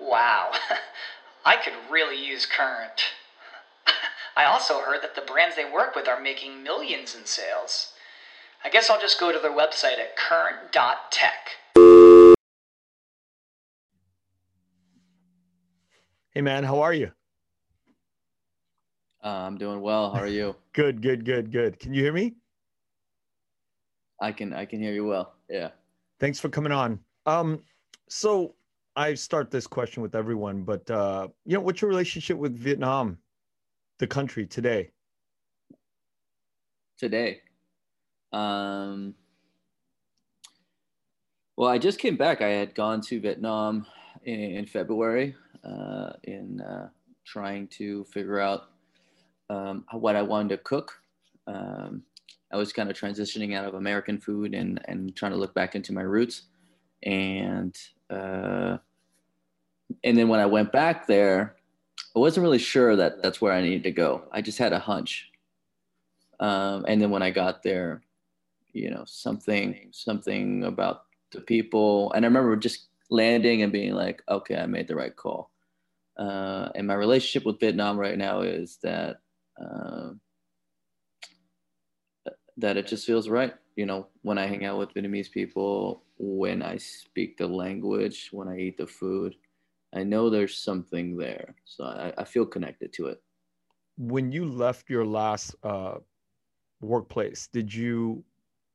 Wow, I could really use Current. I also heard that the brands they work with are making millions in sales. I guess I'll just go to their website at current.tech. Hey man, how are you? Uh, I'm doing well. How are you? Good, good, good, good. Can you hear me? I can I can hear you well. Yeah. Thanks for coming on. Um, so I start this question with everyone, but uh, you know, what's your relationship with Vietnam, the country today? Today. Um well, I just came back. I had gone to Vietnam in, in February uh, in uh, trying to figure out um, what I wanted to cook. Um, I was kind of transitioning out of American food and, and trying to look back into my roots. And uh, and then when I went back there, I wasn't really sure that that's where I needed to go. I just had a hunch. Um, and then when I got there, you know, something something about the people, and I remember just landing and being like, okay, I made the right call. Uh, and my relationship with Vietnam right now is that uh, that it just feels right. You know, when I hang out with Vietnamese people, when I speak the language, when I eat the food, I know there's something there. So I, I feel connected to it. When you left your last uh, workplace, did you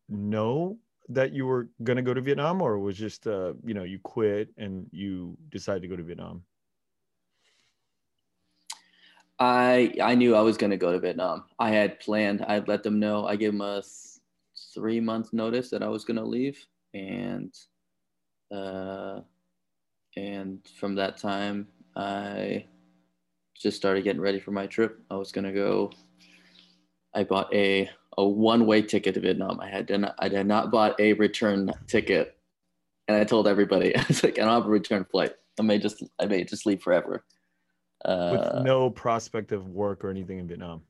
know that you were going to go to Vietnam or was just, uh, you know, you quit and you decided to go to Vietnam? I I knew I was going to go to Vietnam. I had planned. I let them know. I gave them a three month notice that I was going to leave, and uh, and from that time, I just started getting ready for my trip. I was going to go. I bought a a one way ticket to Vietnam. I had not, I had not bought a return ticket, and I told everybody I was like, I don't have a return flight. I may just I may just leave forever with uh, no prospect of work or anything in Vietnam.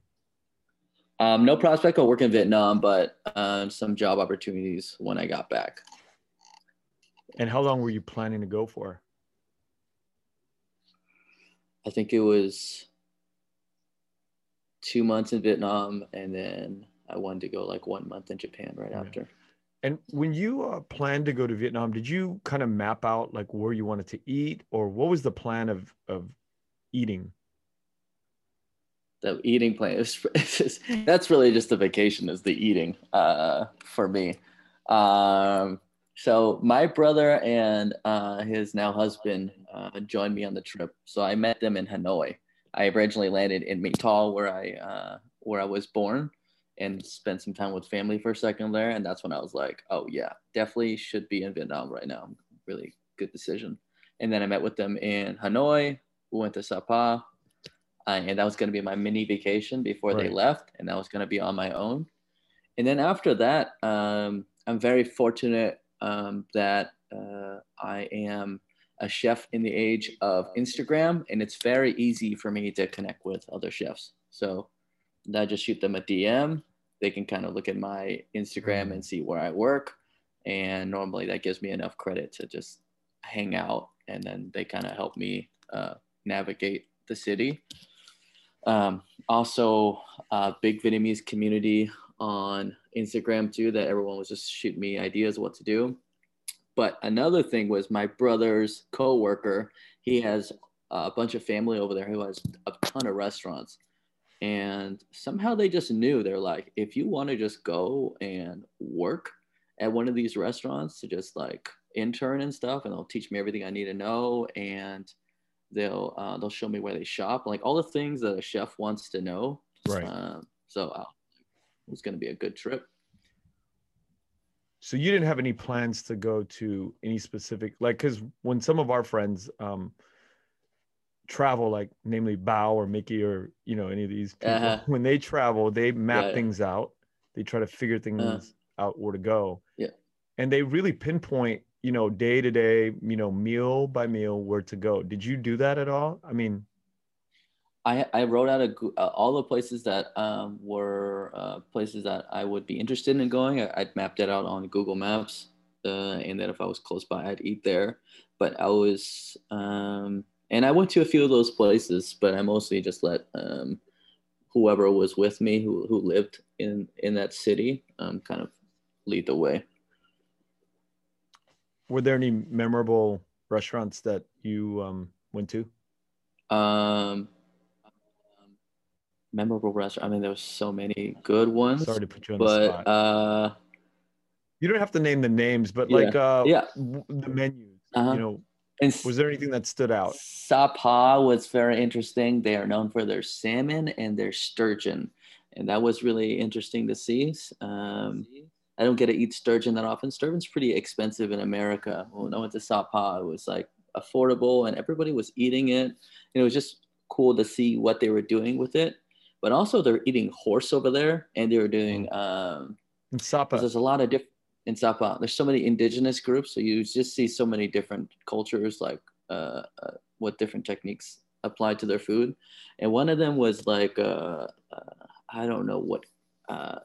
Um, no prospect of work in Vietnam, but um, some job opportunities when I got back. And how long were you planning to go for? I think it was two months in Vietnam, and then I wanted to go like one month in Japan right yeah. after. And when you uh, planned to go to Vietnam, did you kind of map out like where you wanted to eat, or what was the plan of of eating? The eating plan is that's really just the vacation is the eating uh, for me. Um, so my brother and uh, his now husband uh, joined me on the trip. So I met them in Hanoi. I originally landed in My where I uh, where I was born, and spent some time with family for a second there. And that's when I was like, oh yeah, definitely should be in Vietnam right now. Really good decision. And then I met with them in Hanoi, we went to Sapa, uh, and that was going to be my mini vacation before right. they left, and that was going to be on my own. And then after that, um, I'm very fortunate um, that uh, I am a chef in the age of Instagram, and it's very easy for me to connect with other chefs. So I just shoot them a DM. They can kind of look at my Instagram and see where I work. And normally that gives me enough credit to just hang out. And then they kind of help me uh, navigate the city. Um, also, a big Vietnamese community on Instagram too, that everyone was just shooting me ideas what to do. But another thing was my brother's co-worker. He has a bunch of family over there who has a ton of restaurants. And somehow they just knew they're like, if you want to just go and work at one of these restaurants to just like intern and stuff, and they'll teach me everything I need to know. And they'll uh, they'll show me where they shop, like all the things that a chef wants to know. Right. Um, so uh, it's going to be a good trip. So you didn't have any plans to go to any specific, like, because when some of our friends, um, travel, like namely Bao or Mickey or you know any of these people, Uh-huh. when they travel, they map things out. They try to figure things Uh. out where to go. Yeah. And they really pinpoint, you know, day to day, you know, meal by meal where to go. Did you do that at all? I mean, I, I wrote out a, uh, all the places that um, were uh, places that I would be interested in going. I, I'd mapped it out on Google Maps, uh, and then if I was close by, I'd eat there. But I was, um, and I went to a few of those places, but I mostly just let um, whoever was with me, who, who lived in in that city, um, kind of lead the way. Were there any memorable restaurants that you um, went to? Um, memorable restaurant. I mean, there was so many good ones, Sorry to put you on the but spot. uh, you don't have to name the names, but Yeah. like uh, yeah. the menus. Uh-huh. You know, And was there anything that stood out? Sapa was very interesting. They are known for their salmon and their sturgeon, and that was really interesting to see. Um, I don't get to eat sturgeon that often. Sturgeon's pretty expensive in America. When I went to Sapa, it was like affordable, and everybody was eating it. And it was just cool to see what they were doing with it. But also, they're eating horse over there, and they were doing. Um, In Sapa. there's a lot of different in Sapa. There's so many indigenous groups, so you just see so many different cultures, like uh, uh, what different techniques apply to their food. And one of them was like uh, uh, I don't know what uh,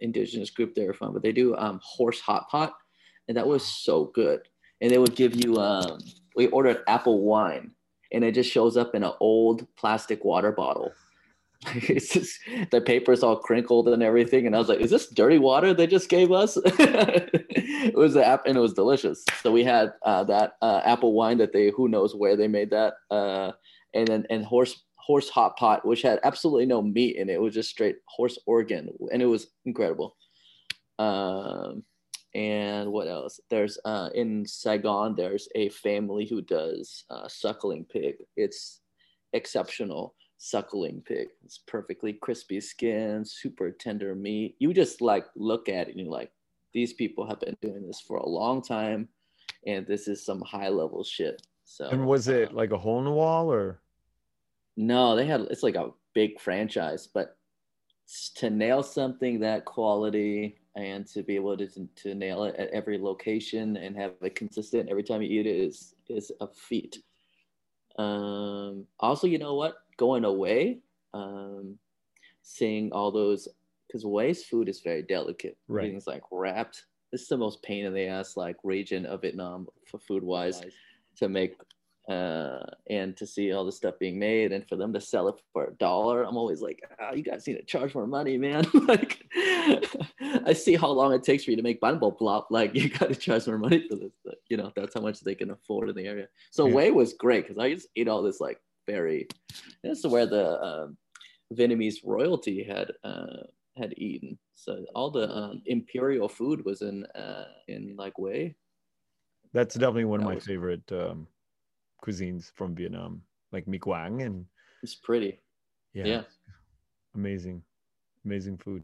indigenous group they're from, but they do um, horse hot pot, and that was so good. And they would give you um, we ordered apple wine, and it just shows up in an old plastic water bottle. it's just the paper's all crinkled and everything and i was like is this dirty water they just gave us it was the app and it was delicious so we had uh, that uh, apple wine that they who knows where they made that uh, and then and horse horse hot pot which had absolutely no meat in it it was just straight horse organ and it was incredible um and what else there's uh in saigon there's a family who does uh, suckling pig it's exceptional suckling pig. It's perfectly crispy skin, super tender meat. You just like look at it and you're like, these people have been doing this for a long time, and this is some high level shit. So And was it uh, like a hole in the wall or? No, they had it's like a big franchise, but to nail something that quality and to be able to, to nail it at every location and have it consistent every time you eat it is is a feat. Um, also, you know what? Going away, um, seeing all those because waste food is very delicate. Right. Everything's like wrapped. This is the most pain in the ass like region of Vietnam for food wise to make uh, and to see all the stuff being made and for them to sell it for a dollar i'm always like oh, you guys need to charge more money man. Like i see how long it takes for you to make banh bot loc like you got to charge more money for this but, you know that's how much they can afford in the area. So Yeah. Hue was great because i just ate all this like very this is where the um, vietnamese royalty had uh, had eaten. So all the um, imperial food was in uh, in like Hue That's definitely one of my favorite um, cuisines from Vietnam, like mi quang and it's pretty yeah, yeah amazing, amazing food.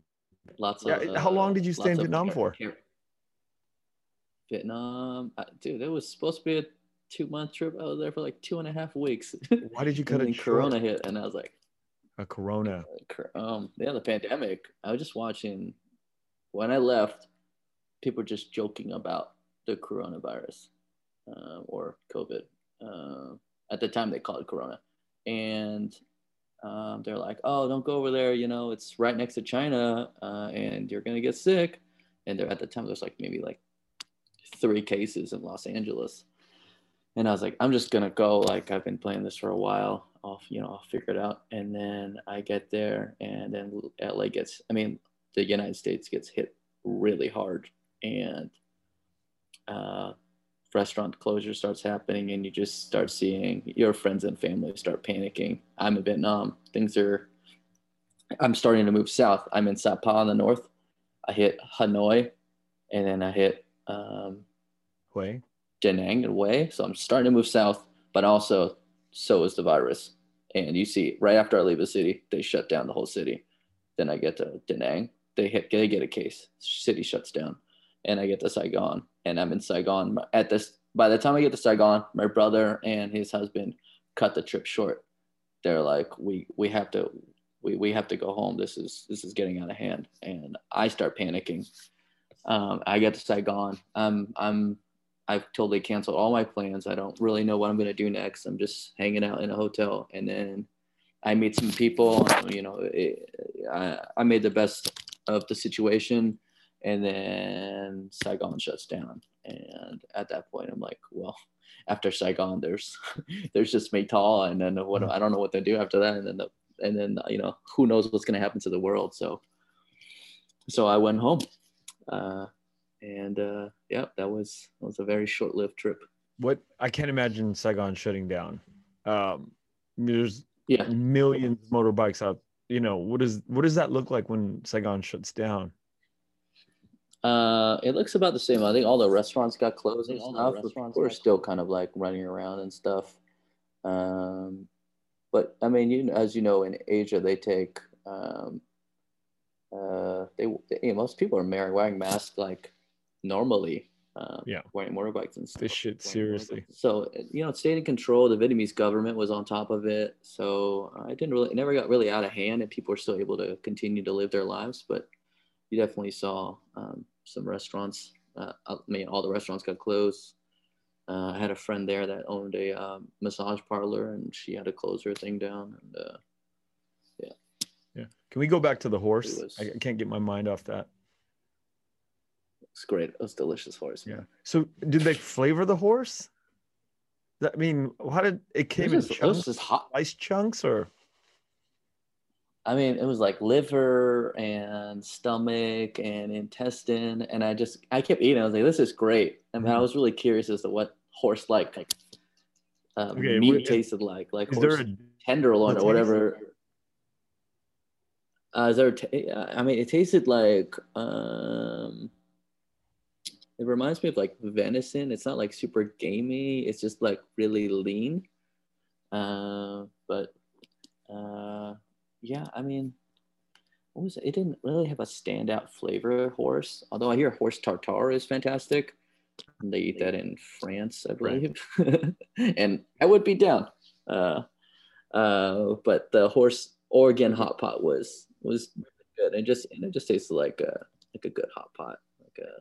Lots Yeah, of. how long did you stay in Vietnam for? Vietnam, uh, dude, it was supposed to be a two month trip. I was there for like two and a half weeks. Why did you cut and it then? Corona hit, and I was like, A Corona. um, yeah, the pandemic. I was just watching. When I left, people were just joking about the coronavirus uh, or COVID. Uh, at the time, they called it Corona, and um, they're like, "Oh, don't go over there. You know, it's right next to China, uh, and you're gonna get sick." And there, at the time, there's like maybe like three cases in Los Angeles, and I was like, "I'm just gonna go. Like, I've been playing this for a while. I'll, you know, I'll figure it out." And then I get there, and then LA gets. I mean, the United States gets hit really hard, and uh, restaurant closure starts happening and you just start seeing your friends and family start panicking. I'm in Vietnam. Things are, I'm starting to move south. I'm in Sa Sapa in the north. I hit Hanoi and then I hit um, Hue. Da Nang and Hue. So I'm starting to move south, but also so is the virus. And you see, right after I leave the city, they shut down the whole city. Then I get to Da Nang, they hit, they get a case, city shuts down, and I get to Saigon, and I'm in Saigon at this. By the time I get to Saigon, my brother and his husband cut the trip short. They're like, we we have to we, we have to go home. This is this is getting out of hand, and I start panicking. Um, I get to Saigon. I'm I'm I've totally canceled all my plans. I don't really know what I'm gonna do next. I'm just hanging out in a hotel, and then I meet some people. You know, it, I I made the best of the situation, and then Saigon shuts down. And at that point, I'm like, well, after Saigon, there's there's just Maytal, and then what I don't know what to do after that, and then the and then you know who knows what's going to happen to the world. So so I went home, uh, and uh, yeah, that was that was a very short lived trip. What I can't imagine Saigon shutting down. Um, there's Yeah, millions of motorbikes out. You know what is what does that look like when Saigon shuts down? Uh, it looks about the same. I think all the restaurants got closed and stuff. but restaurants People are got still kind of like running around and stuff. Um, but I mean, you as you know, in Asia they take um, uh, they, they you know, most people are mar- wearing masks like normally. Um, Yeah. wearing motorbikes and stuff. This shit seriously. So you know, it stayed in control. The Vietnamese government was on top of it, so I didn't really, it never got really out of hand, and people were still able to continue to live their lives. But you definitely saw um, some restaurants. Uh, I mean, all the restaurants got closed. Uh, I had a friend there that owned a um, massage parlor, and she had to close her thing down. And uh, Yeah. Can we go back to the horse? Was- I can't get my mind off that. it's great. It was delicious horse. Yeah. man. So did they flavor the horse? I mean, how did it It came in was, just, it was chunks, just hot. ice chunks, or I mean, it was like liver and stomach and intestine, and I just I kept eating. I was like, "This is great." I mean, I Mhm. was really curious as to what horse like like uh, Okay, meat tasted like, like is horse there a tenderloin or whatever. Uh, is there? ta- I mean, it tasted like um, it reminds me of like venison. It's not like super gamey. It's just like really lean. Uh, but uh, yeah, I mean, what was it? It didn't really have a standout flavor horse. Although I hear horse tartare is fantastic. They eat that in France, I believe. and I would be down. Uh, uh, but the horse organ hot pot was was good. And just and it just tasted like a like a good hot pot, like a,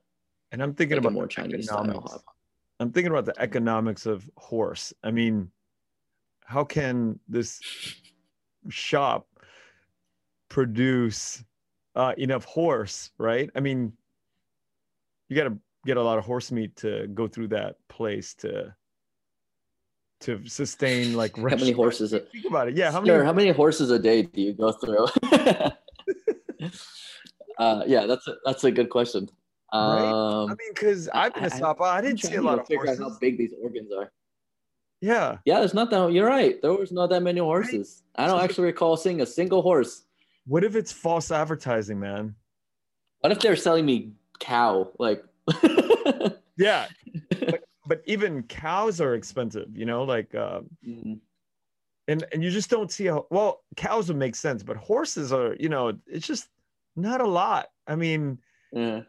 and I'm thinking like about more Chinese style economics. hot pot. I'm thinking about the economics of horse. I mean, how can this shop produce uh, enough horse, right? I mean, you got to get a lot of horse meat to go through that place to to sustain like How many horses? A, Think about it. Yeah, how Sure, many? how many horses a day do you go through? uh, yeah, that's a, that's a good question. Right? Um, I mean, because I've been to I- I- Sapa, I I'm didn't see a lot of figure out horses. how big these organs are. Yeah, Yeah, there's not that. You're right. There was not that many horses. I don't So- actually recall seeing a single horse. What if it's false advertising, man? What if they're selling me cow? Like, Yeah, but, but even cows are expensive, you know, like. Uh, Mm, and and you just don't see how well cows would make sense but horses are you know it's just not a lot i mean yeah.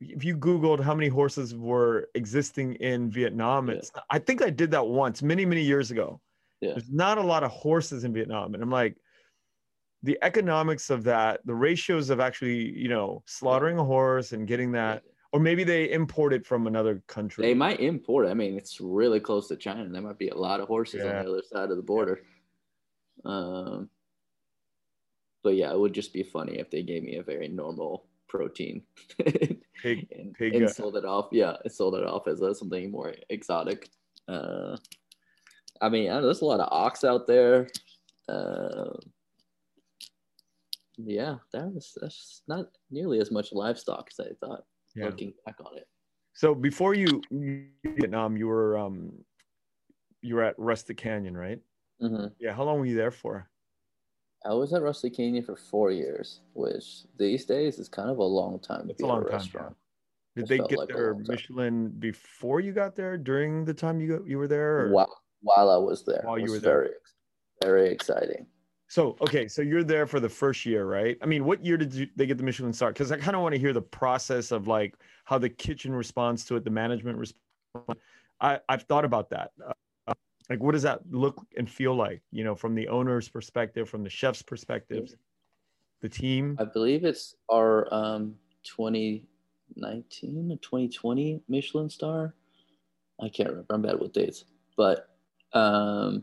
if you googled how many horses were existing in vietnam Yeah. it's i think i did that once many many years ago Yeah. there's not a lot of horses in vietnam and i'm like the economics of that the ratios of actually you know slaughtering a horse and getting that or maybe they import it from another country They might import. it. I mean, it's really close to China. There might be a lot of horses Yeah. on the other side of the border. Um, but yeah, it would just be funny if they gave me a very normal protein Pig- and, pig, and sold it off. Yeah, it sold it off as uh, something more exotic. Uh, I mean, I know there's a lot of ox out there. Uh, yeah, that was that's not nearly as much livestock as I thought. yeah. Looking back on it. So before you Vietnam, you were um you were at Rustic Canyon, right? hmm Yeah. How long were you there for? I was at Rustic Canyon for four years, which these days is kind of a long time to It's be a long a time. restaurant. Did It they get like their. Michelin before you got there? During the time you go, you were there? or- While, while I was there, While it you was were there. very, very exciting. So okay, so you're there for the first year, right? I mean, what year did you, they get the Michelin star? Because I kind of want to hear the process of like how the kitchen responds to it, the management response. I I've thought about that like what does that look and feel like you know from the owner's perspective from the chef's perspective the team I believe it's our um, 2019 or 2020 Michelin star. I can't remember. I'm bad with dates, but um,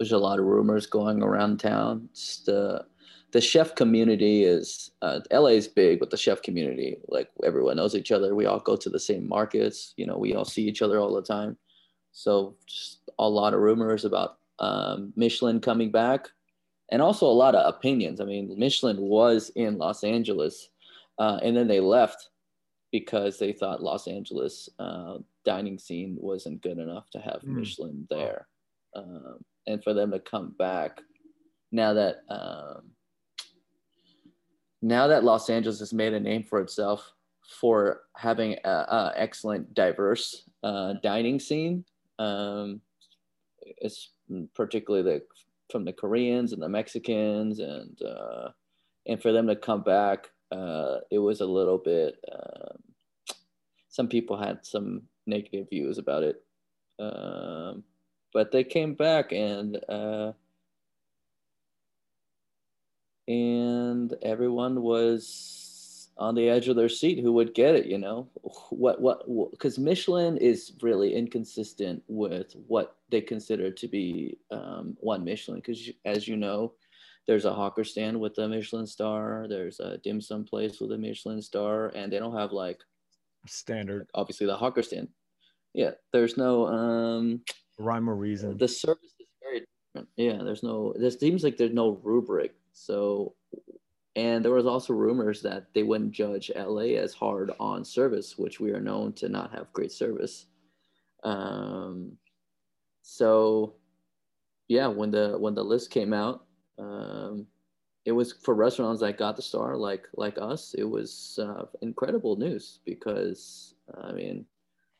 there's a lot of rumors going around town. It's the the chef community is uh, LA is big, but the chef community, like everyone knows each other. We all go to the same markets. You know, we all see each other all the time. So just a lot of rumors about um, Michelin coming back, and also a lot of opinions. I mean, Michelin was in Los Angeles, uh, and then they left because they thought Los Angeles uh, dining scene wasn't good enough to have Mm. Michelin there, um, and for them to come back now that um, now that Los Angeles has made a name for itself for having a, a excellent diverse uh, dining scene, um, it's particularly the from the Koreans and the Mexicans and uh, and for them to come back, uh, it was a little bit. Um, some people had some negative views about it, um, but they came back and uh, and everyone was on the edge of their seat who would get it you know? What what because michelin is really inconsistent with what they consider to be um, one michelin because as you know there's a hawker stand with a michelin star there's a dim sum place with a michelin star and they don't have like standard. obviously the hawker stand. Yeah there's no um rhyme or reason the service is very different. Yeah, there's no. There seems like there's no rubric. So, and there was also rumors that they wouldn't judge LA as hard on service, which we are known to not have great service. Um, so, yeah, when the when the list came out, um, it was for restaurants that got the star, like like us. It was uh, incredible news because I mean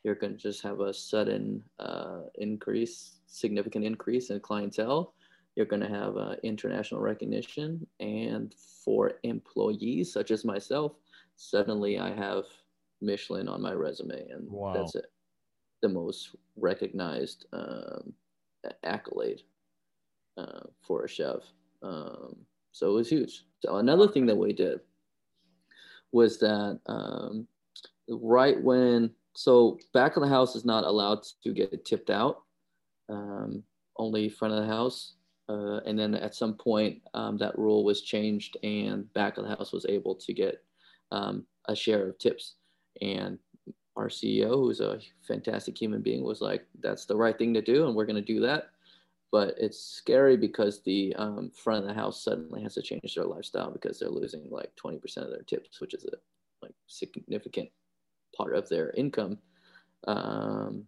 you're going to just have a sudden uh, increase, significant increase in clientele. You're going to have uh, international recognition. And for employees such as myself, suddenly I have Michelin on my resume. And Wow. that's it. The most recognized um, accolade uh, for a chef. Um, so it was huge. So another thing that we did was that um, right when so back of the house is not allowed to get tipped out um, only front of the house. Uh, and then at some point um, that rule was changed and back of the house was able to get um, a share of tips. And our ceo who's a fantastic human being was like that's the right thing to do and we're going to do that. But it's scary because the um, front of the house suddenly has to change their lifestyle because they're losing like 20% of their tips which is a like significant part of their income. Um,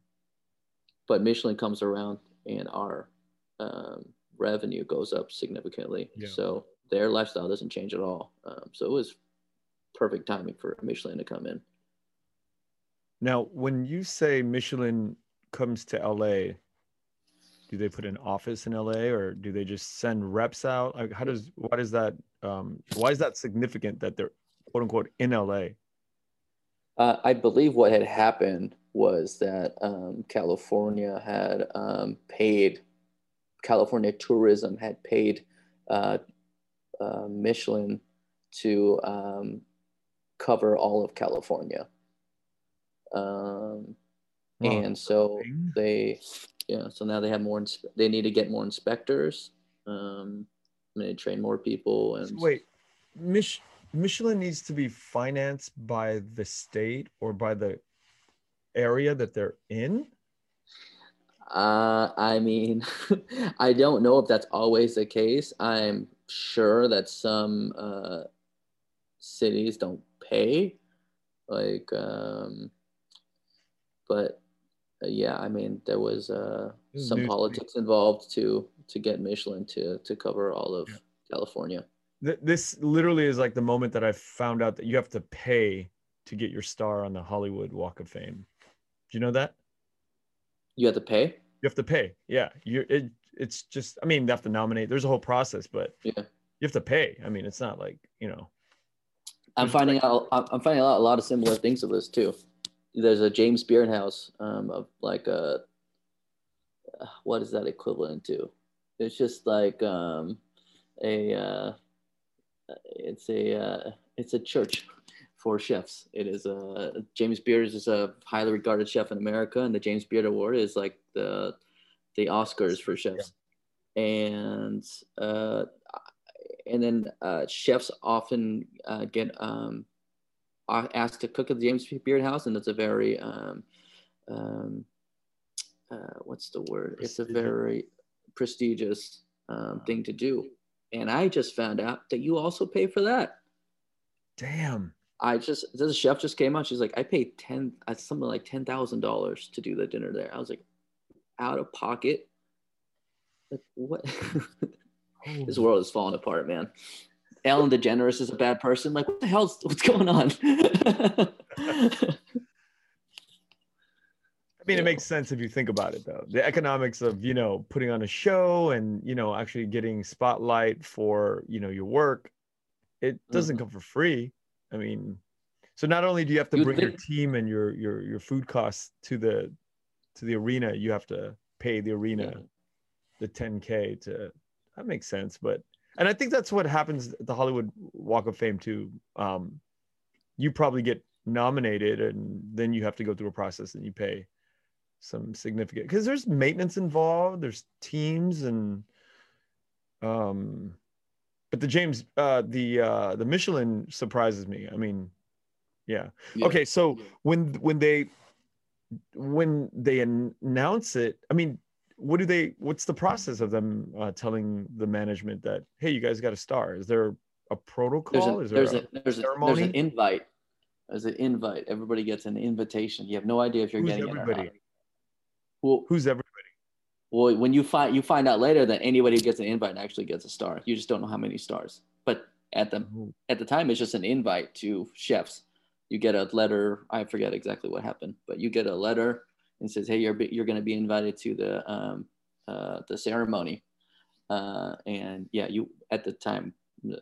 but Michelin comes around and our um, revenue goes up significantly. Yeah. So their lifestyle doesn't change at all. Um, so it was perfect timing for Michelin to come in. now when you say michelin comes to la do they put an office in la or do they just send reps out like how does why does that um why is that significant that they're quote unquote in la Uh, I believe what had happened was that um, California had um, paid, California tourism had paid uh, uh, Michelin to um, cover all of California. Um, Wow. and so they, yeah, so now they have more, ins- they need to get more inspectors. Um, and they train more people. And So wait, Mich- Michelin needs to be financed by the state or by the area that they're in. Uh, I mean, I don't know if that's always the case. I'm sure that some uh, cities don't pay, like, um, but uh, yeah, I mean, there was uh, some news to me. politics involved to to get Michelin to to cover all of Yeah. California. Th- This literally is like the moment that I found out that you have to pay to get your star on the Hollywood Walk of Fame. Do you know that? You have to pay. You have to pay. Yeah, you it. It's just. I mean, you have to nominate. There's a whole process, but Yeah. you have to pay. I mean, it's not like you know. I'm finding like- out. I'm finding out a lot of similar things of this too. There's a James Beard House um, of like a what is that equivalent to? It's just like um, a uh, it's a uh, it's a church for chefs. It is a James Beard is a highly regarded chef in America, and the James Beard Award is like the the Oscars for chefs. Yeah. And uh, and then uh, chefs often uh, get um, asked to cook at the James Beard House, and it's a very um, um, uh, what's the word? It's a very prestigious um, thing to do. And I just found out that you also pay for that. Damn. I just this chef just came on. She's like, I paid ten uh, something like ten thousand dollars to do the dinner there. I was like, out of pocket. Like what? this world is falling apart, man. Ellen DeGeneres is a bad person. Like, what the hell's what's going on? I mean, it makes sense if you think about it, though. The economics of you know putting on a show and you know actually getting spotlight for you know your work, it doesn't mm-hmm. come for free. I mean, so not only do you have to bring your team and your your your food costs to the to the arena, you have to pay the arena yeah. the 10k to. That makes sense, but and I think that's what happens at the Hollywood Walk of Fame too. Um, you probably get nominated, and then you have to go through a process and you pay some significant because there's maintenance involved there's teams and um but the james uh the uh the michelin surprises me. I mean yeah, yeah. okay so when when they when they announce it i mean what do they what's the process of them uh, telling the management that hey you guys got a star is there a protocol? there's a, is there there's, a, a, there's, a, there's an invite. There's an invite. Everybody gets an invitation. You have no idea if you're Who's getting everybody? it or not well, who's everybody? Well, when you find you find out later that anybody who gets an invite actually gets a star. You just don't know how many stars. But at the mm-hmm. at the time, it's just an invite to chefs. You get a letter. I forget exactly what happened, but you get a letter and says, "Hey, you're you're going to be invited to the um, uh, the ceremony." Uh, and yeah, you at the time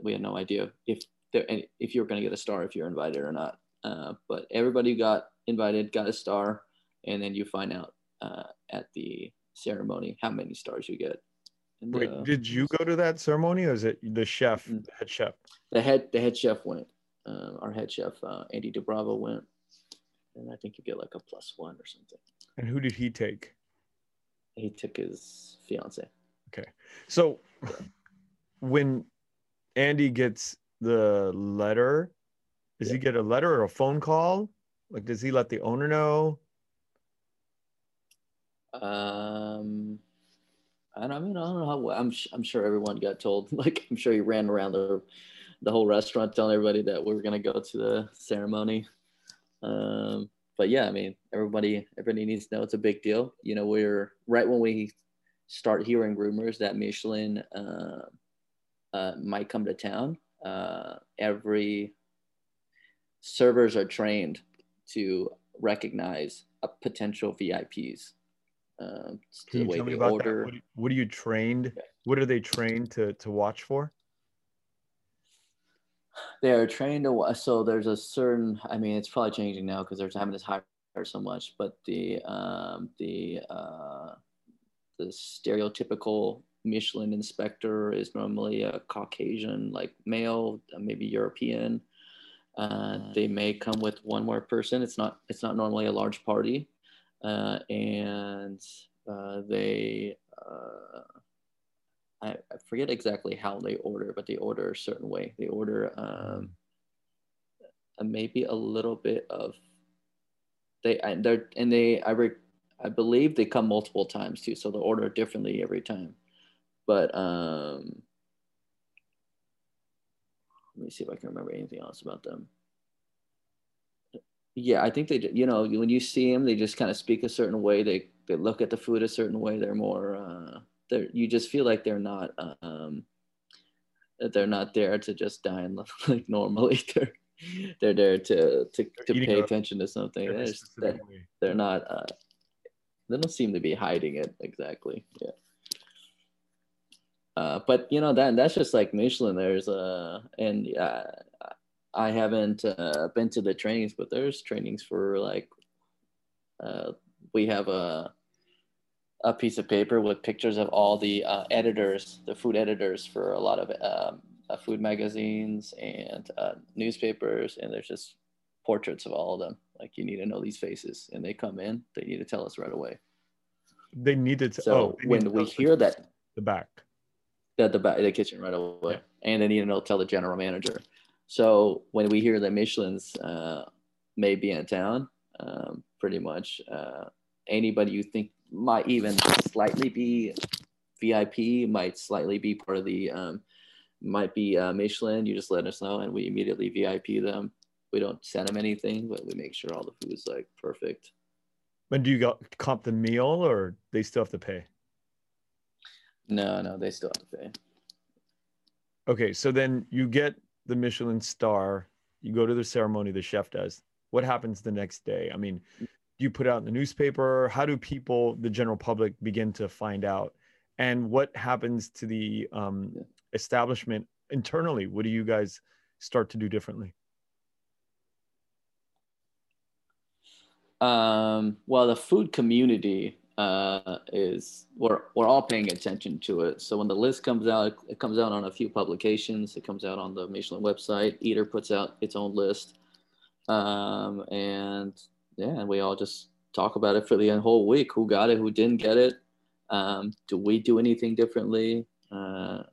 we had no idea if there if you were going to get a star if you're invited or not. Uh, but everybody who got invited, got a star, and then you find out uh, at the ceremony how many stars you get. And, Wait, uh, did you go to that ceremony, or is it the chef, mm. the head chef? The head, the head chef went. Uh, our head chef, uh, Andy Doubrava went, and I think you get like a plus one or something. And who did he take? He took his fiance. Okay, so yeah. when Andy gets the letter, does yeah. he get a letter or a phone call? Like, does he let the owner know? Um, I don't, I mean, I don't know how. I'm I'm sure everyone got told. Like I'm sure he ran around the the whole restaurant telling everybody that we were gonna go to the ceremony. Um, but yeah, I mean, everybody everybody needs to know it's a big deal. You know, we're right when we start hearing rumors that Michelin uh, uh, might come to town. Uh, every servers are trained to recognize a potential VIPs uh, Can you tell me about order. that? What, what, are you trained? What are they trained to to watch for? They are trained to. So there's a certain. I mean, it's probably changing now because they're having this hire so much. But the um, the uh, the stereotypical Michelin inspector is normally a Caucasian, like male, maybe European. Uh, they may come with one more person. It's not. It's not normally a large party uh, and uh, they uh, I, I, forget exactly how they order, but they order a certain way. They order um, maybe a little bit of they and they and they I re, I believe they come multiple times too, so they order differently every time. But um, let me see if I can remember anything else about them. Yeah, I think they, you know, when you see them, they just kind of speak a certain way. They they look at the food a certain way. They're more, uh, they're you just feel like they're not, um, they're not there to just dine like normally. They're they're there to to, to pay attention to something. They're, they're not. Uh, they don't seem to be hiding it exactly. Yeah. Uh, but you know that that's just like Michelin. There's uh and uh, I haven't uh, been to the trainings, but there's trainings for like uh, we have a a piece of paper with pictures of all the uh, editors, the food editors for a lot of um, uh, food magazines and uh, newspapers, and there's just portraits of all of them. Like you need to know these faces, and they come in, they need to tell us right away. They needed to. So oh, when we hear that the back. at the back the kitchen right away, Yeah. and they need to know tell the general manager. So when we hear that Michelin's uh, may be in town, um, pretty much uh, anybody you think might even slightly be VIP, might slightly be part of the, um, might be uh, Michelin. You just let us know, and we immediately VIP them. We don't send them anything, but we make sure all the food is like perfect. But do you got comp the meal or they still have to pay? No, no, they still have to pay. Okay, so then you get the Michelin star, you go to the ceremony the chef does. What happens the next day? I mean, do you put out in the newspaper? How do people, the general public, begin to find out? And what happens to the um, Yeah. establishment internally? What do you guys start to do differently? Um, well, the food community uh, is we're we're all paying attention to it. So when the list comes out, it comes out on a few publications. It comes out on the Michelin website. Eater puts out its own list, um, and yeah, and we all just talk about it for the whole week. Who got it? Who didn't get it? Um, do we do anything differently? Uh,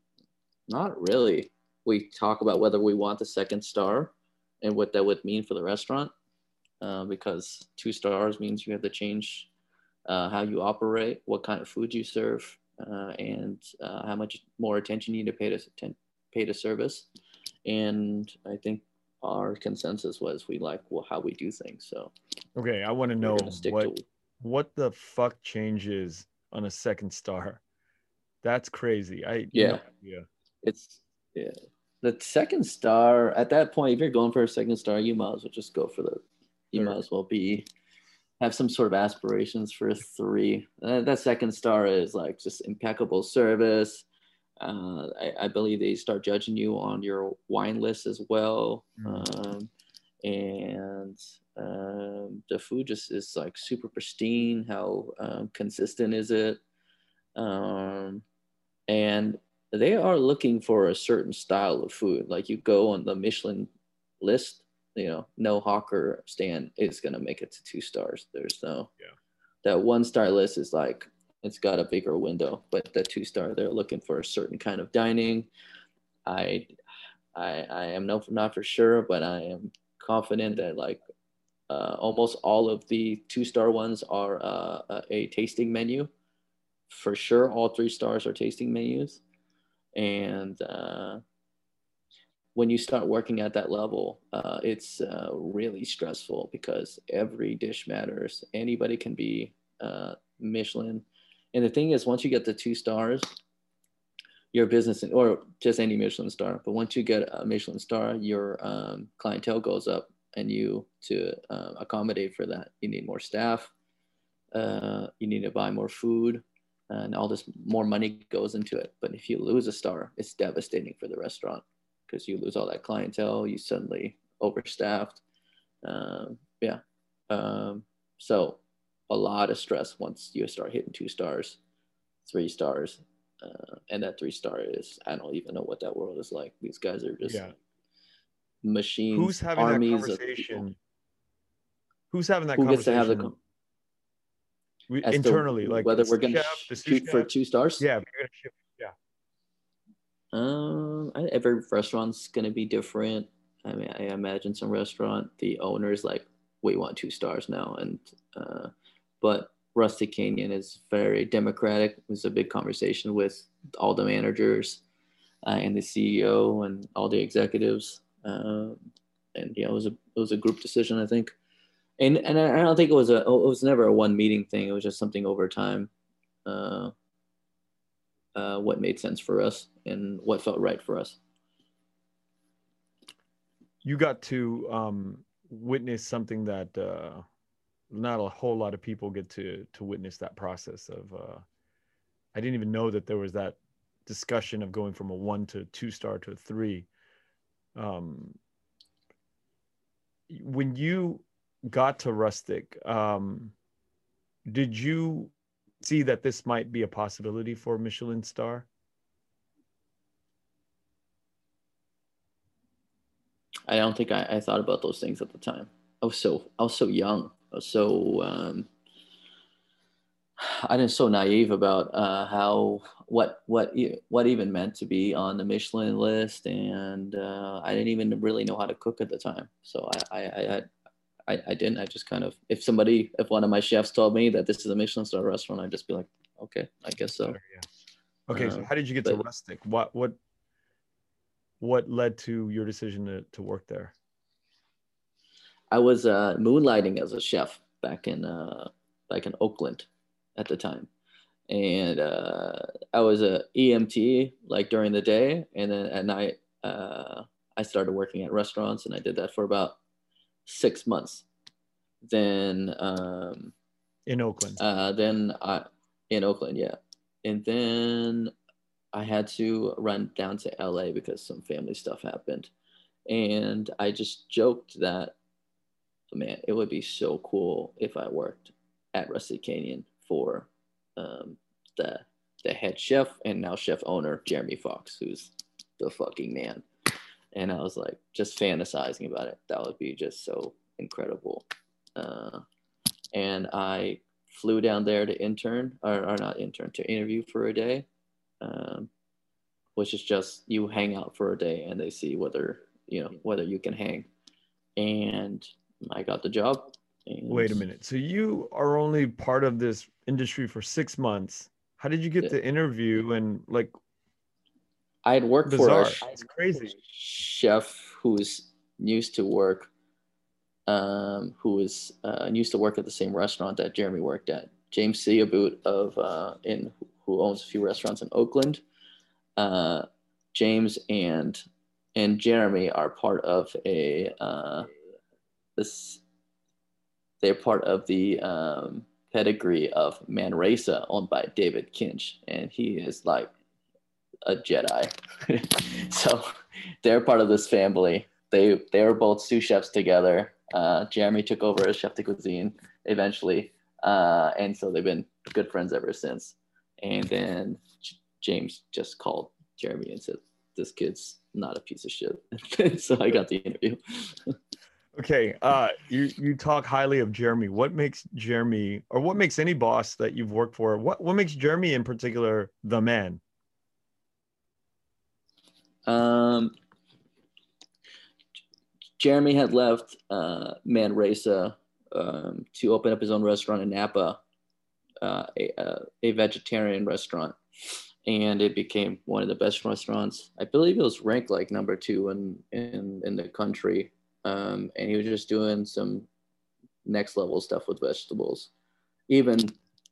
not really. We talk about whether we want the second star and what that would mean for the restaurant uh, because two stars means you have to change uh, how you operate, what kind of food you serve, uh, and uh, how much more attention you need to pay to pay to service. And I think our consensus was we like well, how we do things. So Okay, I want to know what to what the fuck changes on a second star. That's crazy. I Yeah. yeah. it's yeah. The second star at that point, if you're going for a second star, you might as well just go for the. You Third. might as well be have some sort of aspirations for a three. Uh, that second star is like just impeccable service. Uh, I, I believe they start judging you on your wine list as well, Mm. um, and um, the food just is like super pristine. How um, consistent is it? Um, and they are looking for a certain style of food. Like you go on the Michelin list, you know, no hawker stand is gonna make it to two stars. There's no Yeah. that one star list is like it's got a bigger window, but the two star they're looking for a certain kind of dining. I I I am no not for sure, but I am confident that like uh, almost all of the two star ones are uh, a- a tasting menu. For sure, all three stars are tasting menus and uh, when you start working at that level uh, it's uh, really stressful because every dish matters. Anybody can be uh, michelin. And the thing is once you get the two stars your business or just any michelin star but once you get a michelin star your um, clientele goes up and you to uh, accommodate for that. You need more staff uh, you need to buy more food and all this more money goes into it. But if you lose a star, it's devastating for the restaurant because you lose all that clientele. You suddenly overstaffed. Um, yeah. Um, so a lot of stress once you start hitting two stars, three stars. Uh, and that three star is, I don't even know what that world is like. These guys are just Yeah. machines, Who's having that armies people. conversation? Who's having that Who gets to conversation? have the We- to internally, like whether we're going to chef, the sous shoot for two stars? Yeah, gonna shift- yeah. Um, I- every restaurant's gonna be different. I mean, I imagine some restaurant the owner's like, we want two stars now, and uh, but Rustic Canyon is very democratic. It was a big conversation with all the managers uh, and the CEO and all the executives, um, and yeah, it was a it was a group decision, I think. And and I don't think it was a it was never a one meeting thing. It was just something over time. Uh, uh, what made sense for us and what felt right for us. you got to um, witness something that uh, not a whole lot of people get to to witness that process of. Uh, I didn't even know that there was that discussion of going from a one to two star to a three. Um, when you got to Rustic, um, did you see that this might be a possibility for Michelin star? I don't think I, I thought about those things at the time. I was so I was so young. I was so um, I was so naive about uh, how what what what even meant to be on the Michelin list, and uh, I didn't even really know how to cook at the time. So I I, I I, I didn't. I just kind of if somebody if one of my chefs told me that this is a Michelin star restaurant, I'd just be like, okay, I guess so. Yeah. Okay, so Um, how did you get but- to Rustic? What what what led to your decision to, to work there? I was uh, moonlighting as a chef back in uh, back in Oakland at the time, and uh, I was a EMT like during the day, and then at night uh, I started working at restaurants, and I did that for about six months. Then um, In Oakland. uh, then I in Oakland, yeah, and then I had to run down to LA because some family stuff happened, and I just joked that, man, it would be so cool if I worked at Rustic Canyon for um, the the head chef and now chef owner Jeremy Fox, who's the fucking man, and I was like just fantasizing about it. That would be just so incredible. Uh, and I flew down there to intern or, or not intern to interview for a day um, which is just you hang out for a day and they see whether you know whether you can hang and i got the job Wait a minute. So you are only part of this industry for six months. How did you get Yeah. the interview and like i had worked bizarre? for a It's crazy. chef who's used to work um, was uh, used to work at the same restaurant that jeremy worked at james Syhabout of uh, in who owns a few restaurants in oakland uh, james and and jeremy are part of a uh, this they're part of the um, pedigree of manresa owned by david kinch and he is like a jedi so they're part of this family they they were both sous chefs together uh, jeremy took over as chef de cuisine eventually uh, and so they've been good friends ever since and then james just called jeremy and said this kid's not a piece of shit so i got the interview Okay. Uh you you talk highly of Jeremy. What makes Jeremy or what makes any boss that you've worked for, what what makes Jeremy in particular the man? Um, Jeremy had left uh, Manresa um, to open up his own restaurant in Napa, uh, a, a, a vegetarian restaurant, and it became one of the best restaurants. I believe it was ranked like number two in in, in the country, um, and he was just doing some next level stuff with vegetables. Even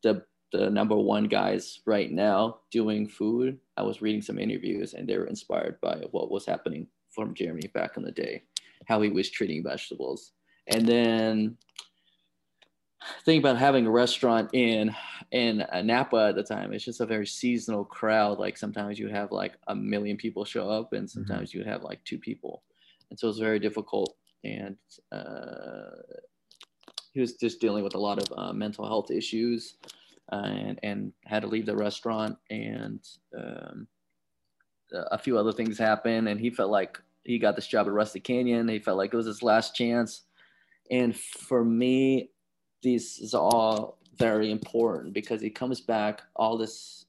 the the number one guys right now doing food. I was reading some interviews and they were inspired by what was happening from Jeremy back in the day, how he was treating vegetables. And then think about having a restaurant in in uh, Napa at the time. It's just a very seasonal crowd. Like sometimes you have like a million people show up, and sometimes you have like two people, and so it's very difficult. And uh, he was just dealing with a lot of uh, mental health issues and, and had to leave the restaurant and um, a few other things happened and he felt like he got this job at Rustic Canyon. He felt like it was his last chance. And for me this is all very important because he comes back all this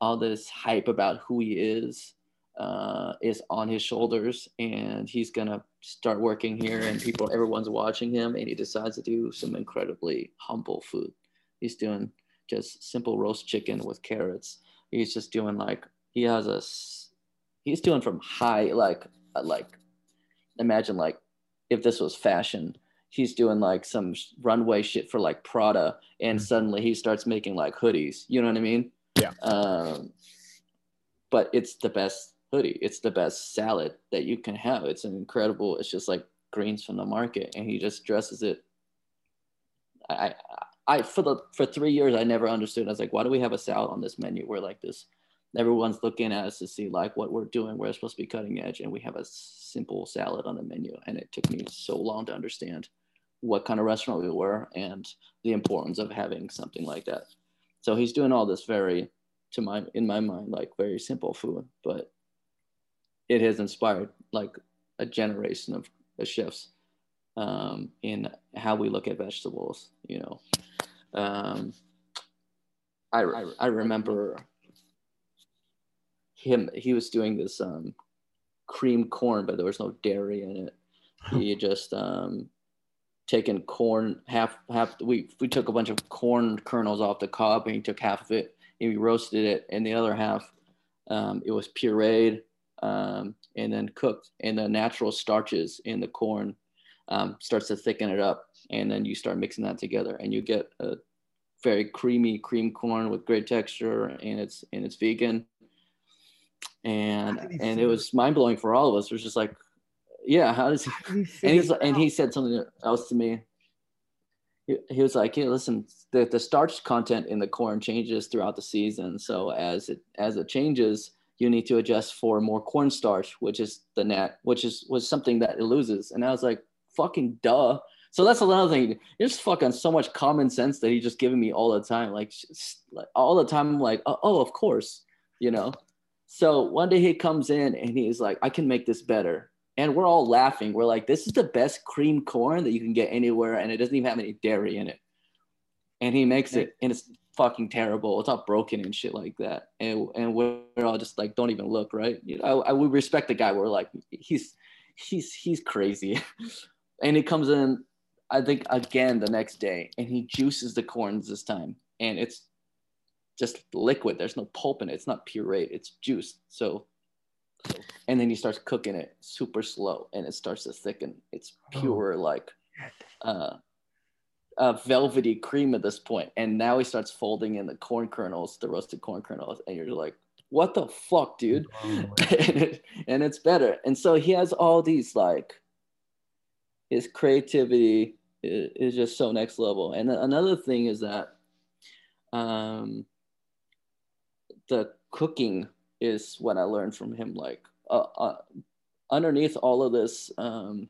all this hype about who he is uh, is on his shoulders and he's gonna start working here and people everyone's watching him and he decides to do some incredibly humble food he's doing just simple roast chicken with carrots. He's just doing like he has a he's doing from high like uh, like imagine like if this was fashion he's doing like some runway shit for like prada and Mhm. suddenly he starts making like hoodies. You know what i mean? Yeah. um but it's the best hoodie. It's the best salad that you can have. It's an incredible. It's just like greens from the market and he just dresses it. I i I- for the for three years I never understood. I was like, why do we have a salad on this menu? We're like this. Everyone's looking at us to see like what we're doing. We're supposed to be cutting edge, and we have a simple salad on the menu. And it took me so long to understand what kind of restaurant we were and the importance of having something like that. so he's doing all this very to my in my mind like very simple food but it has inspired like a generation of, of chefs um, in how we look at vegetables you know um, I, I, I remember him he was doing this um, cream corn but there was no dairy in it. He just um, taken corn half half we we took a bunch of corn kernels off the cob and he took half of it and we roasted it and the other half um, it was pureed um, and then cooked. And the natural starches in the corn um, starts to thicken it up and then you start mixing that together and you get a very creamy cream corn with great texture and it's and it's vegan and and it was mind-blowing for all of us it was just like yeah, how does he? and he's and he said something else to me. He, he was like, "Yeah, listen, the, the starch content in the corn changes throughout the season. So as it as it changes, you need to adjust for more cornstarch, which is the net, which is was something that it loses." And I was like, "Fucking duh." So that's another thing. It's fucking so much common sense that he's just giving me all the time, like, like all the time. I'm like, oh, oh, of course, you know. So one day he comes in and he's like, I can make this better and we're all laughing. We're like, this is the best cream corn that you can get anywhere, and it doesn't even have any dairy in it. And he makes it, and it's fucking terrible. It's all broken and shit like that. And and we're all just like, don't even look, right? You know, I, I would respect the guy. We're like, he's he's he's crazy, and he comes in. I think again the next day, and he juices the corns this time, and it's just liquid. There's no pulp in it. It's not puree. It's juice. So and then he starts cooking it super slow and it starts to thicken it's oh, pure oh. like uh, uh, velvety cream at this point. point and now he starts folding in the corn kernels the roasted corn kernels and you're like what the fuck dude oh, and, it, and it's better and so he has all these like his creativity is, just so next level and another thing is that um the cooking is what I learned from him. Like uh, uh, underneath all of this um,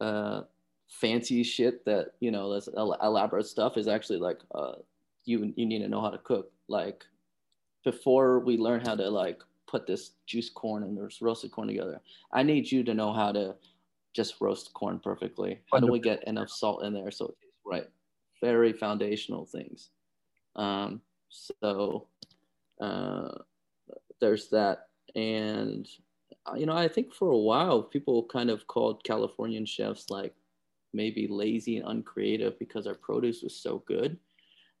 uh, fancy shit that you know, this elaborate stuff is actually like uh, you you need to know how to cook. Like before we learn how to like put this juice corn and this roasted corn together, I need you to know how to just roast corn perfectly. How do we get enough salt in there so it tastes right? Very foundational things. Um, so uh, there's that. And, uh, you know, I think for a while, people kind of called Californian chefs like maybe lazy and uncreative because our produce was so good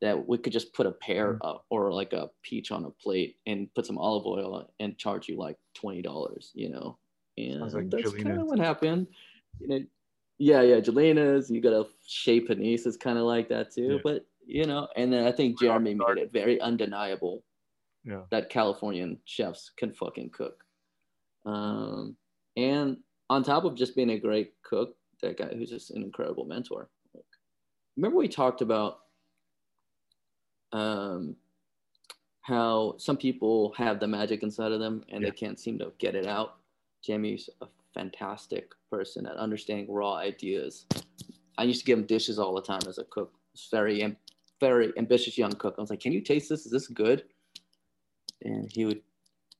that we could just put a pear mm. or like a peach on a plate and put some olive oil and charge you like $20, you know? And like that's kind of what happened. You know, yeah, yeah, Gjelina's, you got a Chez Panisse is kind of like that too. Yeah. But, you know, and then I think Jeremy made it very undeniable yeah. that Californian chefs can fucking cook. Um, and on top of just being a great cook, that guy who's just an incredible mentor. Like, remember we talked about um, how some people have the magic inside of them and yeah. they can't seem to get it out. Jamie's a fantastic person at understanding raw ideas. I used to give him dishes all the time as a cook. It's very, very ambitious young cook. I was like, "Can you taste this? Is this good?" and he would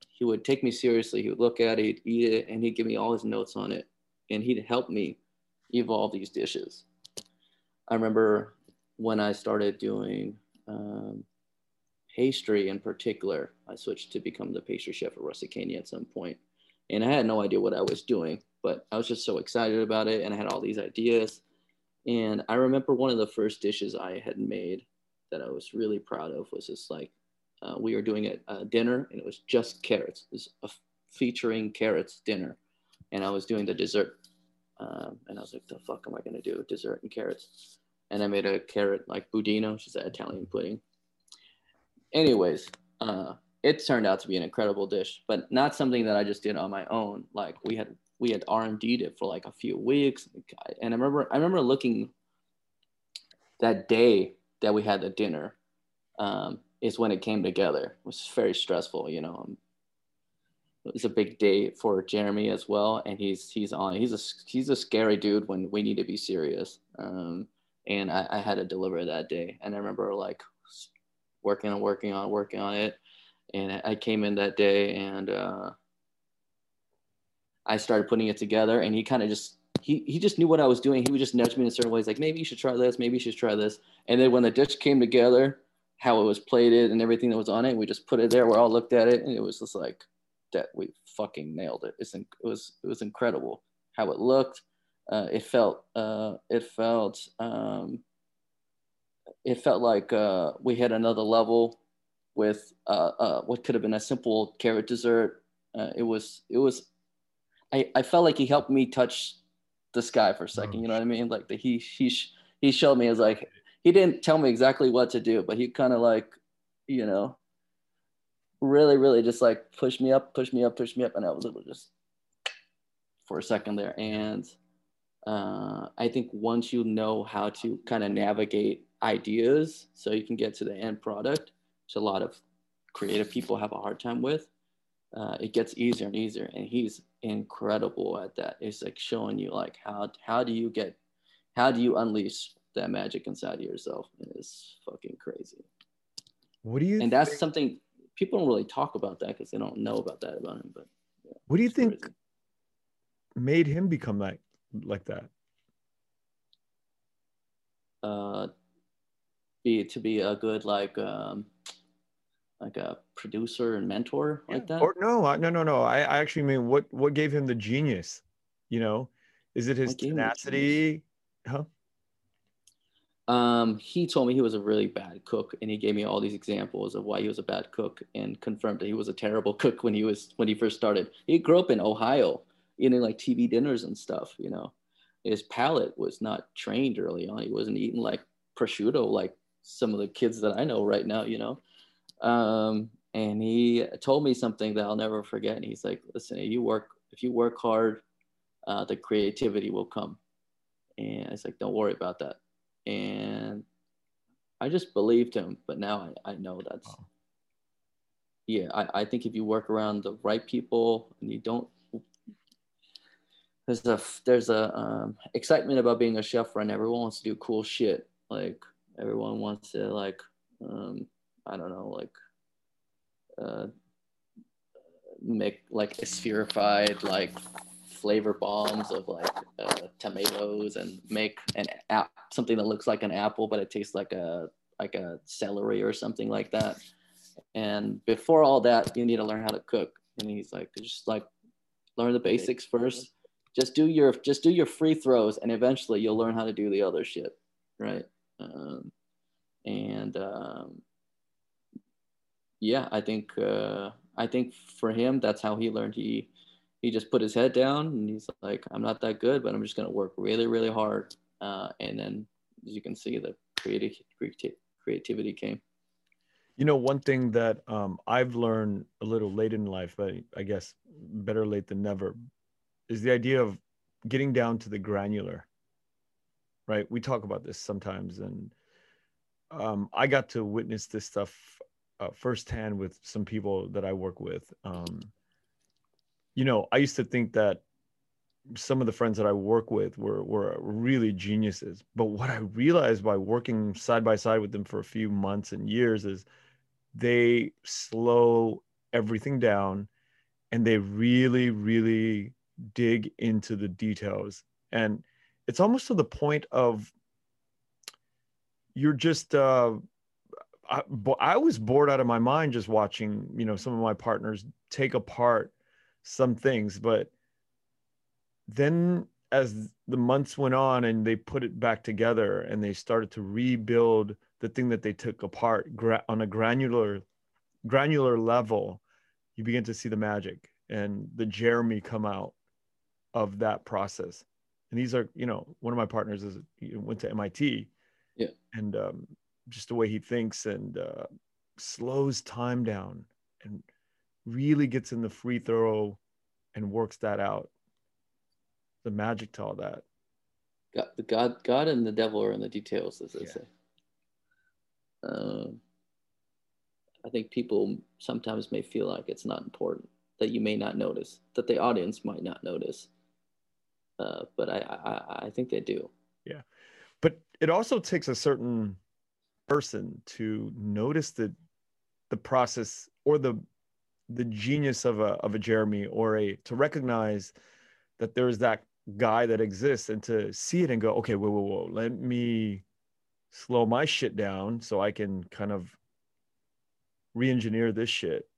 he would take me seriously. He would look at it, he'd eat it, and he'd give me all his notes on it, and he'd help me evolve these dishes. I remember when I started doing um, pastry in particular, I switched to become the pastry chef at Rustic Canyon at some point, and I had no idea what I was doing, but I was just so excited about it, and I had all these ideas. And I remember one of the first dishes I had made that I was really proud of was this like uh, we were doing a, a, dinner and it was just carrots. It was a featuring carrots dinner. And I was doing the dessert. Um, and I was like, the fuck am I going to do? Dessert and carrots. And I made a carrot like budino, which is an Italian pudding. Anyways, uh, it turned out to be an incredible dish, but not something that I just did on my own. Like we had we had R and D it for like a few weeks, and I remember I remember looking that day that we had the dinner, um, is when it came together. It was very stressful, you know. Um, it was a big day for Jeremy as well, and he's he's on. He's a he's a scary dude when we need to be serious. Um, and I, I had to deliver that day, and I remember like working on working on working on it. And I came in that day and uh, I started putting it together. And he kind of just he he just knew what I was doing. He would just nudge me in certain ways, like maybe you should try this, maybe you should try this. And then when the dish came together, how it was plated and everything that was on it, we just put it there. We all looked at it, and it was just like that. We fucking nailed it. It's it was it was incredible how it looked. Uh, it felt uh, it felt um, it felt like uh, we had another level with uh, uh, what could have been a simple carrot dessert. Uh, it was it was I, I felt like he helped me touch the sky for a second. You know what I mean? Like the, he he he showed me as like he didn't tell me exactly what to do, but he kind of like you know really really just like push me up, push me up, push me up, and I was able to just for a second there. And uh, I think once you know how to kind of navigate ideas so you can get to the end product, which a lot of creative people have a hard time with, uh, it gets easier and easier. And he's incredible at that. It's like showing you like how how do you get how do you unleash that magic inside of yourself? It's fucking crazy. What do you? And that's something people don't really talk about that because they don't know about that about him. But yeah, what do you think crazy. made him become like like that? Uh, be to be a good like um like a producer and mentor yeah. like that? Or no, no, no, no. I, I actually mean, what what gave him the genius? You know, is it his tenacity? Huh? Um, he told me he was a really bad cook, and he gave me all these examples of why he was a bad cook, and confirmed that he was a terrible cook when he was when he first started. He grew up in Ohio, eating like TV dinners and stuff. You know, his palate was not trained early on. He wasn't eating like prosciutto like some of the kids that I know right now. You know, um, and he told me something that I'll never forget. And he's like, "Listen, if you work if you work hard, uh, the creativity will come." And I was like, "Don't worry about that." And I just believed him, but now I, I know that's wow. yeah. I, I think if you work around the right people and you don't there's a there's a um, excitement about being a chef right. Everyone wants to do cool shit. Like everyone wants to like um, I don't know, like uh, make like spherified like flavor bombs of like uh, tomatoes and make an app something that looks like an apple but it tastes like a like a celery or something like that. And before all that you need to learn how to cook. And he's like just like learn the basics first. Just do your just do your free throws and eventually you'll learn how to do the other shit right? Um, and um, yeah, I think uh, I think for him that's how he learned. He he just put his head down and he's like, I'm not that good, but I'm just gonna work really really hard. Uh, and then as you can see, the creative creativity came. You know, one thing that um, I've learned a little late in life, but I guess better late than never, is the idea of getting down to the granular. Right? We talk about this sometimes, and um, I got to witness this stuff uh, firsthand with some people that I work with. Um, you know, I used to think that some of the friends that I work with were were really geniuses, but what I realized by working side by side with them for a few months and years is they slow everything down and they really really dig into the details and it's almost to the point of you're just uh, I, I was bored out of my mind just watching, you know, some of my partners take apart some things. But then as the months went on and they put it back together and they started to rebuild the thing that they took apart gra- on a granular granular level, you begin to see the magic and the Jeremy come out of that process. And these are, you know, one of my partners is went to MIT. Yeah. And um, just the way he thinks and uh, slows time down and really gets in the free throw and works that out. The magic to all that. God, the God, God and the devil are in the details, as they yeah. say. Um, I think people sometimes may feel like it's not important, that you may not notice, that the audience might not notice. Uh, but I, I, I think they do. Yeah, but it also takes a certain person to notice the the process or the the genius of a of a Jeremy or a to recognize that there's that guy that exists and to see it and go, okay, whoa, whoa, whoa, let me slow my shit down so I can kind of re-engineer this shit.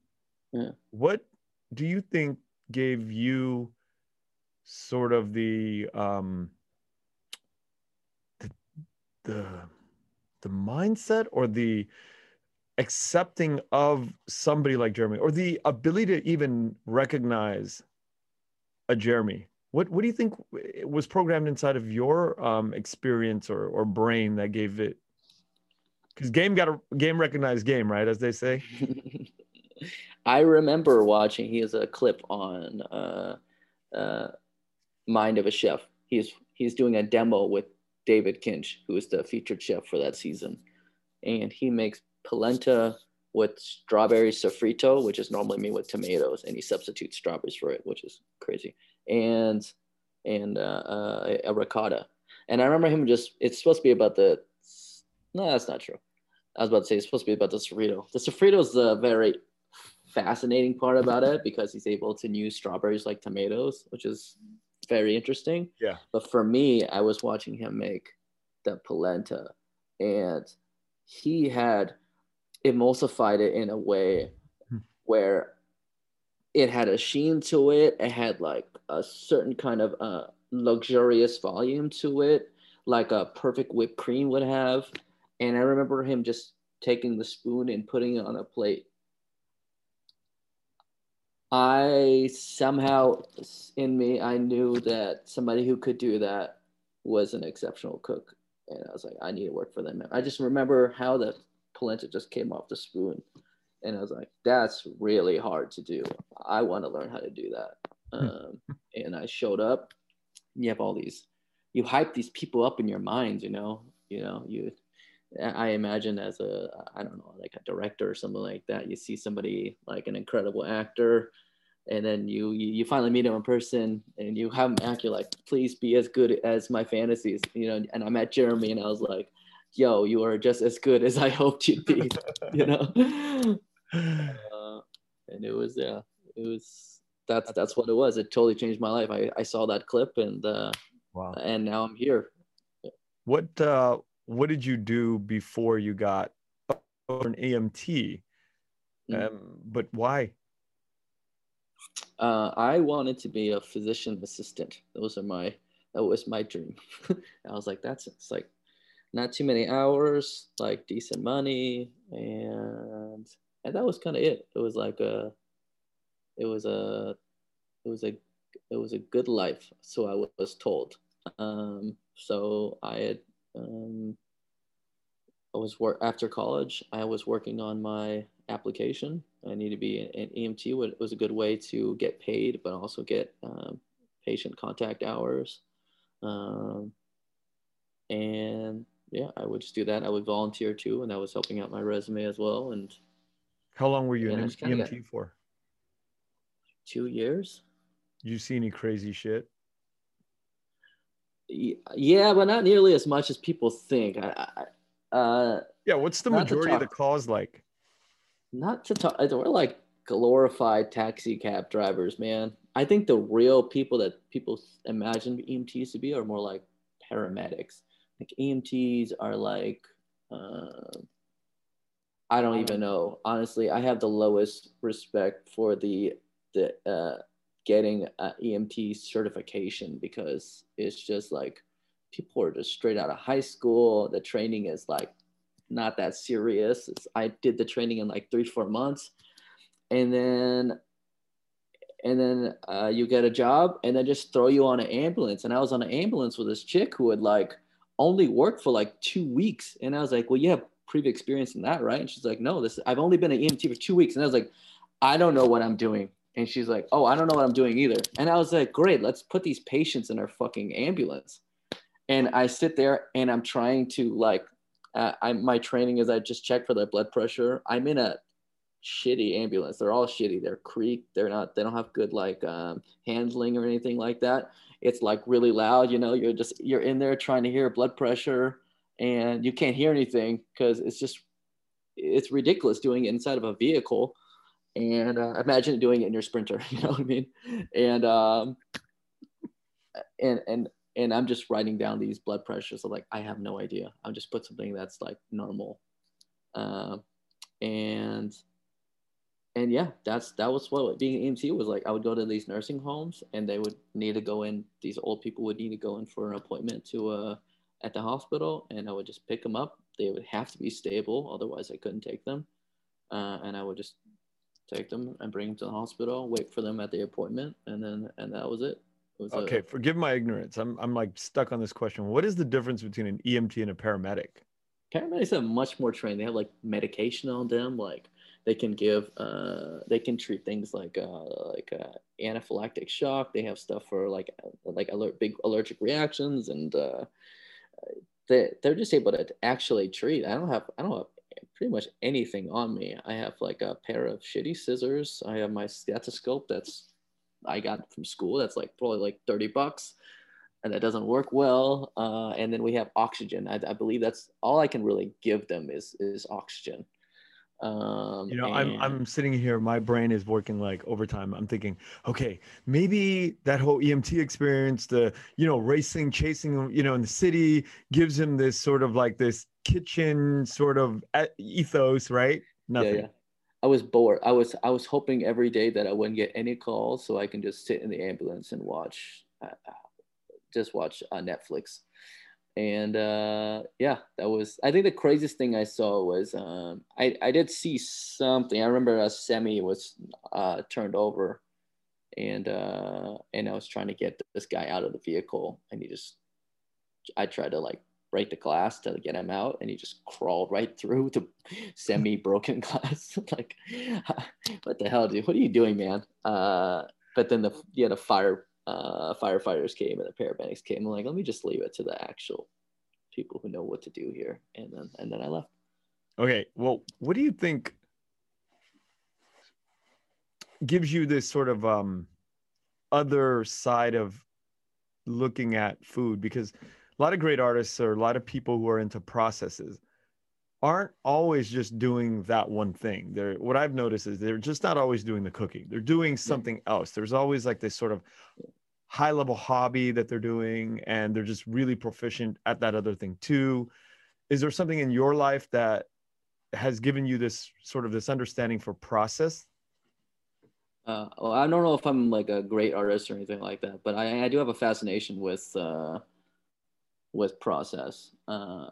Yeah. What do you think gave you sort of the um the the, the mindset or the accepting of somebody like Jeremy or the ability to even recognize a Jeremy? What what do you think was programmed inside of your um, experience or or brain that gave it? Because game got a game recognized game, right? As they say. I remember watching. He has a clip on uh, uh, Mind of a Chef. He's he's doing a demo with David Kinch, who was the featured chef for that season, and he makes polenta with strawberry sofrito, which is normally made with tomatoes, and he substitutes strawberries for it, which is crazy, and and uh, uh, a ricotta. And I remember him just. It's supposed to be about the. No, that's not true. I was about to say it's supposed to be about the sofrito. The sofrito is the very fascinating part about it because he's able to use strawberries like tomatoes, which is very interesting. Yeah. But for me, I was watching him make the polenta, and he had emulsified it in a way Hmm. where it had a sheen to it. It had like a certain kind of uh, luxurious volume to it, like a perfect whipped cream would have. And I remember him just taking the spoon and putting it on a plate. I somehow in me, I knew that somebody who could do that was an exceptional cook. And I was like, I need to work for them. I just remember how the polenta just came off the spoon. And I was like, that's really hard to do. I want to learn how to do that. Um, and I showed up. You have all these, you hype these people up in your mind, you know, you know, you, I imagine as a, I don't know, like a director or something like that, you see somebody like an incredible actor and then you, you you finally meet him in person and you have him act you're like please be as good as my fantasies you know and i met jeremy and i was like yo you are just as good as i hoped you'd be you know uh, and it was yeah it was that's that's what it was it totally changed my life i, I saw that clip and uh wow. and now i'm here What uh what did you do before you got an EMT? Mm. Um, but why? Uh, I wanted to be a physician assistant. Those are my that was my dream. I was like, that's it's like not too many hours, like decent money, and and that was kind of it. It was like a, it was a, it was a, it was a good life. So I was told. Um, so I had, um, I was work after college. I was working on my application. I need to be an EMT. It was a good way to get paid, but also get um, patient contact hours. Um, and yeah, I would just do that. I would volunteer too, and that was helping out my resume as well. And How long were you an EMT for? two years. Did you see any crazy shit? Yeah, but not nearly as much as people think. I, I uh, Yeah, what's the majority of the calls like? Not to talk we're like glorified taxi cab drivers man. I think the real people that people imagine emts to be are more like paramedics. Like emts are like uh, i don't even know. Honestly i have the lowest respect for the the uh, getting a emt certification because it's just like people are just straight out of high school. The training is like not that serious. It's, I did the training in like three, four months, and then and then uh, you get a job, and then just throw you on an ambulance. And I was on an ambulance with this chick who had like only worked for like two weeks, and I was like, "Well, you have previous experience in that, right?" And she's like, "No, this I've only been an EMT for two weeks," and I was like, "I don't know what I'm doing." And she's like, "Oh, I don't know what I'm doing either." And I was like, "Great, let's put these patients in our fucking ambulance." And I sit there and I'm trying to like uh, I my training is I just check for their blood pressure. I'm in a shitty ambulance. They're all shitty. They're creak. They're not. They don't have good like um, handling or anything like that. It's like really loud. You know, you're just you're in there trying to hear blood pressure, and you can't hear anything because it's just it's ridiculous doing it inside of a vehicle and uh, imagine doing it in your sprinter you know what i mean and um and and and i'm just writing down these blood pressures. Like i have no idea. I'll just put something that's like normal. Uh, and and yeah that's that was what being an emt was like. I would go to these nursing homes and they would need to go in these old people would need to go in for an appointment to uh at the hospital and i would just pick them up. They would have to be stable otherwise i couldn't take them. Uh, and i would just take them and bring them to the hospital, wait for them at the appointment, and then and that was it. Okay, a, forgive my ignorance. I'm I'm like stuck on this question. What is the difference between an EMT and a paramedic? paramedics have much more training. They have like medication on them, like they can give, uh, they can treat things like uh, like uh, anaphylactic shock. They have stuff for like like alert, big allergic reactions, and uh, they they're just able to actually treat. I don't have I don't have pretty much anything on me. I have like a pair of shitty scissors. I have my stethoscope that's I got from school. That's like probably like 30 bucks and that doesn't work well. Uh, and then we have oxygen. I, I, believe that's all I can really give them is, is oxygen. Um, you know, I'm I'm sitting here, my brain is working like overtime. I'm thinking, okay, maybe that whole EMT experience, the you know, racing, chasing, you know, in the city gives him this sort of like this kitchen sort of ethos, right? Nothing. Yeah, yeah. I was bored. I was I was hoping every day that I wouldn't get any calls, so I can just sit in the ambulance and watch, uh, just watch uh, Netflix and uh, yeah, that was. I think the craziest thing I saw was um, I I did see something. I remember a semi was uh, turned over, and uh, and I was trying to get this guy out of the vehicle, and he just I tried to like break the glass to get him out, and he just crawled right through the semi broken glass. like, what the hell, dude? What are you doing, man? Uh, but then the yeah the fire uh, firefighters came and the paramedics came. I'm like, let me just leave it to the actual people who know what to do here. And then and then I left. Okay. Well, what do you think gives you this sort of um other side of looking at food? Because a lot of great artists or a lot of people who are into processes aren't always just doing that one thing. They're what I've noticed is they're just not always doing the cooking. They're doing something else. There's always like this sort of high level hobby that they're doing and they're just really proficient at that other thing too. Is there something in your life that has given you this sort of this understanding for process? Uh, well, I don't know if I'm like a great artist or anything like that, but I, I do have a fascination with uh, with process. Uh,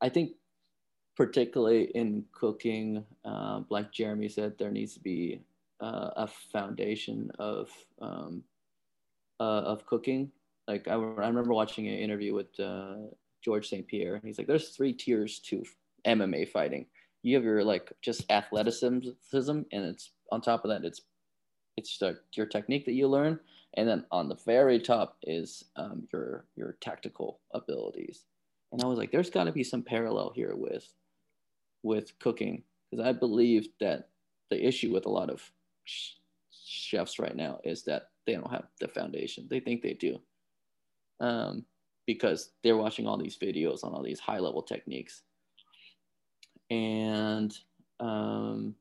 I think particularly in cooking, uh, like Jeremy said, there needs to be uh, a foundation of um, uh, of cooking. Like I, I, remember watching an interview with uh, George St. Pierre, and he's like, "There's three tiers to MMA fighting. You have your like just athleticism, and it's on top of that, it's it's the, your technique that you learn, and then on the very top is um, your your tactical abilities." And I was like, "There's got to be some parallel here with with cooking because I believe that the issue with a lot of sh- chefs right now is that they don't have the foundation. They think they do um, because they're watching all these videos on all these high level techniques. And um,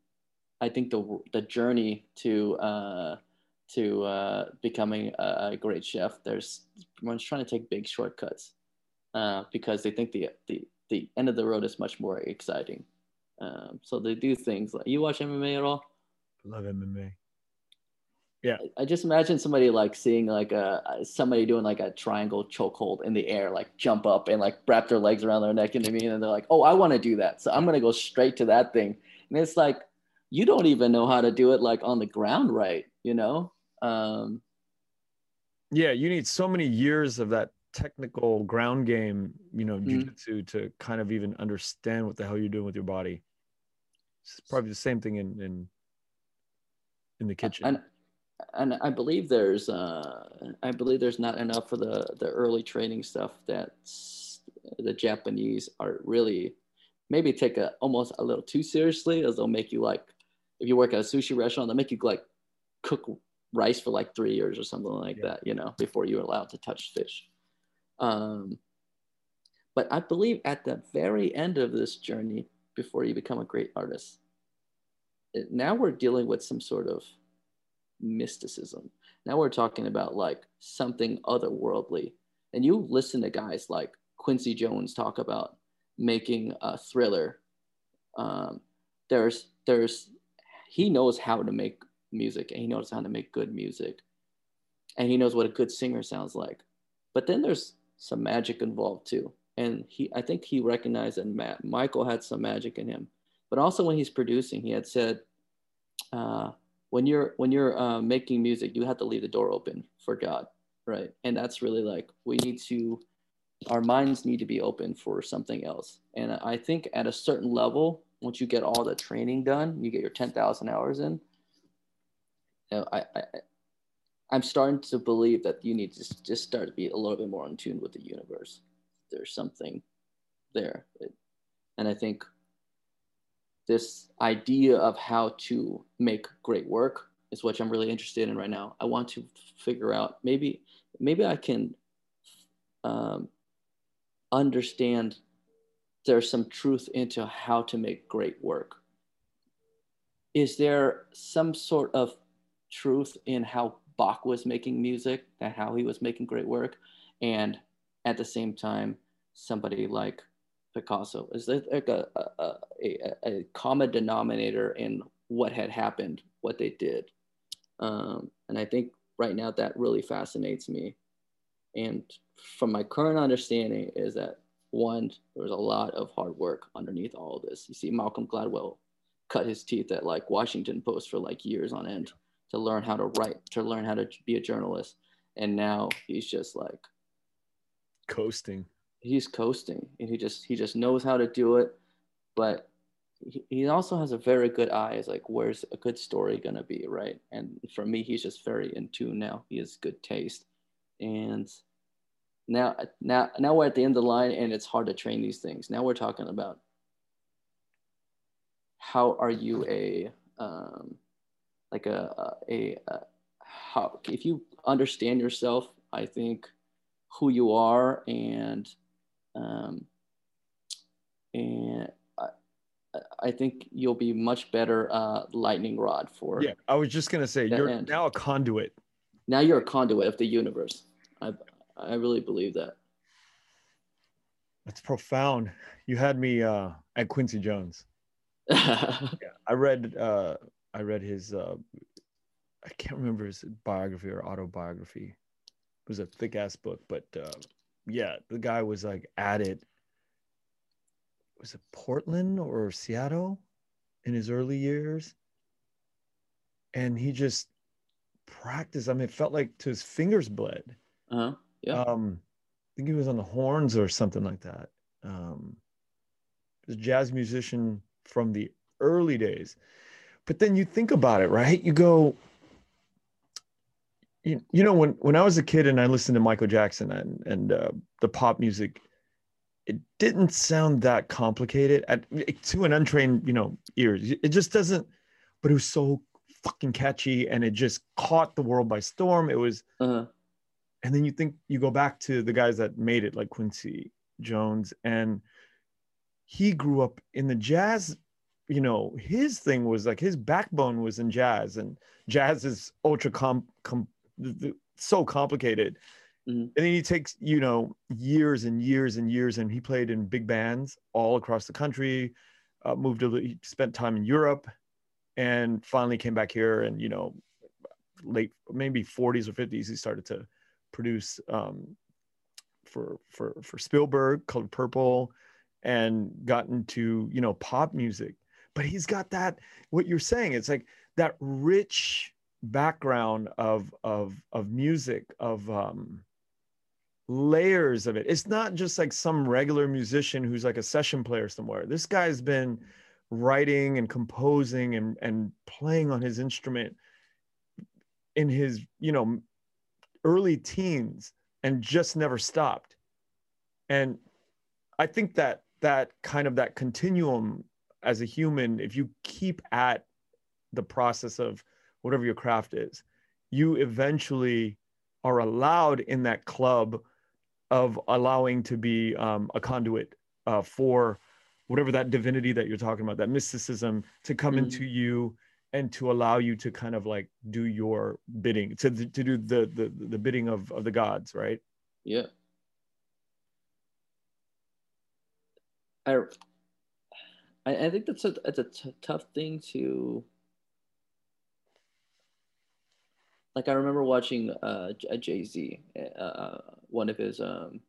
I think the, the journey to, uh, to uh, becoming a, great chef, there's one's trying to take big shortcuts uh, because they think the, the, the end of the road is much more exciting. Um, so they do things like you watch MMA at all? Love MMA. Yeah. I just imagine somebody like seeing like a somebody doing like a triangle chokehold in the air, like jump up and like wrap their legs around their neck, into me, and they're like, "Oh, I want to do that, so I'm gonna go straight to that thing." And it's like you don't even know how to do it like on the ground, right? You know. Um, yeah, you need so many years of that technical ground game, you know, mm-hmm. jujitsu to kind of even understand what the hell you're doing with your body. It's probably the same thing in in in the kitchen. And and I believe there's uh, I believe there's not enough for the the early training stuff that the Japanese are really maybe take a almost a little too seriously as they'll make you like if you work at a sushi restaurant they'll make you like cook rice for like three years or something like yeah. that you know before you're allowed to touch fish um, but I believe at the very end of this journey, before you become a great artist, it, now we're dealing with some sort of mysticism. Now we're talking about like something otherworldly. And you listen to guys like Quincy Jones talk about making a thriller. Um, there's there's he knows how to make music and he knows how to make good music and he knows what a good singer sounds like. But then there's some magic involved too. And he i think he recognized that Matt, michael had some magic in him. But also when he's producing he had said uh, when you're when you're uh, making music you have to leave the door open for god right? And that's really like we need to our minds need to be open for something else. And i think at a certain level once you get all the training done you get your 10000 hours in you know, I, I i'm starting to believe that you need to just start to be a little bit more in tune with the universe there's something there and i think this idea of how to make great work is what I'm really interested in right now. I want to figure out maybe maybe I can um, understand there's some truth into how to make great work. Is there some sort of truth in how Bach was making music, that how he was making great work, and at the same time, somebody like Picasso? Is there like a, a, a, a common denominator in what had happened, what they did? Um, and I think right now that really fascinates me. And from my current understanding is that one, there's a lot of hard work underneath all of this. You see, Malcolm Gladwell cut his teeth at like Washington Post for like years on end to learn how to write, to learn how to be a journalist. And now he's just like coasting. He's coasting and he just he just knows how to do it. But he, he also has a very good eye It's like where's a good story gonna be right? And for me he's just very in tune now. He has good taste. And now now now we're at the end of the line and it's hard to train these things. Now we're talking about how are you a um, like a, a, a how if you understand yourself i think who you are and um, and I, I think you'll be much better uh, lightning rod for. Yeah, I was just gonna say you're end. now a conduit. Now you're a conduit of the universe. I I really believe that. That's profound. You had me uh, at Quincy Jones. yeah, I read uh, I read his uh, I can't remember his biography or autobiography. It was a thick ass book, but uh, yeah, the guy was like at it. Was it Portland or Seattle in his early years? And he just practiced. I mean, it felt like to his fingers bled. Uh-huh. Yeah. Um, I think he was on the horns or something like that. Um, a jazz musician from the early days. But then you think about it, right? You go, you, you know when when I was a kid and I listened to Michael Jackson and and uh, the pop music, it didn't sound that complicated at, to an untrained you know ears. It just doesn't. But it was so fucking catchy and it just caught the world by storm. It was. Uh-huh. And then you think you go back to the guys that made it, like Quincy Jones, and he grew up in the jazz you know his thing was like his backbone was in jazz and jazz is ultra com, com so complicated. Mm-hmm. And then he takes, you know, years and years and years, and he played in big bands all across the country. Uh, moved to, he spent time in Europe, and finally came back here. And you know, late maybe 40s or 50s, he started to produce um, for for for Spielberg, Color Purple, and got into you know pop music. But he's got that what you're saying. It's like that rich background of of of music of um layers of it it's not just like some regular musician who's like a session player somewhere this guy's been writing and composing and and playing on his instrument in his you know early teens and just never stopped and i think that that kind of that continuum as a human if you keep at the process of whatever your craft is, you eventually are allowed in that club of allowing to be um, a conduit uh, for whatever that divinity that you're talking about, that mysticism to come Mhm. into you and to allow you to kind of like do your bidding, to, to do the, the, the bidding of, of the gods, right? Yeah. I, I I think that's a that's a t- tough thing to. Like I remember watching uh, a Jay Z, uh, one of his um,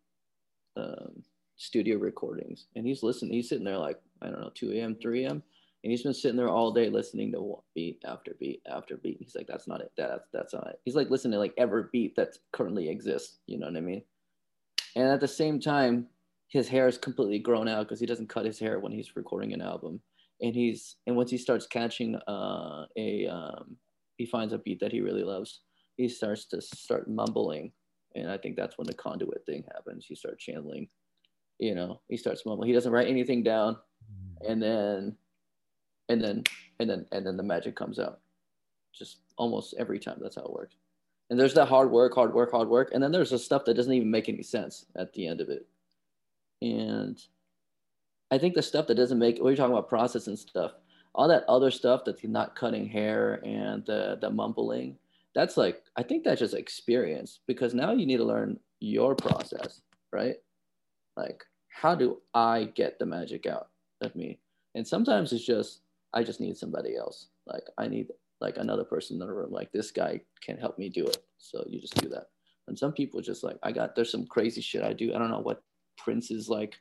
um, studio recordings, and he's listening. He's sitting there like I don't know, two a.m., three a.m., and he's been sitting there all day listening to beat after beat after beat. He's like, "That's not it. That's that's not it." He's like listening to like every beat that currently exists. You know what I mean? And at the same time, his hair is completely grown out because he doesn't cut his hair when he's recording an album. And he's and once he starts catching uh, a um, he finds a beat that he really loves, he starts to start mumbling, and I think that's when the conduit thing happens. He starts channeling, you know, he starts mumbling. He doesn't write anything down, and then, and then, and then, and then the magic comes out. Just almost every time. That's how it works. And there's that hard work, hard work, hard work, and then there's the stuff that doesn't even make any sense at the end of it. And I think the stuff that doesn't make, we are talking about process and stuff, all that other stuff that's not cutting hair and the, the mumbling, that's like, I think that's just experience because now you need to learn your process, right? Like, how do I get the magic out of me? And sometimes it's just, I just need somebody else. Like, I need like another person in the room, like, this guy can help me do it. So you just do that. And some people just like, I got, there's some crazy shit I do. I don't know what Prince's like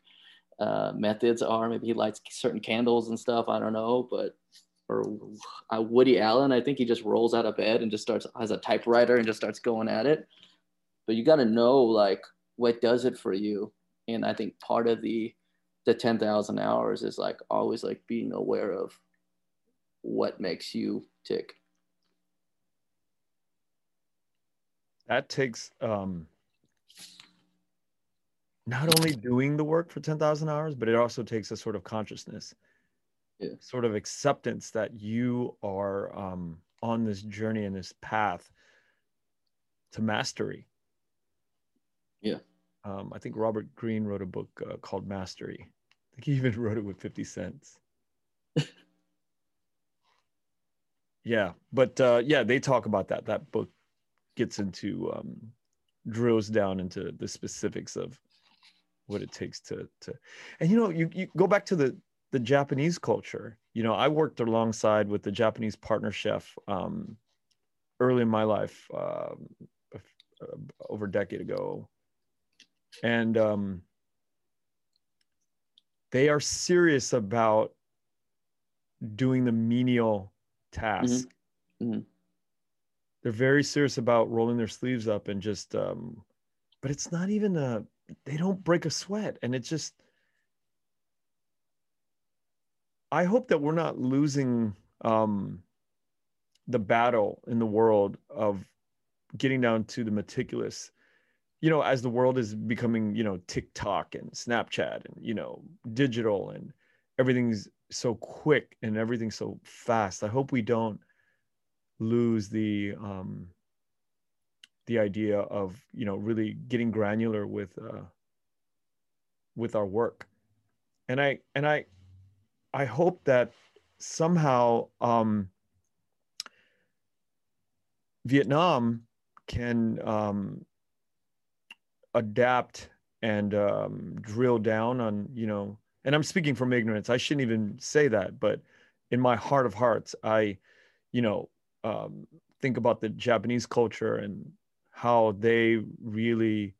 uh, methods are. Maybe he lights certain candles and stuff. I don't know, but or uh, Woody Allen, I think he just rolls out of bed and just starts has a typewriter and just starts going at it. But you got to know like what does it for you, and I think part of the the ten thousand hours is like always like being aware of what makes you tick. That takes um, not only doing the work for 10,000 hours, but it also takes a sort of consciousness, Yeah. sort of acceptance that you are um, on this journey and this path to mastery. Yeah. Um, I think Robert Greene wrote a book uh, called Mastery. I think he even wrote it with 50 cents. yeah. But uh, yeah, they talk about that. That book gets into, um, drills down into the specifics of what it takes to to and you know you, you go back to the the japanese culture. You know i worked alongside with the japanese partner chef um early in my life um uh, over a decade ago. And um they are serious about doing the menial task. Mhm. they're very serious about rolling their sleeves up and just um but it's not even a they don't break a sweat. And it's just i hope that we're not losing um the battle in the world of getting down to the meticulous you know as the world is becoming you know tiktok and snapchat and you know digital and everything's so quick and everything's so fast. I hope we don't lose the um the idea of you know really getting granular with uh with our work. And i and i i hope that somehow um vietnam can um adapt and um drill down on you know and i'm speaking from ignorance. I shouldn't even say that but in my heart of hearts i you know um think about the japanese culture and how they really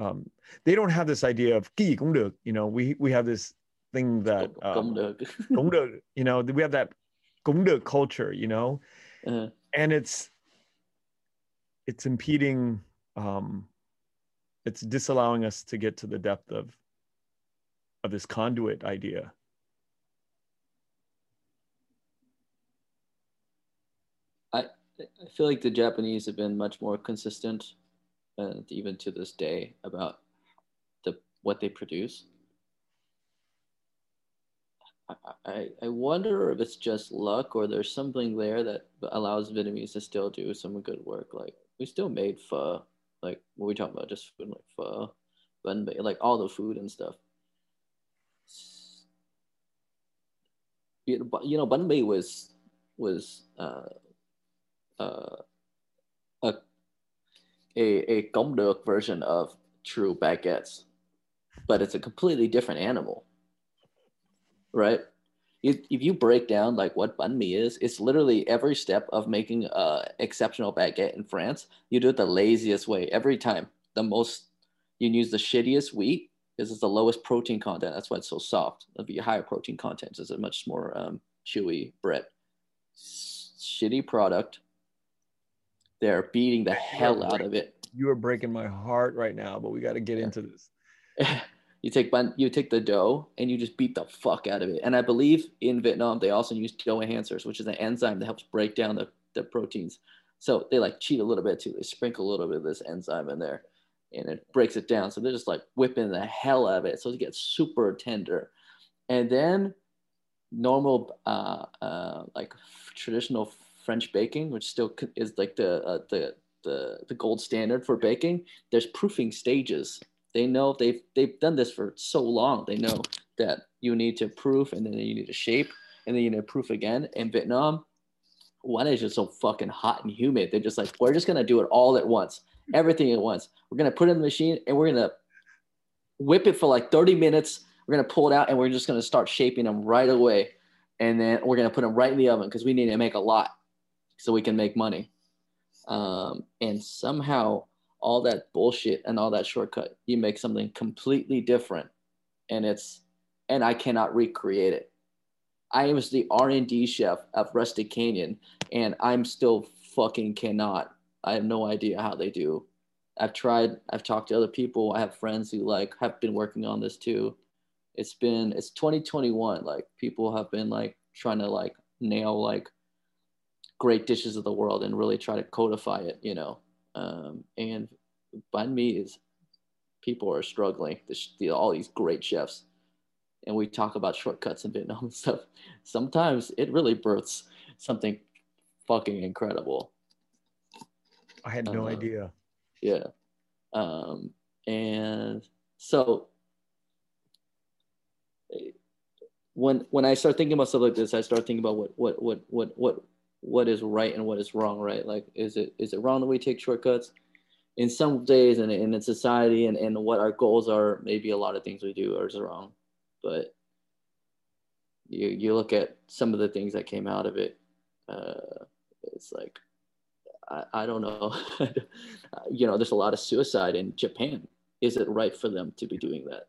um, they don't have this idea of cũng you know we we have this thing that um, Công được. cũng được, you know we have that culture you know? Uh, and it's it's impeding um it's disallowing us to get to the depth of of this conduit idea I feel like the Japanese have been much more consistent, and even to this day, about the what they produce. I, I, wonder if it's just luck or there's something there that allows Vietnamese to still do some good work. Like we still made pho, like what we talking about, just food like pho, mi, like all the food and stuff. You know, mi was was uh, uh, a a a gom version of true baguettes, but it's a completely different animal, right? If, if you break down like what banh mi is, it's literally every step of making a exceptional baguette in France. You do it the laziest way every time. The most you use the shittiest wheat because it's the lowest protein content. That's why it's so soft. The higher protein content is a much more um, chewy bread. Shitty product. They're beating the hell out of it. You are breaking my heart right now, but we got to get Yeah. into this. you take bun, you take the dough and you just beat the fuck out of it. And I believe in Vietnam they also use dough enhancers, which is an enzyme that helps break down the, the proteins. So they like cheat a little bit too. They sprinkle a little bit of this enzyme in there, and it breaks it down. So they're just like whipping the hell out of it, so it gets super tender. And then normal, uh, uh, like traditional French baking, which still is like the uh, the the the gold standard for baking. There's proofing stages they know they've they've done this for so long. They know that you need to proof and then you need to shape and then you need to proof again. In Vietnam, one is just so fucking hot and humid. They're just like, we're just gonna do it all at once, everything at once. We're gonna put it in the machine and we're gonna whip it for like 30 minutes. We're gonna pull it out and we're just gonna start shaping them right away. And then we're gonna put them right in the oven because we need to make a lot so we can make money. Um, and somehow all that bullshit and all that shortcut you make something completely different. And it's and i cannot recreate it. I was the r&d chef of rustic canyon and i'm still fucking cannot. I have no idea how they do. I've tried i've talked to other people. I have friends who like have been working on this too. It's been it's 2021 like people have been like trying to like nail like great dishes of the world and really try to codify it you know um, and banh mi is people are struggling. There's the, all these great chefs, and we talk about shortcuts in Vietnam and stuff. Sometimes it really births something fucking incredible. I had no Uh, idea. Yeah, um, and so when when I start thinking about stuff like this, I start thinking about what what what what what what is right and what is wrong. Right? Like, is it is it wrong that we take shortcuts? In some days, and in, in society, and, and what our goals are, maybe a lot of things we do are wrong. But you you look at some of the things that came out of it, uh, it's like I, I don't know. you know, there's a lot of suicide in Japan. Is it right for them to be doing that?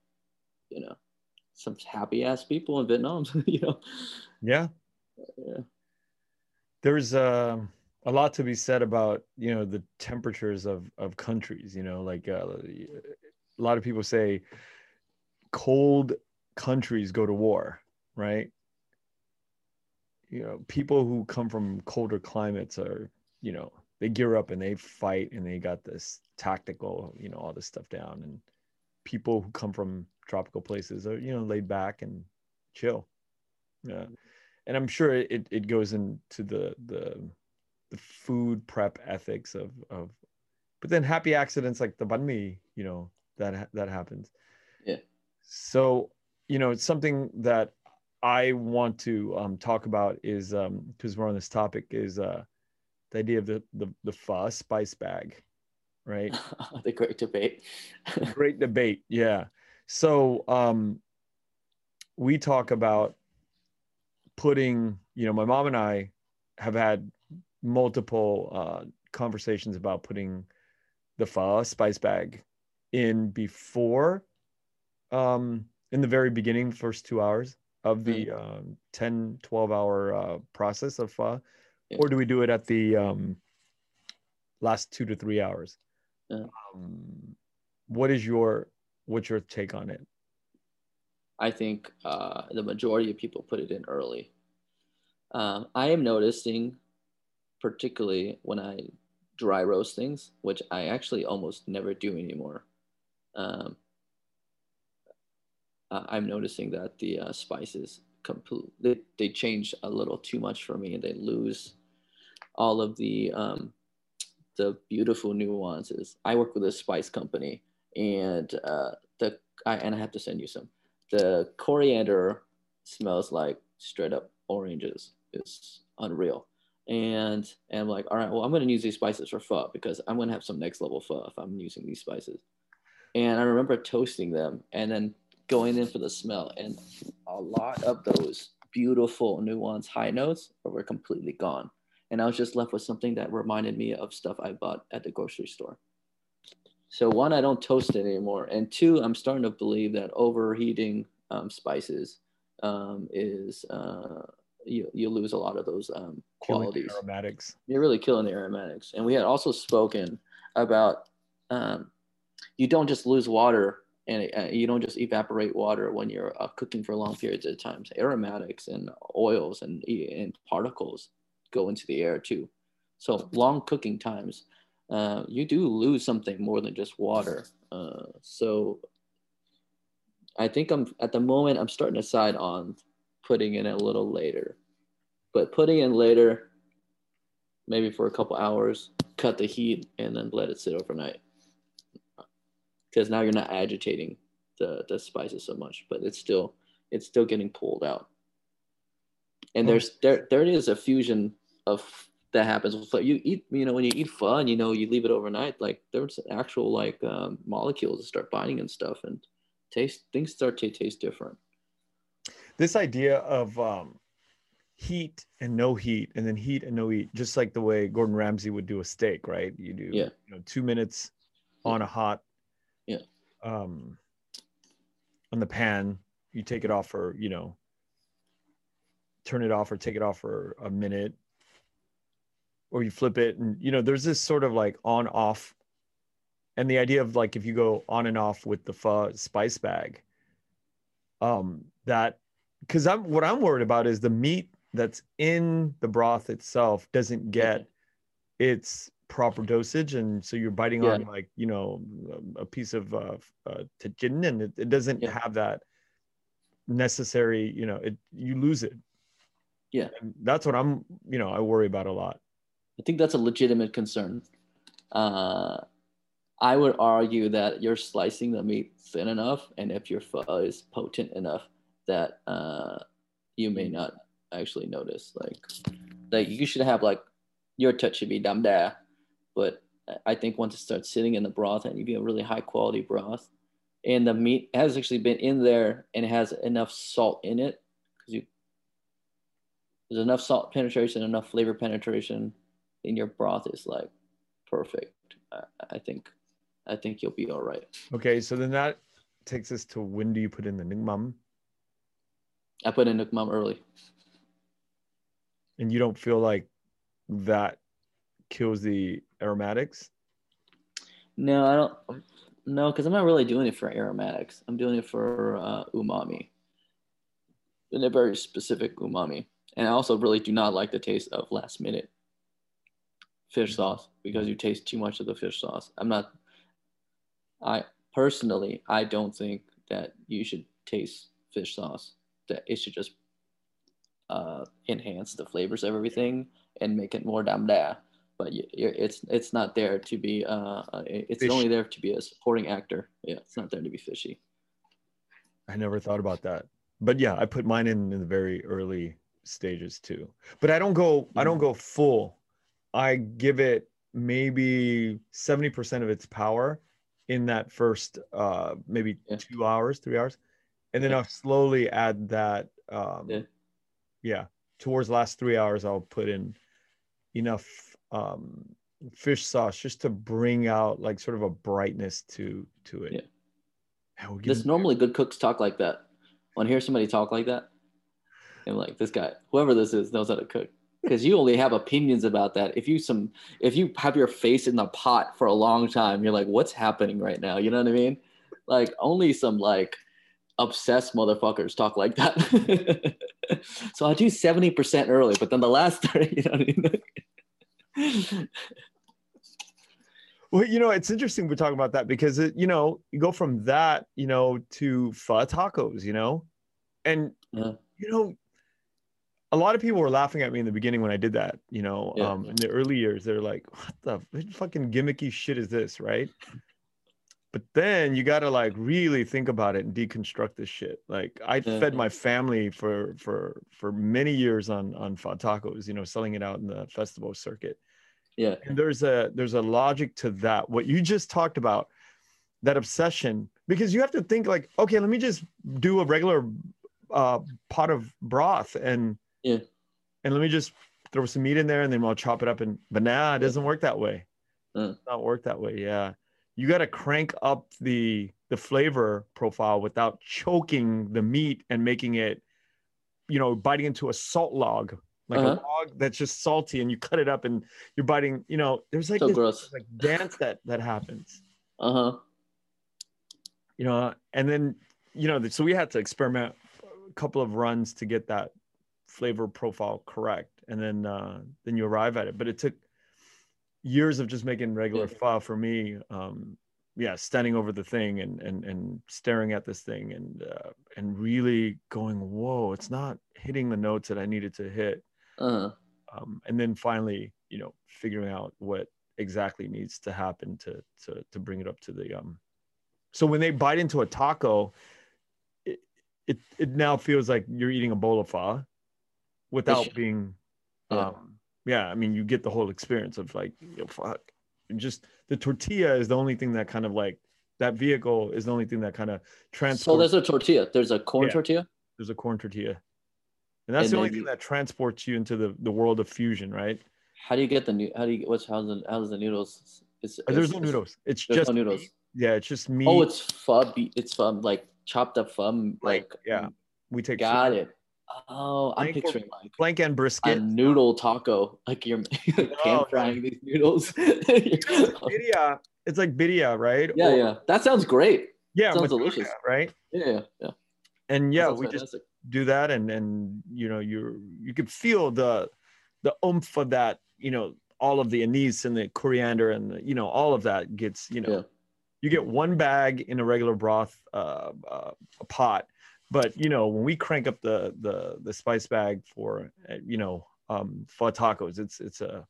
You know, some happy ass people in Vietnam. you know, Yeah. yeah. There's um a lot to be said about you know the temperatures of of countries. You know, like uh, a lot of people say cold countries go to war, right? You know, people who come from colder climates are, you know, they gear up and they fight and they got this tactical, you know, all this stuff down. And people who come from tropical places are, you know, laid back and chill. Yeah. And I'm sure it, it goes into the the the food prep ethics of of but then happy accidents like the banh mi, you know, that that happens. Yeah. So, you know, it's something that I want to um, talk about is because we're on this topic is uh, the idea of the the the pho spice bag, right? the great debate. Great debate, yeah. So um, we talk about putting, you know, my mom and I have had multiple uh, conversations about putting the pho spice bag in before, um, in the very beginning, first two hours of the um, 10, 12 hour uh, process of pho, Yeah. or do we do it at the um, last two to three hours? Yeah. Um, what is your what's your take on it? I think uh, the majority of people put it in early. Um, I am noticing, particularly when I dry roast things, which I actually almost never do anymore. Um, I'm noticing that the uh, spices complete they, they change a little too much for me, and they lose all of the um, the beautiful nuances. I work with a spice company, and uh, the I, and I have to send you some. The coriander smells like straight up oranges. It's unreal. And and I'm like, all right, well, I'm gonna use these spices for pho because I'm gonna have some next level pho if I'm using these spices. And I remember toasting them and then going in for the smell, and a lot of those beautiful nuanced high notes were completely gone. And I was just left with something that reminded me of stuff I bought at the grocery store. So one, I don't toast it anymore, and two, I'm starting to believe that overheating um, spices um, is uh, you you lose a lot of those um, qualities. Killing aromatics. You're really killing the aromatics. And we had also spoken about um, you don't just lose water and uh, you don't just evaporate water when you're uh, cooking for long periods of time. So Aromatics and oils and, and particles go into the air too. So long cooking times, uh, you do lose something more than just water. Uh, so I think I'm at the moment I'm starting to side on putting in a little later, but putting in later, maybe for a couple hours, cut the heat and then let it sit overnight. Because now you're not agitating the, the spices so much, but it's still it's still getting pulled out. And there's there there is a fusion of that happens with You eat, you know, when you eat pho and you know you leave it overnight, like there's actual like um, molecules that start binding and stuff, and taste things start to taste different. This idea of um, heat and no heat, and then heat and no heat, just like the way Gordon Ramsay would do a steak, right? You do, yeah. you know, two minutes on a hot, yeah, um, on the pan. You take it off for, you know, turn it off or take it off for a minute or you flip it and you know there's this sort of like on off and the idea of like if you go on and off with the pho spice bag um that because i'm what i'm worried about is the meat that's in the broth itself doesn't get its proper dosage and so you're biting Yeah. on like you know a piece of uh, uh tajin and it, it doesn't Yeah. have that necessary you know it you lose it Yeah. and that's what i'm you know i worry about a lot I think that's a legitimate concern. Uh, I would argue that you're slicing the meat thin enough, and if your pho is potent enough, that uh, you may not actually notice. Like, like you should have like your touch should be dam da, but I think once it starts sitting in the broth and you get a really high quality broth, and the meat has actually been in there and has enough salt in it because you there's enough salt penetration, enough flavor penetration in your broth is like perfect. I, I think, I think you'll be all right. okay so then that takes us to when do you put in the nuoc mam I put in nuoc mam early. and you don't feel like that kills the aromatics No, I don't. No, because I'm not really doing it for aromatics. I'm doing it for uh, umami, and a very specific umami. And I also really do not like the taste of last minute fish sauce because you taste too much of the fish sauce. I'm not. I personally, I don't think that you should taste fish sauce. That it should just uh, enhance the flavors of everything and make it more damn da. But it's it's not there to be. Uh, uh, it's Fish. only there to be a supporting actor. Yeah, it's not there to be fishy. i never thought about that but yeah i put mine in in the very early stages too but i don't go i don't go full i give it maybe 70% of its power in that first uh maybe Yeah. two hours three hours and then Yeah. i'll slowly add that um Yeah. yeah towards the last three hours i'll put in enough um fish sauce just to bring out like sort of a brightness to to it Yeah. This normally good cooks talk like that. When I hear somebody talk like that, I'm like, this guy, whoever this is, knows how to cook. Because you only have opinions about that. If you some, if you have your face in the pot for a long time, you're like, what's happening right now? You know what I mean? Like only some like obsessed motherfuckers talk like that. so I do seventy percent early, but then the last thirty, you know what I mean? Well, you know, it's interesting we're talking about that because it, you know, you go from that, you know, to pho tacos, you know, and Yeah. you know, a lot of people were laughing at me in the beginning when I did that. You know, Yeah. um, in the early years, they're like, "What the f- fucking gimmicky shit is this?" Right? but then you got to like really think about it and deconstruct this shit like i Yeah. fed my family for for for many years on on pho tacos you know selling it out in the festival circuit Yeah. and there's a there's a logic to that what you just talked about that obsession because you have to think like okay let me just do a regular uh pot of broth and Yeah. and let me just throw some meat in there and then i'll chop it up and but nah it doesn't work that way Uh. Not work that way yeah you got to crank up the the flavor profile without choking the meat and making it you know biting into a salt log like Uh-huh. a log that's just salty and you cut it up and you're biting you know there's like So this gross. like dance that that happens Uh huh. you know and then you know so we had to experiment a couple of runs to get that flavor profile correct and then uh then you arrive at it but it took years of just making regular Yeah. pho for me um yeah standing over the thing and and and staring at this thing and uh and really going whoa it's not hitting the notes that i needed to hit Uh huh. um, and then finally you know figuring out what exactly needs to happen to to to bring it up to the um so when they bite into a taco it it, it now feels like you're eating a bowl of pho without Which- being Yeah. um yeah i mean you get the whole experience of like you know, fuck and just the tortilla is the only thing that kind of like that vehicle is the only thing that kind of transports So there's a tortilla. There's a corn Yeah. tortilla. there's a corn tortilla and that's And the only then thing that transports you into the the world of fusion right How do you get the new? How do you? What's how's the how's the noodles? It's, Uh, there's it's- no noodles. It's just no noodles. meat. Yeah, it's just meat. Oh, it's pho. It's pho, like chopped up pho. Like, Like yeah. we take got it. Oh, I'm Flank or- picturing like flank and brisket, a noodle taco. Like you're pan frying these noodles. Birria. It's like birria, right? yeah, Or- yeah. That sounds great. yeah. Sounds delicious. right? Yeah, yeah. And yeah, we just do that, and and you know, you you could feel the the oomph of that. You know, all of the anise and the coriander and the, you know all of that gets you know. Yeah. You get one bag in a regular broth uh, uh, pot, but you know when we crank up the the the spice bag for uh, you know um for tacos, it's it's a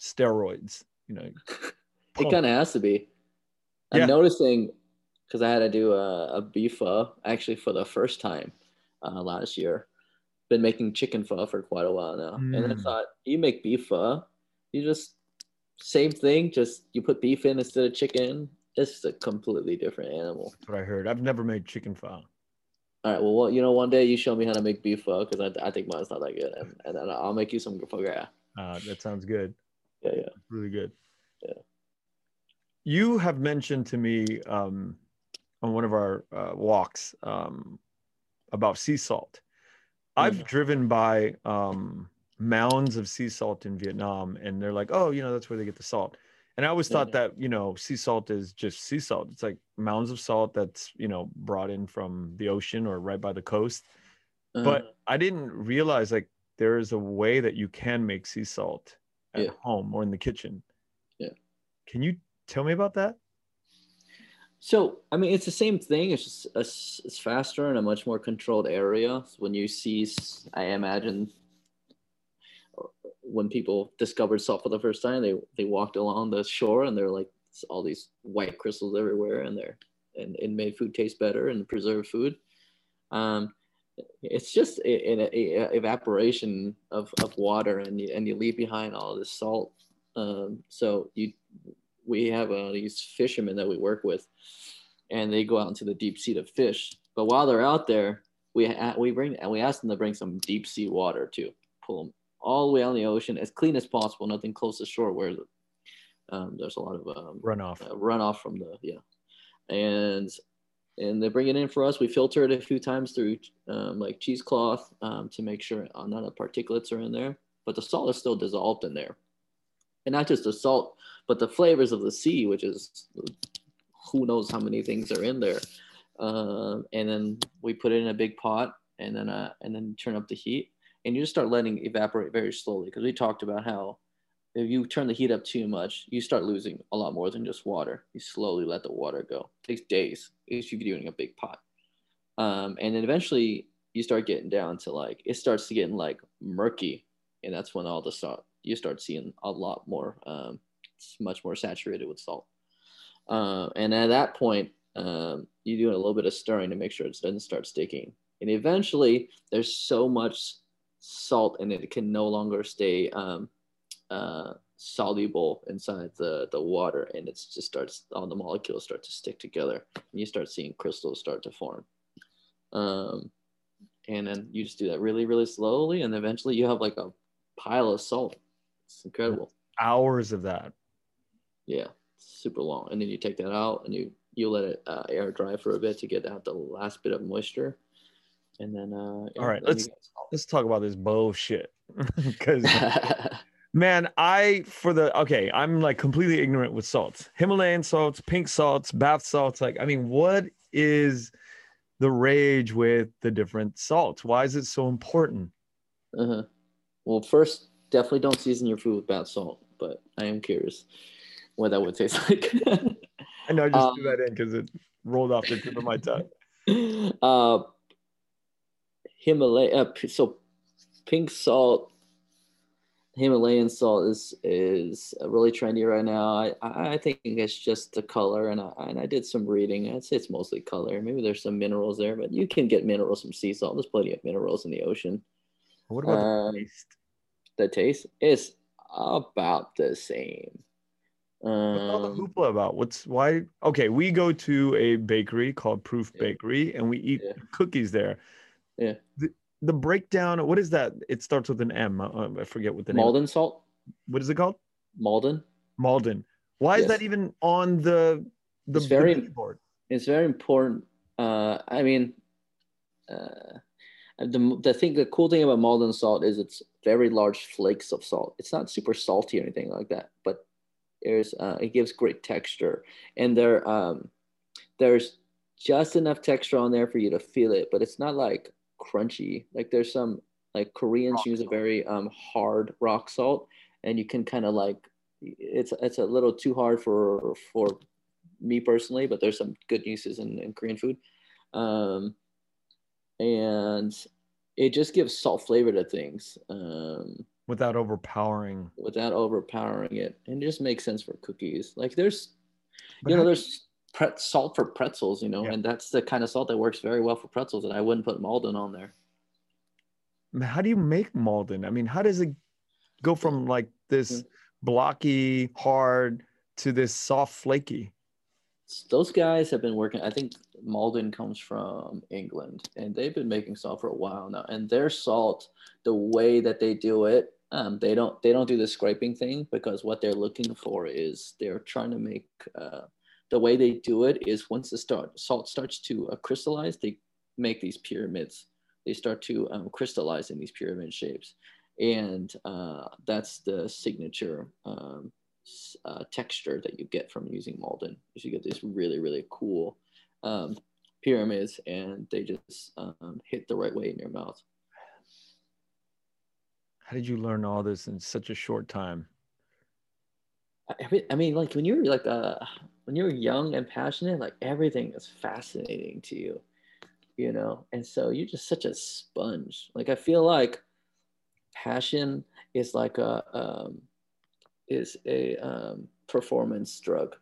steroids. You know, It kind of has to be. I'm Yeah. noticing because I had to do a, a beef pho actually for the first time uh, last year. Been making chicken pho for quite a while now, and I Mm. thought you make beef pho, you just same thing, just you put beef in instead of chicken. It's a completely different animal. That's what I heard. I've never made chicken pho. All right, well, well, you know, one day you show me how to make beef pho because I, I think mine's not that good, and, and then I'll make you some pho gras. Uh, that sounds good. Yeah, yeah. Really good. Yeah. You have mentioned to me um, on one of our uh, walks um, about sea salt. I've Mm. driven by um, mounds of sea salt in Vietnam, and they're like, "Oh, you know, that's where they get the salt." And I always thought that you know, sea salt is just sea salt. It's like mounds of salt that's you know brought in from the ocean or right by the coast. Uh, But I didn't realize like there is a way that you can make sea salt at Yeah. home or in the kitchen. Yeah. Can you tell me about that? So, I mean, it's the same thing. It's just it's, it's faster in a much more controlled area. When you see, I imagine, when people discovered salt for the first time, they they walked along the shore and there were like all these white crystals everywhere, and they're and it made food taste better and preserved food. Um, it's just an evaporation of, of water, and you, and you leave behind all this salt. Um, so you we have uh, these fishermen that we work with, and they go out into the deep sea to fish. But while they're out there, we we bring and we ask them to bring some deep sea water too. Pull them all the way out in the ocean as clean as possible, nothing close to shore where um, there's a lot of um, Runoff. uh, runoff from the yeah, and and they bring it in for us. We filter it a few times through um, like cheesecloth um, to make sure none of the particulates are in there, but the salt is still dissolved in there, and not just the salt, but the flavors of the sea, which is who knows how many things are in there. Um, and then we put it in a big pot, and then uh, and then turn up the heat, and you just start letting evaporate very slowly because we talked about how if you turn the heat up too much, you start losing a lot more than just water. You slowly let the water go. It takes days if you're doing a big pot. Um, and then eventually you start getting down to like, it starts to getting like murky. And that's when all the salt, you start seeing a lot more, um, it's much more saturated with salt. Uh, and at that point, um, you do a little bit of stirring to make sure it doesn't start sticking. And eventually, there's so much salt and it can no longer stay um, uh, soluble inside the, the water and it just starts all the molecules start to stick together and you start seeing crystals start to form. Um, and then you just do that really really slowly and eventually you have like a pile of salt. It's incredible. Hours of that. Yeah super long. And then you take that out and you you let it uh, air dry for a bit to get out the last bit of moisture and then uh yeah, all right let's let's talk about this bullshit. Because man i for the okay i'm like completely ignorant with salts. Himalayan salts pink salts bath salts like i mean what is the rage with the different salts? Why is it so important? Uh-huh. well first definitely don't season your food with bath salt but i am curious what that would taste like. I know i just um, threw that in because it rolled off the tip of my tongue. uh himalaya uh, so pink salt Himalayan salt is is really trendy right now. I I think it's just the color, and I and I did some reading. I'd say it's mostly color. Maybe there's some minerals there, but you can get minerals from sea salt. There's plenty of minerals in the ocean. What about um, the taste? The taste is about the same. What's all the um, hoopla about? What's why? Okay, we go to a bakery called Proof. Bakery, and we eat yeah. cookies there. Yeah. The, the breakdown what is that? It starts with an m. Uh, forget what the name Maldon name salt? What is it called? Maldon? Maldon. Why yes. is that even on the the it's very board it's very important uh i mean uh the, the thing the cool thing about Maldon salt is it's very large flakes of salt. It's not super salty or anything like that but there's uh, it gives great texture. And there um there's just enough texture on there for you to feel it but it's not like crunchy. Like there's some like Koreans rock use salt. a very um, hard rock salt, and you can kind of like it's it's a little too hard for for me personally, but there's some good uses in, in Korean food. Um, and it just gives salt flavor to things. Um, without overpowering. Without overpowering it. And it just makes sense for cookies. Like there's, but you know, there's pret- salt for pretzels, you know, yeah. and that's the kind of salt that works very well for pretzels. And I wouldn't put Maldon on there. How do you make Maldon? I mean, how does it go from like this mm-hmm. blocky, hard to this soft, flaky? Those guys have been working. I think Maldon comes from England, and they've been making salt for a while now. And their salt, the way that they do it, um, they don't they don't do the scraping thing because what they're looking for is they're trying to make uh, the way they do it is once the start, salt starts to uh, crystallize, they make these pyramids. They start to um, crystallize in these pyramid shapes. And uh, that's the signature um, uh, texture that you get from using Maldon. You get these really, really cool um, pyramids and they just um, hit the right way in your mouth. How did you learn all this in such a short time? I mean, like when you're like uh, when you're young and passionate, like everything is fascinating to you, you know? And so you're just such a sponge. Like I feel like passion is like a um, is a um, performance drug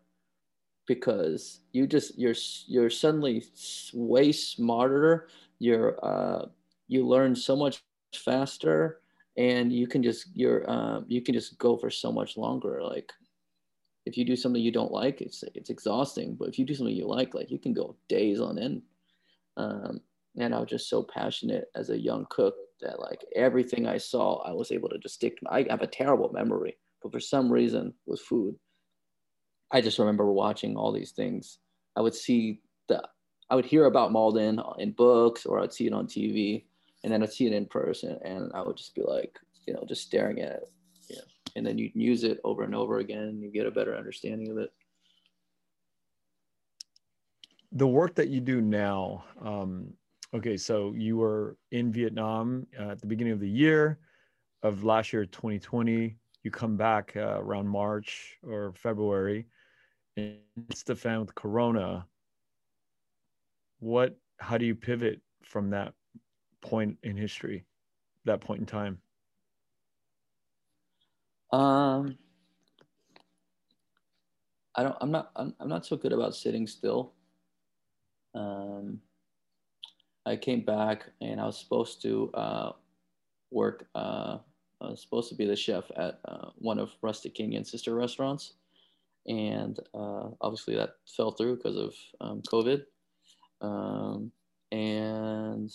because you just you're you're suddenly way smarter. You're uh, you learn so much faster, and you can just you're um, you can just go for so much longer. Like if you do something you don't like, it's it's exhausting. But if you do something you like, like you can go days on end. Um, and I was just so passionate as a young cook that like everything I saw, I was able to just stick. To, I have a terrible memory, but for some reason with food, I just remember watching all these things. I would see the, I would hear about Maldon in books or I'd see it on TV, and then I'd see it in person, and I would just be like, you know, just staring at it and then you can use it over and over again and you get a better understanding of it. The work that you do now um, okay so you were in vietnam uh, at the beginning of the year of last year 2020 you come back uh, around march or february and it's the fan with corona. What how do you pivot from that point in history that point in time um, I don't. I'm not. I'm, I'm not so good about sitting still. Um, I came back and I was supposed to uh, work. Uh, I was supposed to be the chef at uh, one of Rustic Canyon's sister restaurants, and uh, obviously that fell through because of um, COVID. Um, and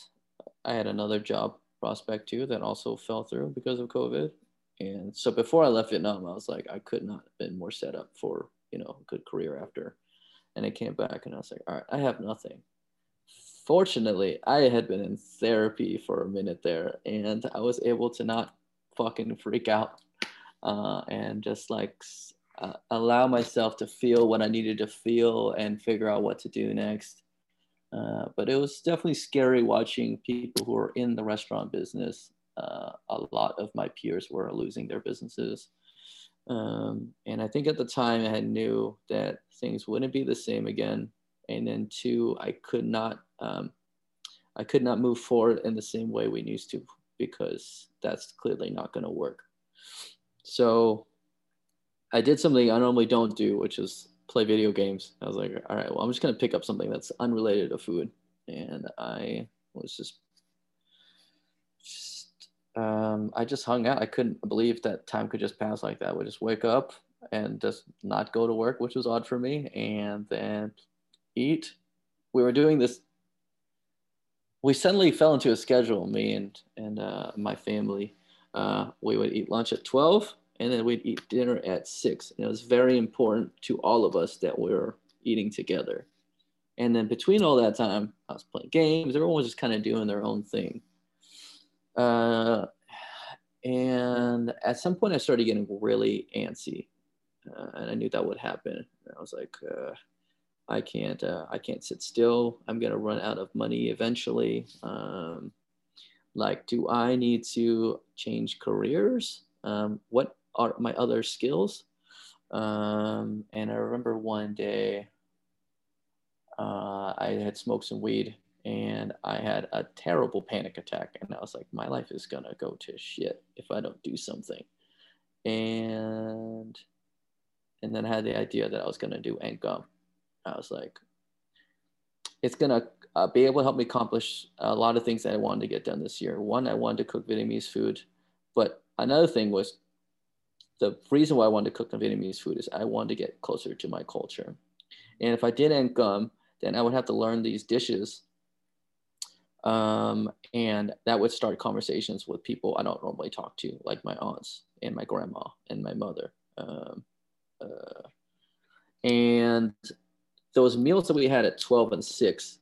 I had another job prospect too that also fell through because of COVID. And so before I left Vietnam, I was like, I could not have been more set up for you know a good career after. And I came back and I was like, all right, I have nothing. Fortunately, I had been in therapy for a minute there, and I was able to not fucking freak out uh, and just like uh, allow myself to feel what I needed to feel and figure out what to do next. Uh, but it was definitely scary watching people who are in the restaurant business. Uh, a lot of my peers were losing their businesses. Um, and I think at the time I knew that things wouldn't be the same again. And then two, I could not, um, I could not move forward in the same way we used to because that's clearly not going to work. So I did something I normally don't do, which is play video games. I was like, all right, well, I'm just going to pick up something that's unrelated to food. And I was just, just um, I just hung out. I couldn't believe that time could just pass like that. I would just wake up and just not go to work, which was odd for me, and then eat. We were doing this. We suddenly fell into a schedule, me and and uh, my family. Uh, we would eat lunch at 12 and then we'd eat dinner at six. And it was very important to all of us that we were eating together. And then between all that time, I was playing games. Everyone was just kind of doing their own thing. Uh, and at some point, I started getting really antsy, uh, and I knew that would happen. I was like, uh, I can't, uh, I can't sit still. I'm gonna run out of money eventually. Um, like, do I need to change careers? Um, what are my other skills. Um, and I remember one day uh, I had smoked some weed and I had a terrible panic attack. And I was like, my life is going to go to shit if I don't do something. And and then I had the idea that I was going to do An Com. I was like, it's going to uh, be able to help me accomplish a lot of things that I wanted to get done this year. One, I wanted to cook Vietnamese food, but another thing was the reason why I wanted to cook Vietnamese food is I wanted to get closer to my culture. And if I didn't come, then I would have to learn these dishes. Um, and that would start conversations with people I don't normally talk to, like my aunts and my grandma and my mother. Um, uh, and those meals that we had at 12 and 6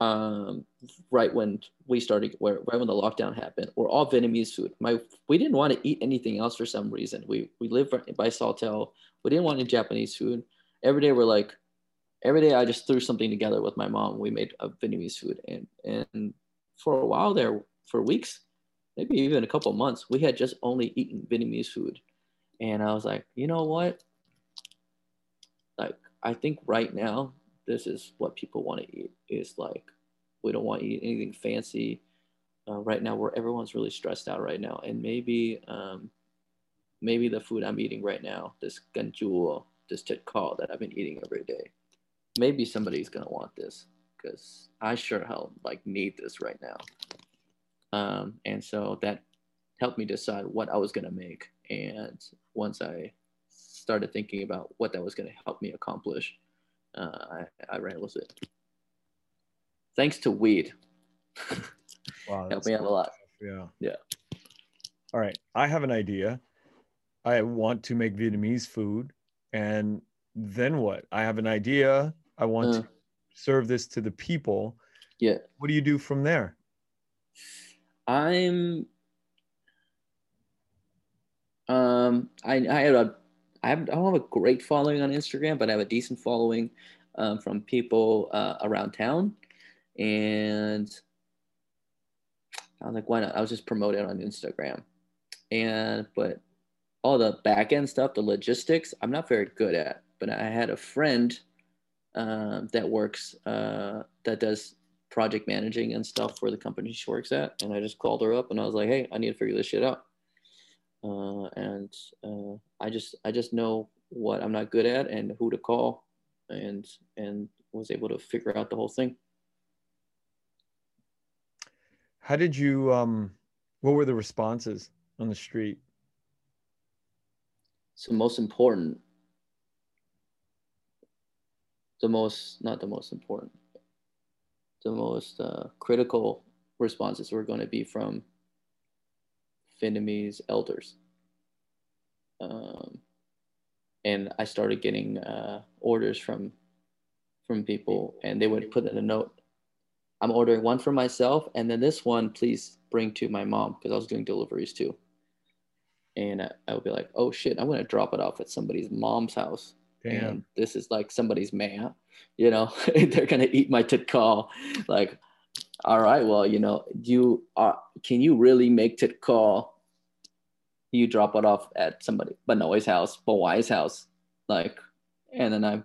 um, right when we started, where, right when the lockdown happened, were all Vietnamese food. My we didn't want to eat anything else for some reason. We we live by Sawtell. We didn't want any Japanese food. Every day we're like, every day I just threw something together with my mom. We made a Vietnamese food, and and for a while there, for weeks, maybe even a couple months, we had just only eaten Vietnamese food. And I was like, you know what? Like I think right now this is what people want to eat is like we don't want to eat anything fancy uh, right now where everyone's really stressed out right now and maybe um, maybe the food i'm eating right now this canh chua this thit kho that i've been eating every day maybe somebody's gonna want this because i sure hell like need this right now um, and so that helped me decide what i was gonna make and once i started thinking about what that was to help me accomplish uh, I, I ran with it. Thanks to weed. Wow, Helped me out a lot. Yeah. Yeah. All right. I have an idea. I want to make Vietnamese food. And then what? I have an idea. I want Uh. to serve this to the people. Yeah. What do you do from there? I'm um I I had a I, have, I don't have a great following on Instagram, but I have a decent following um, from people uh, around town. And I was like, why not? I was just promoting on Instagram. And, but all the back end stuff, the logistics, I'm not very good at. But I had a friend um, that works, uh, that does project managing and stuff for the company she works at. And I just called her up and I was like, hey, I need to figure this shit out uh, and uh, I just I just know what I'm not good at and who to call, and and was able to figure out the whole thing. How did you? Um, what were the responses on the street? So most important, the most not the most important, the most uh, critical responses were going to be from Vietnamese elders. Um, and I started getting uh, orders from from people, and they would put in a note. I'm ordering one for myself, and then this one, please bring to my mom because I was doing deliveries too. And I, I would be like, "Oh shit, I'm gonna drop it off at somebody's mom's house." Damn. And this is like somebody's man, you know, they're gonna eat my call. Like, all right, well, you know, you are. Can you really make call you drop it off at somebody, Benoit's house, Bawai's house, like, and then I,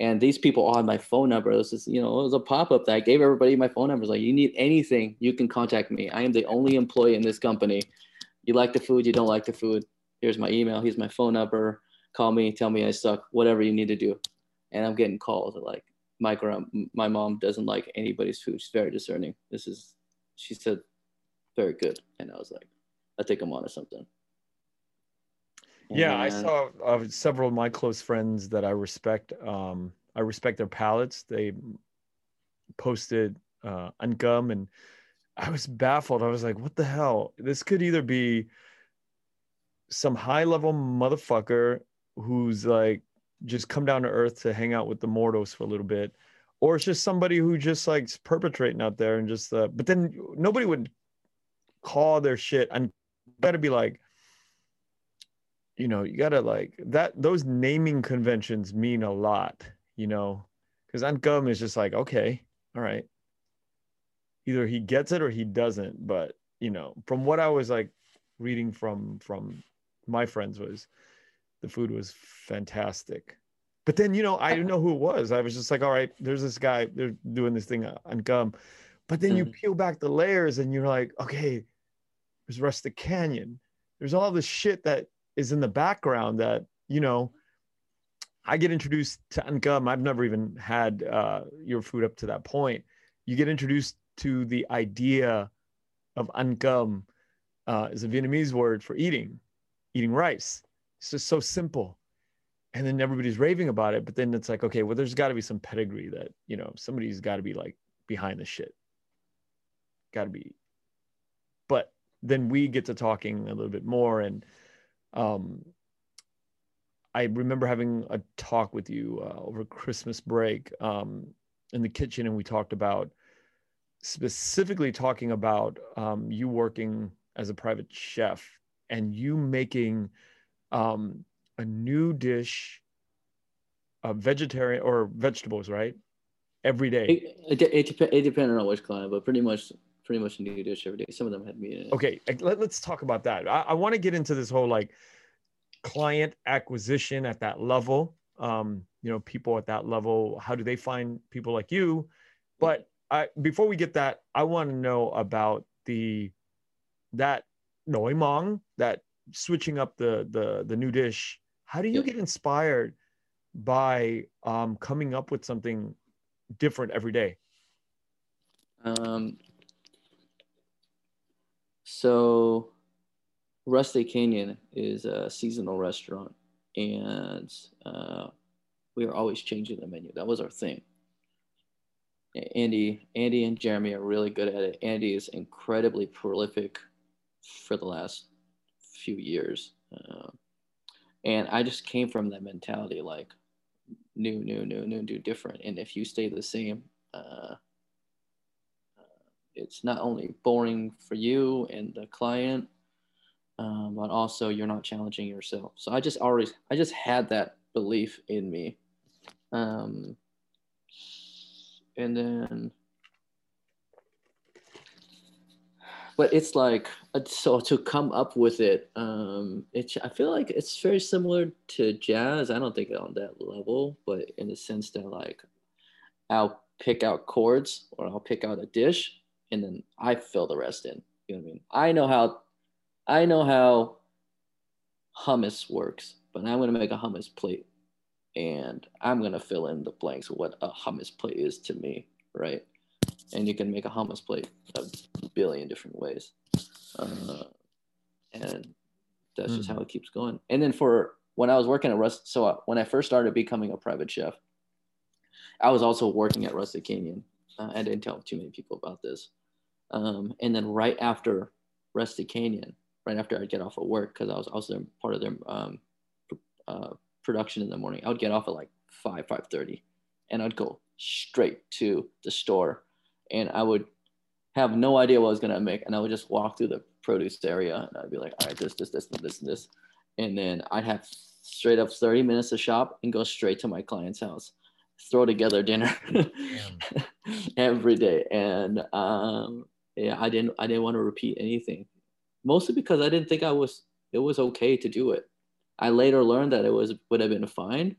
and these people all had my phone number. Was just, you know, it was a pop up that I gave everybody my phone numbers. Like, you need anything, you can contact me. I am the only employee in this company. You like the food, you don't like the food. Here's my email. Here's my phone number. Call me, tell me I suck, whatever you need to do. And I'm getting calls like, my grand, my mom doesn't like anybody's food. She's very discerning. This is, she said, very good. And I was like, I think I'm on to something. Yeah, I saw uh, several of my close friends that I respect. Um, I respect their palates. They posted uh, An Com, and I was baffled. I was like, "What the hell? This could either be some high level motherfucker who's like just come down to earth to hang out with the mortals for a little bit, or it's just somebody who just like is perpetrating out there and just. Uh, but then nobody would call their shit and gotta be like you know you gotta like that those naming conventions mean a lot you know because Com is just like okay all right either he gets it or he doesn't but you know from what i was like reading from from my friends was the food was fantastic. But then you know i didn't know who it was. I was just like all right there's this guy they're doing this thing An Com. But then you Mhm. peel back the layers and you're like okay there's rustic canyon. There's all this shit that is in the background that you know i get introduced to An Com i've never even had uh, your food up to that point. You get introduced to the idea of An Com uh, is a vietnamese word for eating eating rice it's just so simple. And then everybody's raving about it but then it's like okay well there's got to be some pedigree that you know somebody's got to be like behind the shit. Got to be. But then we get to talking a little bit more and um, I remember having a talk with you uh, over Christmas break um, in the kitchen, and we talked about specifically talking about um, you working as a private chef and you making um, a new dish, a vegetarian or vegetables, right? Every day. It, it, it, it depended on which client, but pretty much pretty much a new dish every day. Some of them had meat in it. okay let, us talk about that i, I want to get into this whole like client acquisition at that level um you know people at that level how do they find people like you but i before we get that i want to know about the that noi mong that switching up the the the new dish how do you Yeah. get inspired by um coming up with something different every day Um, so, Rustic Canyon is a seasonal restaurant, and uh, we are always changing the menu. That was our thing. Andy, Andy, and Jeremy are really good at it. Andy is incredibly prolific for the last few years, uh, and I just came from that mentality, like new, new, new, new, new, different. And if you stay the same, uh, it's not only boring for you and the client um, but also you're not challenging yourself so i just always i just had that belief in me um, and then but it's like uh, so to come up with it um it's i feel like it's very similar to jazz. I don't think on that level but in the sense that like i'll pick out chords or i'll pick out a dish and then i fill the rest in. You know what i mean? I know how i know how hummus works but I'm gonna make a hummus plate, and I'm gonna fill in the blanks of what a hummus plate is to me, right? And you can make a hummus plate a billion different ways, uh, and that's mm. just how it keeps going. And then for when I was working at Rust, so uh, when I first started becoming a private chef, I was also working at Rustic Canyon. Uh, I didn't tell too many people about this. Um, and then right after Rustic Canyon, right after I'd get off of work, because I was also part of their um, uh, production in the morning, I would get off at like five, five thirty, and I'd go straight to the store, and I would have no idea what I was gonna make, and I would just walk through the produce area, and I'd be like, all right, this, this, this, this, and this, and then I'd have straight up thirty minutes to shop and go straight to my client's house throw together dinner every day. And um, yeah i didn't i didn't want to repeat anything mostly because i didn't think i was it was okay to do it. I later learned that it was would have been fine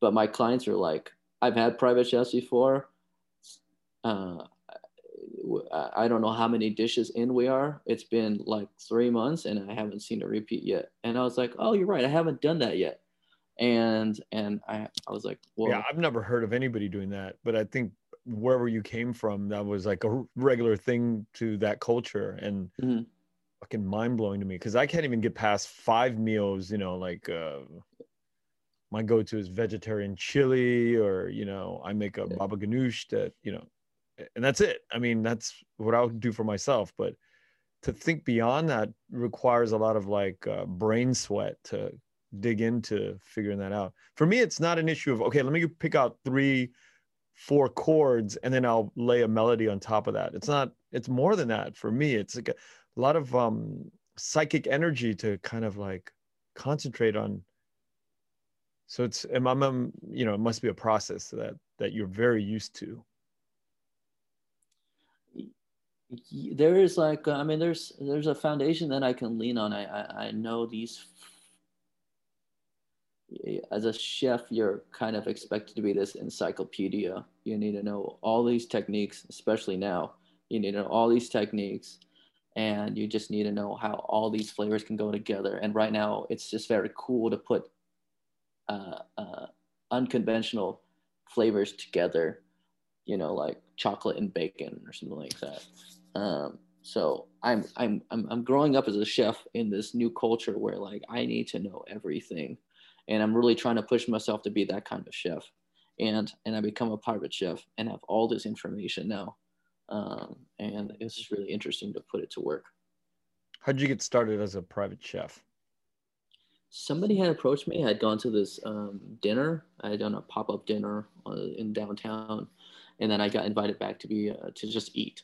but my clients were like i've had private chefs before uh, I don't know how many dishes in we are. It's been like three months and I haven't seen a repeat yet. And I was like, oh, you're right. I haven't done that yet and and I I was like, well, yeah, I've never heard of anybody doing that, but I think wherever you came from, that was like a regular thing to that culture, and mm-hmm. fucking mind blowing to me because I can't even get past five meals. You know, like uh, my go to is vegetarian chili, or you know, I make a yeah. baba ganoush that you know, and that's it. I mean, that's what I'll do for myself, but to think beyond that requires a lot of like uh, brain sweat to dig into figuring that out. For me, it's not an issue of okay, let me pick out three, four chords, and then I'll lay a melody on top of that. It's not. It's more than that for me. It's like a, a lot of um, psychic energy to kind of like concentrate on. So it's I'm, I'm you know it must be a process that that you're very used to. There is like I mean there's there's a foundation that I can lean on. I I, I know these as a chef, you're kind of expected to be this encyclopedia. You need to know all these techniques, especially now. You need to know all these techniques, and you just need to know how all these flavors can go together. And right now, it's just very cool to put uh, uh, unconventional flavors together. You know, like chocolate and bacon or something like that. Um, so I'm, I'm I'm I'm growing up as a chef in this new culture where like I need to know everything. And i'm really trying to push myself to be that kind of chef. And and i become a private chef and have all this information now. Um, and it's just really interesting to put it to work. How did you get started as a private chef? Somebody had approached me. I had gone to this um, dinner. I had done a pop-up dinner uh, in downtown. And then i got invited back to be uh, to just eat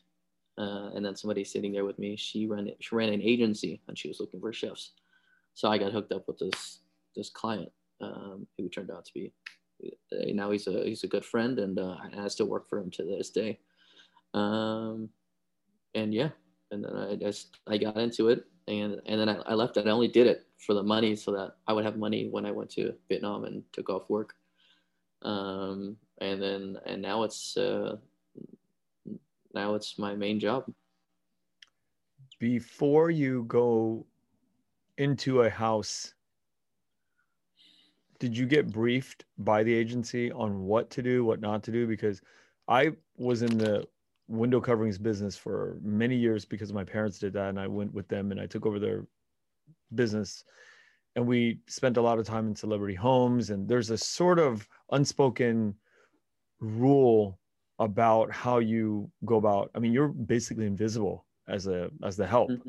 uh, and then somebody sitting there with me she ran she ran an agency and she was looking for chefs so i got hooked up with this this client um, who turned out to be uh, now he's a he's a good friend and uh, I still work for him to this day. Um, and yeah, and then I just I got into it and and then I, I left it. I only did it for the money so that I would have money when I went to Vietnam and took off work. Um, and then and now it's uh, now it's my main job. Before you go into a house did you get briefed by the agency on what to do, what not to do? Because I was in the window coverings business for many years because my parents did that, and I went with them and I took over their business. And we spent a lot of time in celebrity homes, and there's a sort of unspoken rule about how you go about. I mean, you're basically invisible as a as the help. Mm-hmm.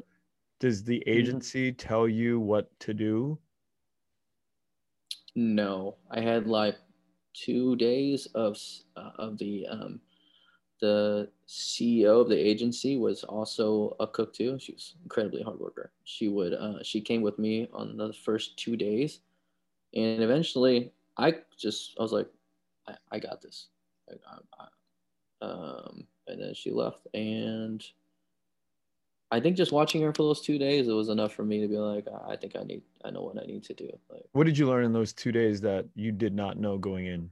Does the mm-hmm. agency tell you what to do? No, I had like two days of uh, of the um, the CEO of the agency was also a cook too. She was incredibly hard worker. She would uh, she came with me on the first two days, and eventually I just I was like, I, I got this. I, I, um, and then she left, and I think just watching her for those two days, it was enough for me to be like, I think I need, I know what I need to do. Like, what did you learn in those two days that you did not know going in?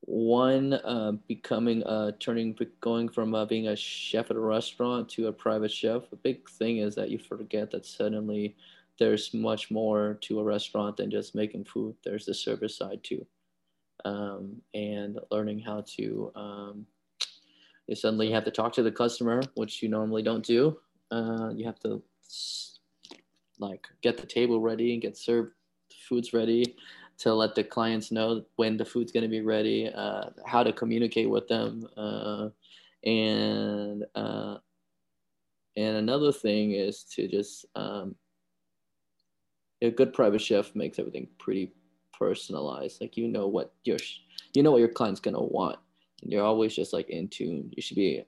One, uh, becoming, uh, turning, going from uh, being a chef at a restaurant to a private chef. The big thing is that you forget that suddenly there's much more to a restaurant than just making food. There's the service side too, um, and learning how to. Um, you suddenly have to talk to the customer, which you normally don't do. Uh, you have to like get the table ready and get served foods ready to let the clients know when the food's going to be ready, uh, how to communicate with them, uh, and uh, and another thing is to just um, a good private chef makes everything pretty personalized. Like you know what your you know what your client's gonna want, and you're always just like in tune. You should be,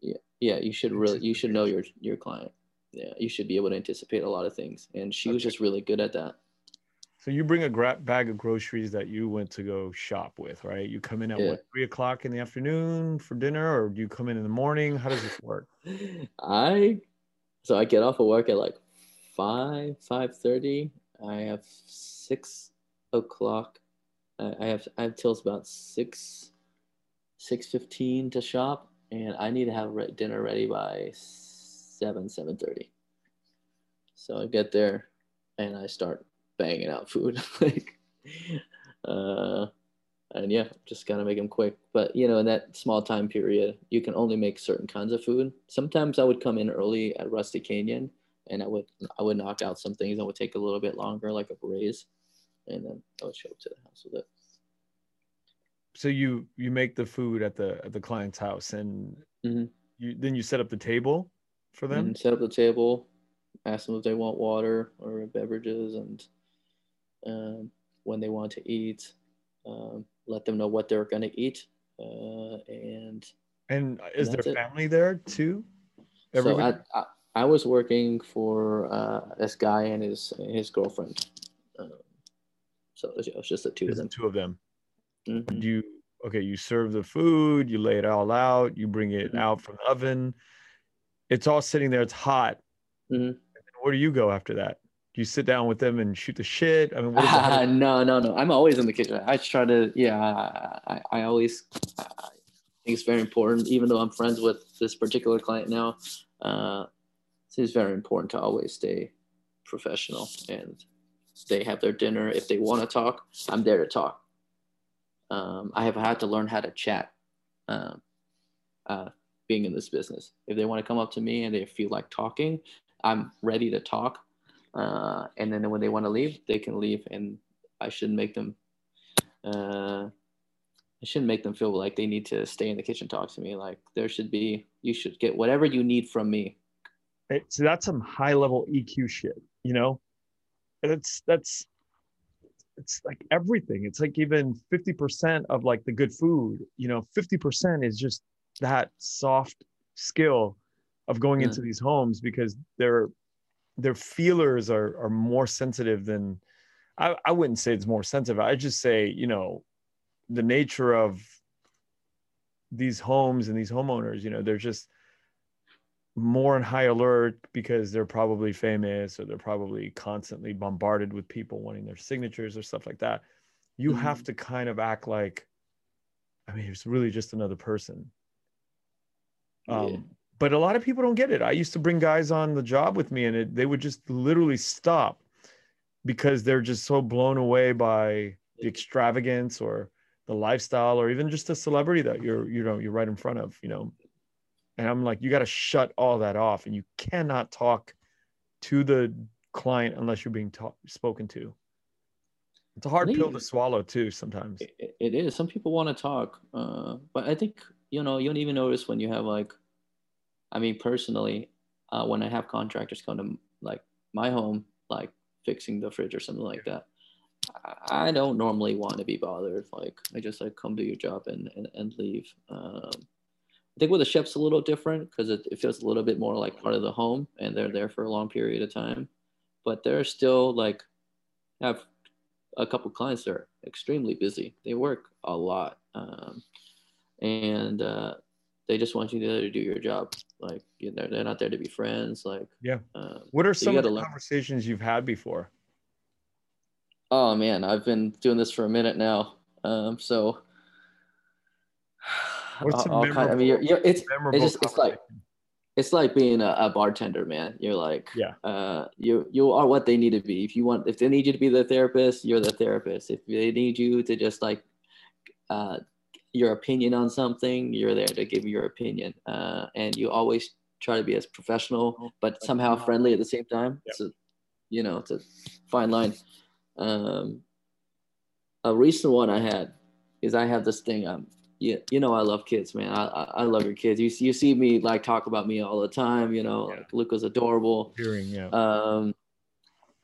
yeah, yeah. You should really you should know your your client. Yeah, you should be able to anticipate a lot of things, and she okay. was just really good at that. So you bring a gra- bag of groceries that you went to go shop with, right? You come in at yeah. what three o'clock in the afternoon for dinner, or do you come in in the morning? How does this work? I so I get off of work at like five five thirty. I have six o'clock. I have I have till about six six fifteen to shop, and I need to have dinner ready by seven seven thirty. So I get there, and I start banging out food. Like uh and yeah just gotta make them quick. But you know in that small time period you can only make certain kinds of food. Sometimes i would come in early at rustic canyon and i would i would knock out some things that would take a little bit longer like a braise and then i would show up to the house with it so you you make the food at the at the client's house and mm-hmm. you then you set up the table for them mm-hmm. set up the table ask them if they want water or beverages and um, when they want to eat, um, let them know what they're going to eat, uh, and and is and there family it. there too? Everybody? So I, I, I, was working for uh, this guy and his his girlfriend. Um, so it was, it was, just the two of them. Two of them. Mm-hmm. You okay? You serve the food. You lay it all out. You bring it mm-hmm. out from the oven. It's all sitting there. It's hot. Mm-hmm. Where do you go after that? do you sit down with them and shoot the shit? I mean, uh, no, no, no. I'm always in the kitchen. I try to, yeah, I, I always I think it's very important, even though I'm friends with this particular client now. Uh, it's very important to always stay professional and they have their dinner. If they want to talk, I'm there to talk. Um, I have had to learn how to chat uh, uh, being in this business. If they want to come up to me and they feel like talking, I'm ready to talk uh, and then when they want to leave, they can leave, and I shouldn't make them. Uh, I shouldn't make them feel like they need to stay in the kitchen talk to me. Like there should be, you should get whatever you need from me. so that's some high level EQ shit, you know. It's that's it's like everything. It's like even 50% of like the good food, you know, 50% is just that soft skill of going yeah. into these homes because they're their feelers are are more sensitive than I, I wouldn't say it's more sensitive. I just say, you know, the nature of these homes and these homeowners, you know, they're just more on high alert because they're probably famous or they're probably constantly bombarded with people wanting their signatures or stuff like that. You mm-hmm. have to kind of act like, I mean, it's really just another person. Um, yeah but a lot of people don't get it. I used to bring guys on the job with me and it, they would just literally stop because they're just so blown away by the extravagance or the lifestyle or even just a celebrity that you're you know you're right in front of you know and i'm like you got to shut all that off and you cannot talk to the client unless you're being talk, spoken to. It's a hard pill to swallow too sometimes. It, it is. Some people want to talk uh, but i think you know you don't even notice when you have like I mean, personally, uh, when I have contractors come to like my home, like fixing the fridge or something like that, I don't normally want to be bothered. Like I just like come do your job and and, and leave. Um, I think with the chef's a little different because it, it feels a little bit more like part of the home and they're there for a long period of time. But they're still like have a couple clients that are extremely busy. They work a lot. Um, and uh, they just want you to do your job. Like you know, they're not there to be friends. Like yeah. Um, what are so some of the learn. conversations you've had before? Oh man, I've been doing this for a minute now. Um, so what's all, kind, I mean, you're, you're, it's it's just it's like it's like being a, a, bartender, man. You're like, yeah, uh, you you are what they need to be. If you want, if they need you to be the therapist, you're the therapist. If they need you to just like, uh, your opinion on something, you're there to give your opinion. Uh, and you always try to be as professional, but somehow friendly at the same time. Yep. So, you know, it's a fine line. Um, a recent one I had is I have this thing. Um, you, you know I love kids, man. I, I, I love your kids. You you see me like talk about me all the time. You know, yeah. like Luke was adorable. Hearing, yeah. Um,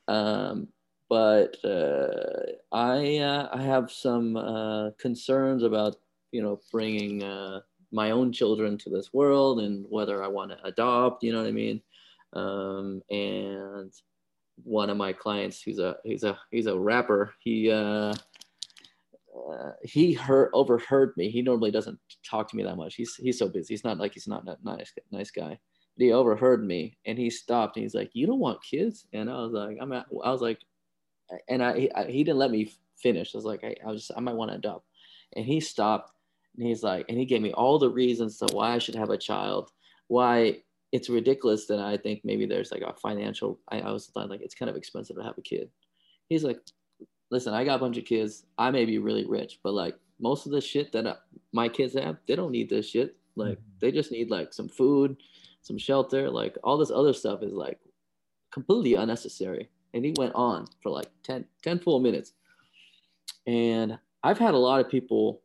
um, but uh, I uh, I have some uh, concerns about you know bringing uh, my own children to this world and whether I want to adopt. You know what I mean? Um, and one of my clients, he's a he's a he's a rapper. He uh, he heard overheard me. He normally doesn't talk to me that much. He's he's so busy. He's not like he's not a nice nice guy. But he overheard me and he stopped and he's like, "You don't want kids?" And I was like, "I'm at, I was like, and I he, I, he didn't let me finish. I was like, I, I was I might want to adopt." And he stopped and he's like, and he gave me all the reasons to why I should have a child, why it's ridiculous that I think maybe there's like a financial. I, I was like, it's kind of expensive to have a kid. He's like, listen, I got a bunch of kids. I may be really rich, but like most of the shit that I, my kids have, they don't need this shit. Like mm-hmm. they just need like some food, some shelter. Like all this other stuff is like completely unnecessary. And he went on for like 10, 10 full minutes. And I've had a lot of people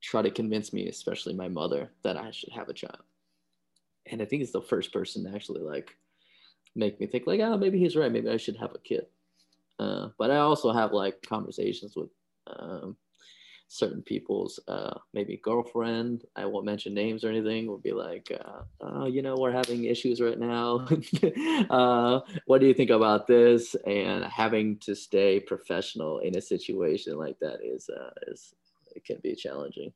try to convince me, especially my mother, that I should have a child. And I think it's the first person to actually like make me think like, oh, maybe he's right. Maybe I should have a kid. Uh, but I also have like conversations with um, certain people's uh, maybe girlfriend. I won't mention names or anything. We'll be like, uh, oh, you know, we're having issues right now. uh, what do you think about this? And having to stay professional in a situation like that is uh, is it can be challenging,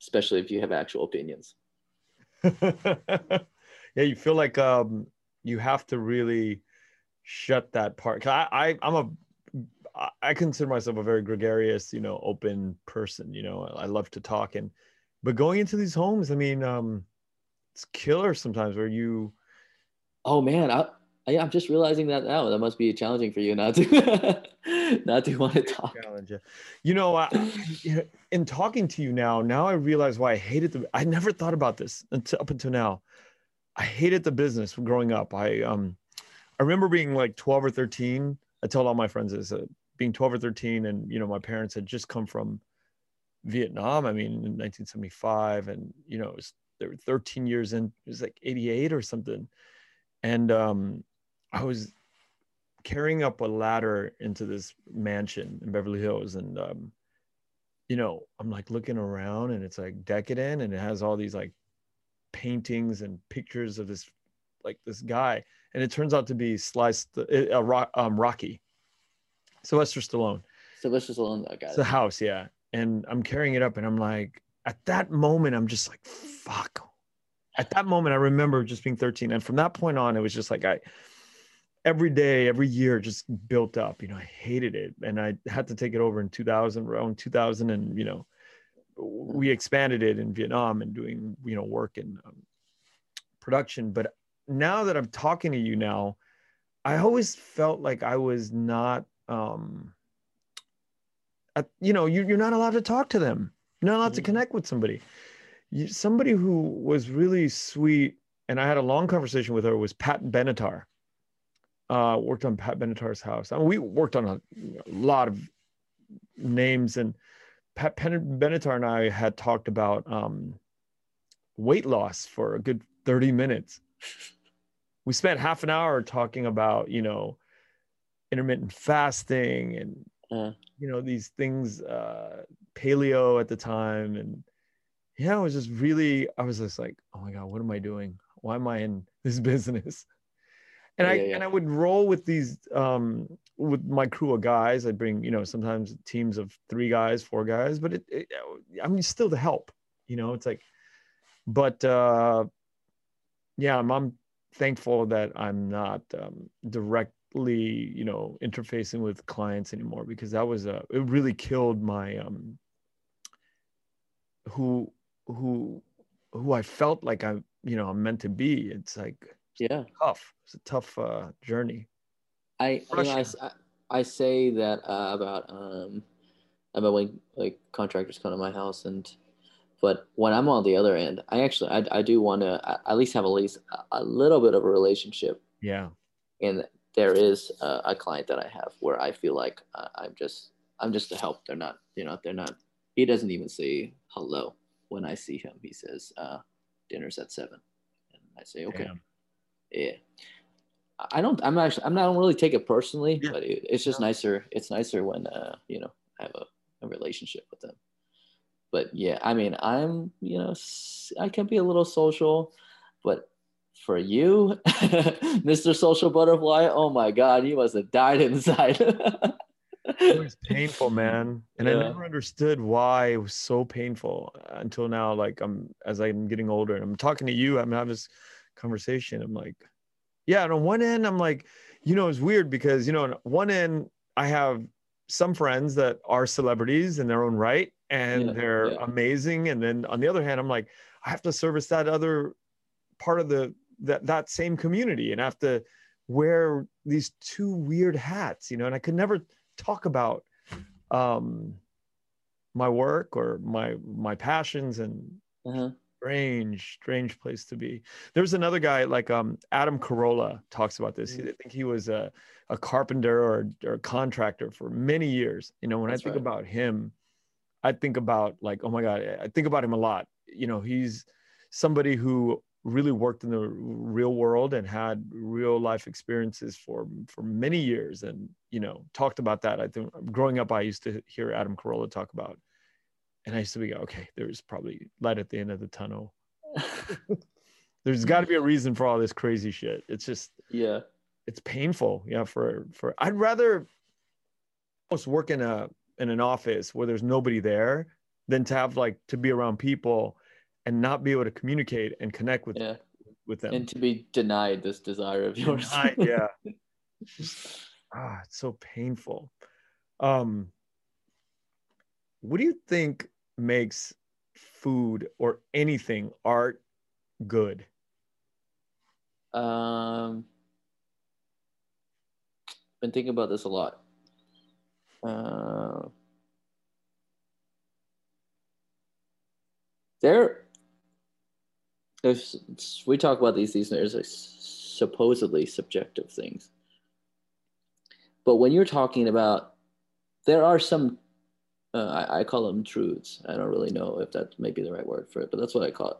especially if you have actual opinions. yeah, you feel like um, you have to really shut that part. I, I I'm a I consider myself a very gregarious, you know, open person. You know, I love to talk and, but going into these homes, I mean, um, it's killer sometimes where you. Oh man, I, I I'm just realizing that now. That must be challenging for you not to not to want to talk. Challenge. You know, I, in talking to you now, now I realize why I hated the. I never thought about this until up until now. I hated the business growing up. I um I remember being like 12 or 13. I told all my friends this, uh, being 12 or 13, and you know, my parents had just come from Vietnam. I mean, in 1975, and you know, it was, they were 13 years in. It was like 88 or something, and um, I was carrying up a ladder into this mansion in Beverly Hills, and um, you know, I'm like looking around, and it's like decadent, and it has all these like paintings and pictures of this like this guy and it turns out to be sliced uh, uh, um, Rocky, Sylvester Stallone. Sylvester Stallone, that guy. It's a house, yeah. And I'm carrying it up, and I'm like, at that moment, I'm just like, fuck. At that moment, I remember just being 13, and from that point on, it was just like I, every day, every year, just built up. You know, I hated it, and I had to take it over in 2000, around 2000, and you know, we expanded it in Vietnam and doing you know work in um, production, but now that I'm talking to you now, I always felt like I was not, um, you know, you, you're not allowed to talk to them. You're not allowed mm-hmm. to connect with somebody. You, somebody who was really sweet, and I had a long conversation with her was Pat Benatar. Uh, worked on Pat Benatar's house. I mean, we worked on a, a lot of names, and Pat Benatar and I had talked about um, weight loss for a good 30 minutes we spent half an hour talking about you know intermittent fasting and uh, you know these things uh paleo at the time. And yeah it was just really i was just like oh my god what am i doing? Why am i in this business? And yeah, i yeah. and i would roll with these um with my crew of guys. I'd bring you know sometimes teams of three guys four guys but it, it i mean still to help you know it's like but uh yeah i'm, I'm thankful that I'm not um, directly, you know, interfacing with clients anymore because that was a it really killed my um who who who I felt like I you know I'm meant to be. It's like yeah, tough. It's a tough uh, journey. I you know, I, Russia. s- I- I say that uh, about um about when like contractors come to my house and but when I'm on the other end, I actually I, I do want to at least have at least a, a little bit of a relationship Yeah. and there is a, a client that I have where I feel like uh, I'm just I'm just a help. They're not you know they're not. He doesn't even say hello when I see him. He says uh, dinner's at seven, and I say okay. Damn. Yeah. I don't. I'm actually. I'm not. I don't really take it personally, Yeah. but it, it's just nicer. It's nicer when uh you know I have a, a relationship with them. But yeah, I mean, I'm you know I can be a little social, but for you, Mr. Social Butterfly, oh my God, you must have died inside. It was painful, man. And I never understood why it was so painful until now. Like I'm as I'm getting older and I'm talking to you, I'm having this conversation. I'm like, yeah, and on one end, I'm like, you know, it's weird because, you know, on one end, I have some friends that are celebrities in their own right and Yeah, they're yeah. amazing. And then on the other hand, I'm like, I have to service that other part of the that that same community and I have to wear these two weird hats, you know, and I could never talk about um my work or my my passions and uh-huh. strange strange place to be there's another guy like um adam carolla talks about this Mm. i think he was a, a carpenter or, or a contractor for many years you know when That's i think right. about him i think about like oh my god i think about him a lot. You know he's somebody who really worked in the real world and had real life experiences for for many years and you know talked about that. I think growing up i used to hear adam carolla talk about and i used to be okay there's probably light at the end of the tunnel. There's got to be a reason for all this crazy shit. It's just yeah. it's painful yeah for for i'd rather almost work in a in an office where there's nobody there than to have like to be around people and not be able to communicate and connect with Yeah. with them And to be denied this desire of yours. I- yeah ah it's so painful um what do you think makes food or anything art good Um, been thinking about this a lot. Uh, there, if we talk about these, these there's like supposedly subjective things, but when you're talking about, there are some, uh, I, I call them truths. I don't really know if that may be the right word for it, but that's what I call it.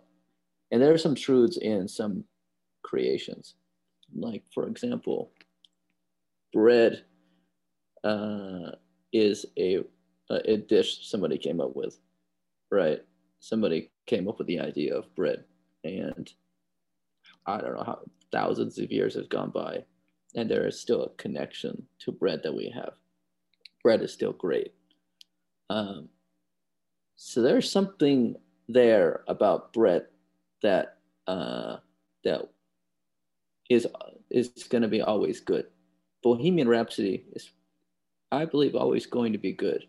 And there are some truths in some creations. Like, for example, bread uh, is a, a dish somebody came up with, right? Somebody came up with the idea of bread, and I don't know how thousands of years have gone by, and there is still a connection to bread that we have. Bread is still great. Um, so there's something there about bread that uh, that is is going to be always good. Bohemian Rhapsody is, I believe, always going to be good.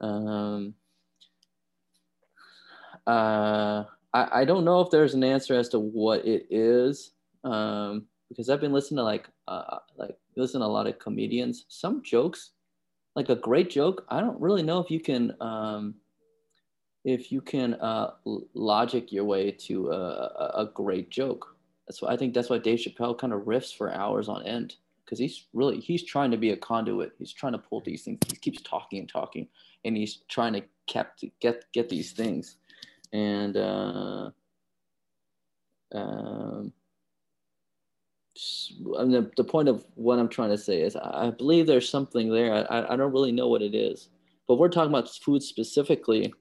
Um, uh, I I don't know if there's an answer as to what it is, um, because I've been listening to like uh, like listen to a lot of comedians. Some jokes, like a great joke, I don't really know if you can um, if you can uh, logic your way to a, a, great joke. That's why I think that's why Dave Chappelle kind of riffs for hours on end because he's really he's trying to be a conduit. He's trying to pull these things. He keeps talking and talking, and he's trying to kept get get these things. And uh, um, and the, the point of what I'm trying to say is I believe there's something there. I, I don't really know what it is, but we're talking about food specifically.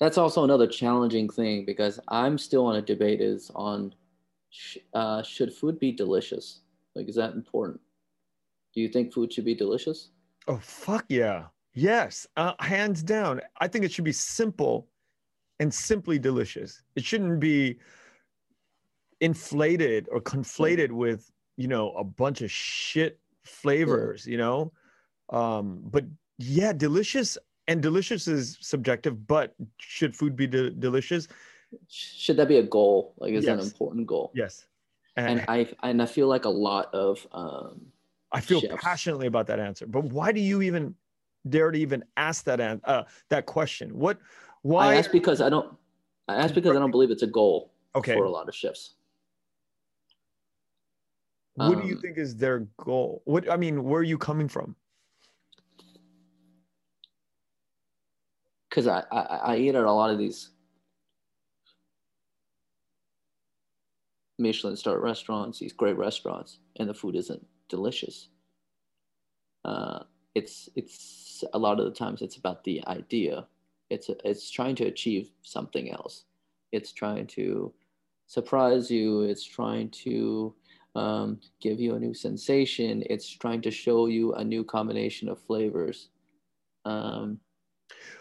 That's also another challenging thing because I'm still on a debate is on uh, should food be delicious? Like, is that important? Do you think food should be delicious? Oh fuck yeah. Yes, uh, hands down. I think it should be simple and simply delicious. It shouldn't be inflated or conflated with, you know, a bunch of shit flavors, you know? Um but yeah, delicious and delicious is subjective, but should food be de- delicious? should that be a goal? Like, is that an important goal? Yes. And And I and I feel like a lot of um, I feel chefs. passionately about that answer. But why do you even dare to even ask that an- uh, that question? What? Why? I ask because I don't. I ask because I don't believe it's a goal okay. for a lot of chefs. What do you um, think is their goal? What I mean, where are you coming from? Because I, I I eat at a lot of these Michelin star restaurants, these great restaurants, and the food isn't delicious. Uh, it's it's a lot of the times it's about the idea. It's it's trying to achieve something else. It's trying to surprise you. It's trying to um, give you a new sensation. It's trying to show you a new combination of flavors. Um,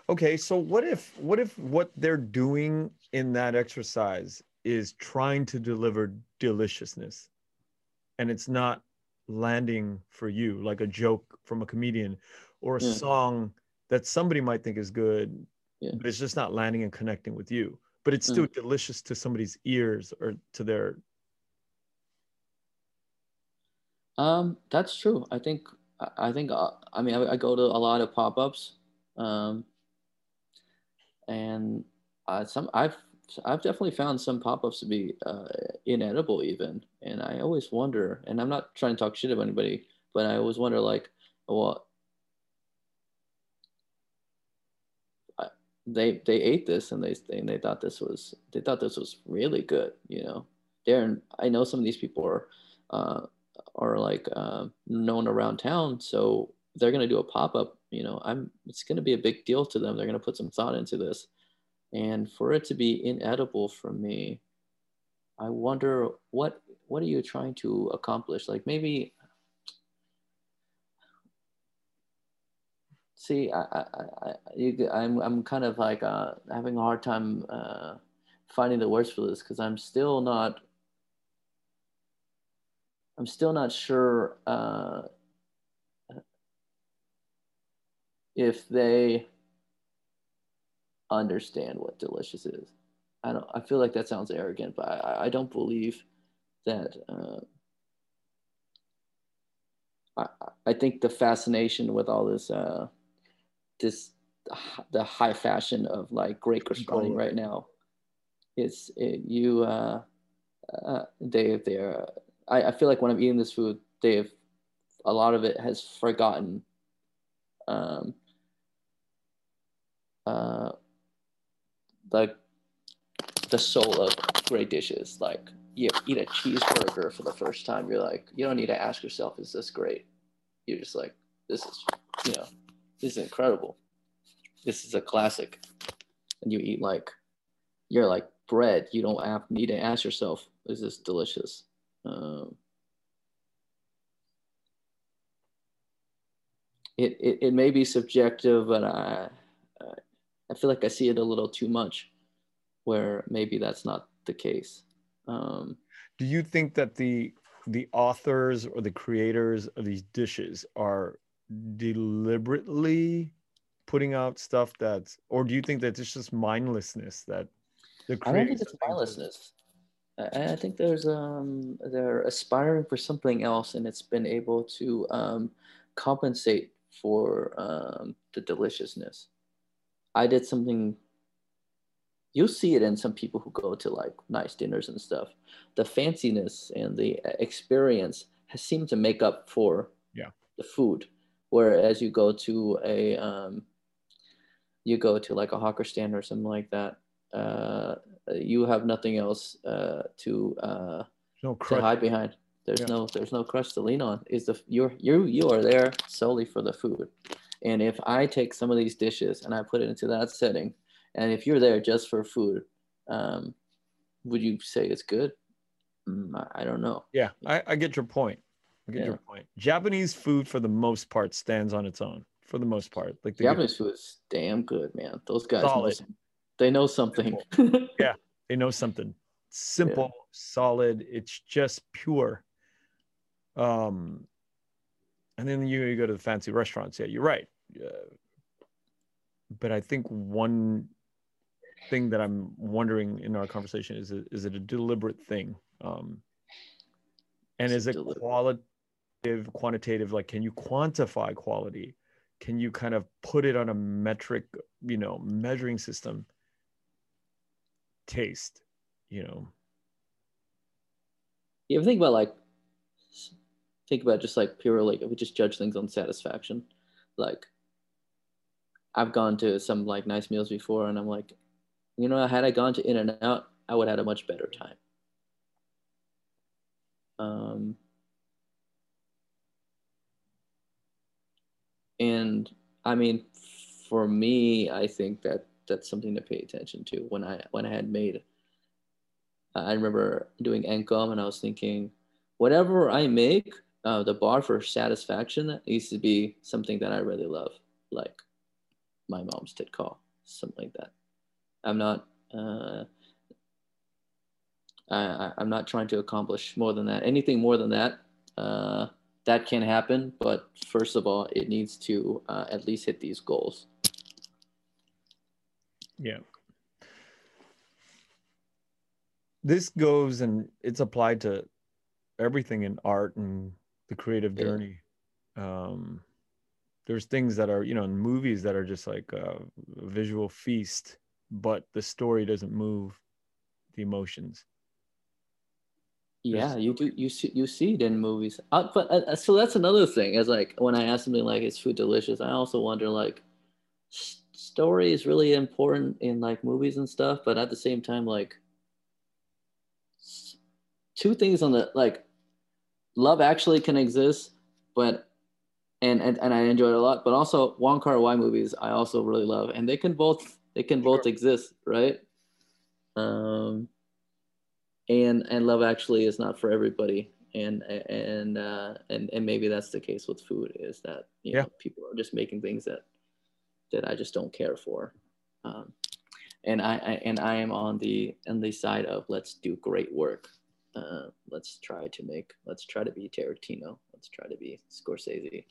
Okay, so what if what if what they're doing in that exercise is trying to deliver deliciousness and it's not landing for you like a joke from a comedian or a Yeah. song that somebody might think is good Yeah. but it's just not landing and connecting with you but it's still delicious to somebody's ears or to their Um, that's true. I think I I think uh, I mean I, I go to a lot of pop-ups, um, and uh, some I've I've definitely found some pop-ups to be uh, inedible even, and I always wonder. And I'm not trying to talk shit about anybody, but I always wonder like, well, they they ate this and they and they thought this was they thought this was really good, you know. Darren, I know some of these people are. Uh, are like uh, known around town. So they're gonna do a pop up. You know, I'm. It's gonna be a big deal to them. They're gonna put some thought into this, and for it to be inedible for me, I wonder what what are you trying to accomplish? Like maybe. See, I, I, I, you, I'm, I'm kind of like uh, having a hard time uh, finding the words for this because I'm still not I'm still not sure uh, if they understand what delicious is. I don't. I feel like that sounds arrogant, but I, I don't believe that. Uh, I, I think the fascination with all this, uh, this the high fashion of like great gastronomy right now, it's it, you. Uh, uh, they they're I, I feel like when I'm eating this food, they've a lot of it has forgotten um, uh, like the soul of great dishes. Like you eat a cheeseburger for the first time, you're like, you don't need to ask yourself, is this great? You're just like, this is, you know, this is incredible. This is a classic. And you eat like, you're like bread. You don't have, need to ask yourself, is this delicious? Um, it, it, it may be subjective, but I, I feel like I see it a little too much where maybe that's not the case. Um, do you think that the the authors or the creators of these dishes are deliberately putting out stuff that's or do you think that it's just mindlessness that the I don't think it's mindlessness. I, I think there's um they're aspiring for something else, and it's been able to um, compensate for um, the deliciousness. I did something. You'll see it in some people who go to like nice dinners and stuff. The fanciness and the experience has seemed to make up for Yeah. the food. Whereas you go to a um, you go to like a hawker stand or something like that, uh, you have nothing else uh, to uh, no to hide behind. There's Yeah. no there's no crust to lean on. Is the you're you you are there solely for the food. And if I take some of these dishes and I put it into that setting, and if you're there just for food, um, would you say it's good? Mm, I, don't know. Yeah, I, I get your point. I get Yeah. your point. Japanese food, for the most part, stands on its own. For the most part, like the Japanese food is damn good, man. Those guys know some, they know something. Yeah, they know something simple, solid. It's just pure. Um, and then you, you go to the fancy restaurants. Yeah, you're right. Uh, but I think one thing that I'm wondering in our conversation is it, is it a deliberate thing? Um, and is it qualitative, quantitative? Like, can you quantify quality? Can you kind of put it on a metric, you know, measuring system? Taste, you know. You ever think about like, think about just like pure like we just judge things on satisfaction, like I've gone to some like nice meals before, and I'm like, you know, had I gone to In and Out, I would have had a much better time. Um, and I mean, for me, I think that that's something to pay attention to. When I when I had made, I remember doing An Com, and I was thinking, whatever I make, uh, the bar for satisfaction needs to be something that I really love, like my mom's thit kho, something like that. I'm not. Uh, I, I'm not trying to accomplish more than that. Anything more than that, uh, that can happen. But first of all, it needs to uh, at least hit these goals. Yeah. This goes and it's applied to everything in art and the creative Yeah. journey. Um, there's things that are, you know, in movies that are just like a visual feast, but the story doesn't move the emotions. Yeah, you do. You see, you see it in movies. Uh, but uh, so that's another thing. Is like when I ask something like, "Is food delicious?" I also wonder like, s- story is really important in like movies and stuff. But at the same time, like, s- two things on the like, love actually can exist, but and and, and I enjoy it a lot. But also Wong Kar Wai movies, I also really love, and they can both they can both exist, right? Um and and love actually is not for everybody and and uh and and maybe that's the case with food is that you Yeah. know people are just making things that that i just don't care for um and I, I and i am on the on the side of let's do great work uh let's try to make let's try to be tarantino let's try to be scorsese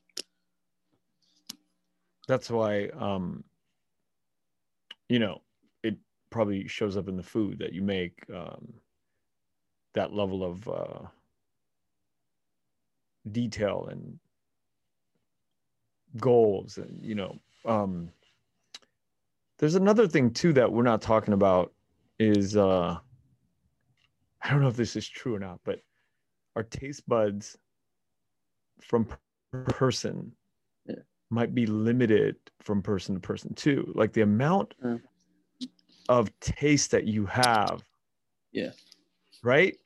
That's why, um, you know, it probably shows up in the food that you make. Um, that level of uh, detail and goals and you know um there's another thing too that we're not talking about is uh i don't know if this is true or not but our taste buds from per person Yeah. might be limited from person to person too like the amount Mm. of taste that you have Yeah. right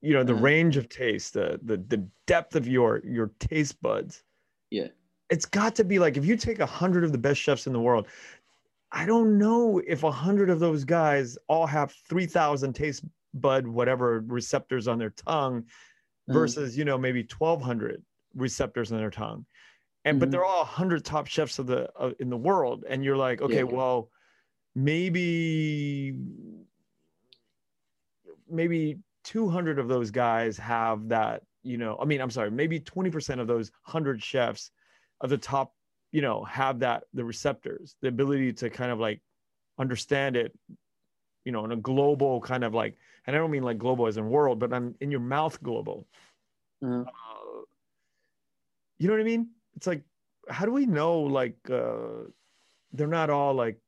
you know the Uh-huh. range of taste the, the the depth of your your taste buds Yeah. it's got to be like if you take a hundred of the best chefs in the world i don't know if a hundred of those guys all have 3000 taste bud whatever receptors on their tongue Mhm. versus you know maybe 1200 receptors on their tongue and but Mhm. they're all 100 top chefs of the uh, in the world and you're like okay Yeah. well maybe maybe 200 of those guys have that you know i mean i'm sorry maybe 20% of those 100 chefs of the top you know have that the receptors the ability to kind of like understand it you know in a global kind of like and i don't mean like global as in world but i'm in your mouth global Uh, uh, you know what I mean? It's like, how do we know like uh, they're not all like,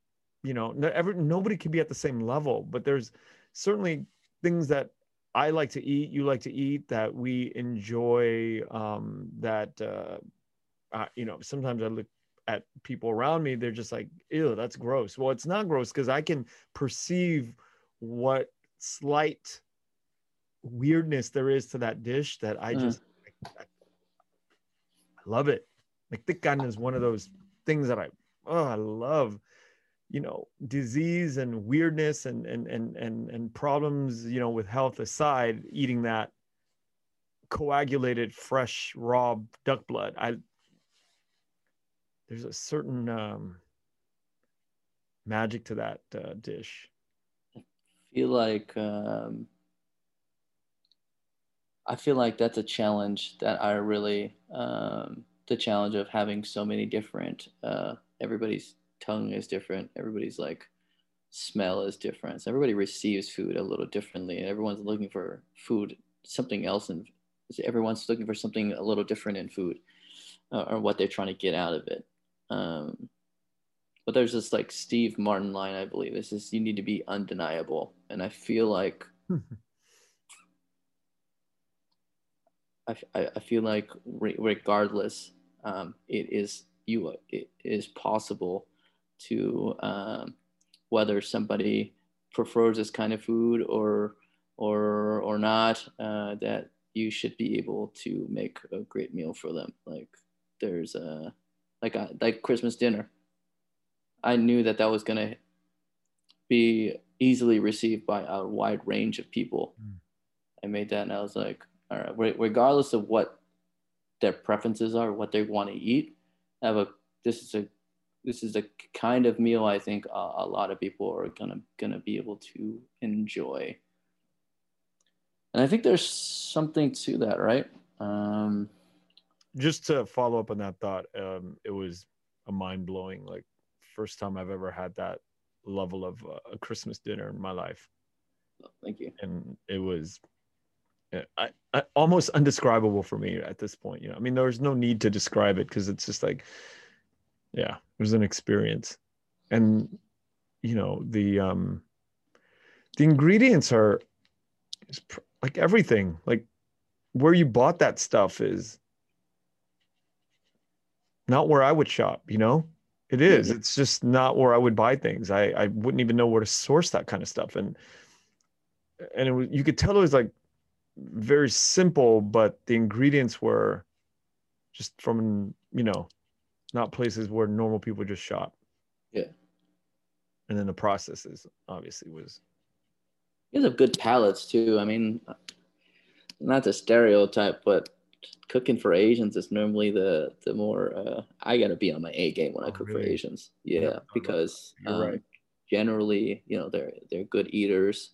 you know, no, every, nobody can be at the same level, but there's certainly things that I like to eat, you like to eat, that we enjoy. Um, that uh, uh, you know, sometimes I look at people around me, they're just like, ew, that's gross. Well, it's not gross because I can perceive what slight weirdness there is to that dish that I Uh. just I, I love it. Like tiet canh is one of those things that I oh I love. You know, disease and weirdness and and and and and problems, you know, with health aside, eating that coagulated fresh raw duck blood. I there's a certain um magic to that uh, dish. feel like um, I feel like that's a challenge that I really um, the challenge of having so many different uh, everybody's tongue is different everybody's like smell is different. So everybody receives food a little differently, and everyone's looking for food, something else, and everyone's looking for something a little different in food, uh, or what they're trying to get out of it. Um, but there's this like Steve Martin line, I believe. It's just you need to be undeniable, and I feel like. I, I feel like regardless, um, it is you. It is possible to um, whether somebody prefers this kind of food or or or not. Uh, that you should be able to make a great meal for them. Like there's a like a like Christmas dinner. I knew that that was gonna be easily received by a wide range of people. Mm. I made that and I was like, all right, regardless of what their preferences are, what they want to eat, have a this is a this is a kind of meal I think a, a lot of people are gonna gonna be able to enjoy. And I think there's something to that, right? Um, Just to follow up on that thought, um, it was a mind blowing, like first time I've ever had that level of uh, a Christmas dinner in my life. Oh, thank you. And it was I, I, almost undescribable for me at this point. You know, I mean, there's no need to describe it because it's just like, yeah, it was an experience, and you know the um, the ingredients are like everything. Like where you bought that stuff is not where I would shop. You know, it is. It's just not where I would buy things. I I wouldn't even know where to source that kind of stuff, and and it was, you could tell it was like very simple, but the ingredients were just from you know, not places where normal people just shop. Yeah. And then the processes obviously was. You have good palates too. I mean, not the stereotype, but cooking for Asians is normally the the more uh, I gotta be on my A game when I oh, cook really? for Asians. Yeah, yeah because um, right. generally, you know, they're they're good eaters.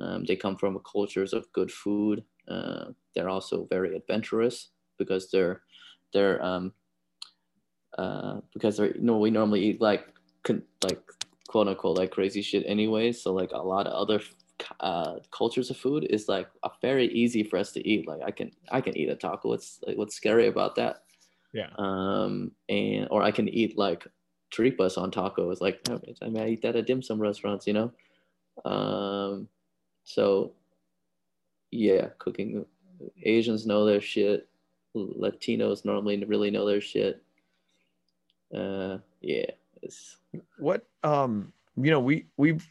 Um, they come from cultures of good food. Uh, they're also very adventurous because they're they're um, uh, because they're you know we normally eat like like quote unquote like crazy shit anyway. So like a lot of other uh, cultures of food is like a very easy for us to eat. Like I can I can eat a taco. What's like what's scary about that? Yeah. Um and or I can eat like tripas on tacos. Like I mean I eat that at dim sum restaurants. You know. Um, so, yeah, cooking. Asians know their shit. Latinos normally really know their shit. Uh, yeah. It's... What um, you know, we we've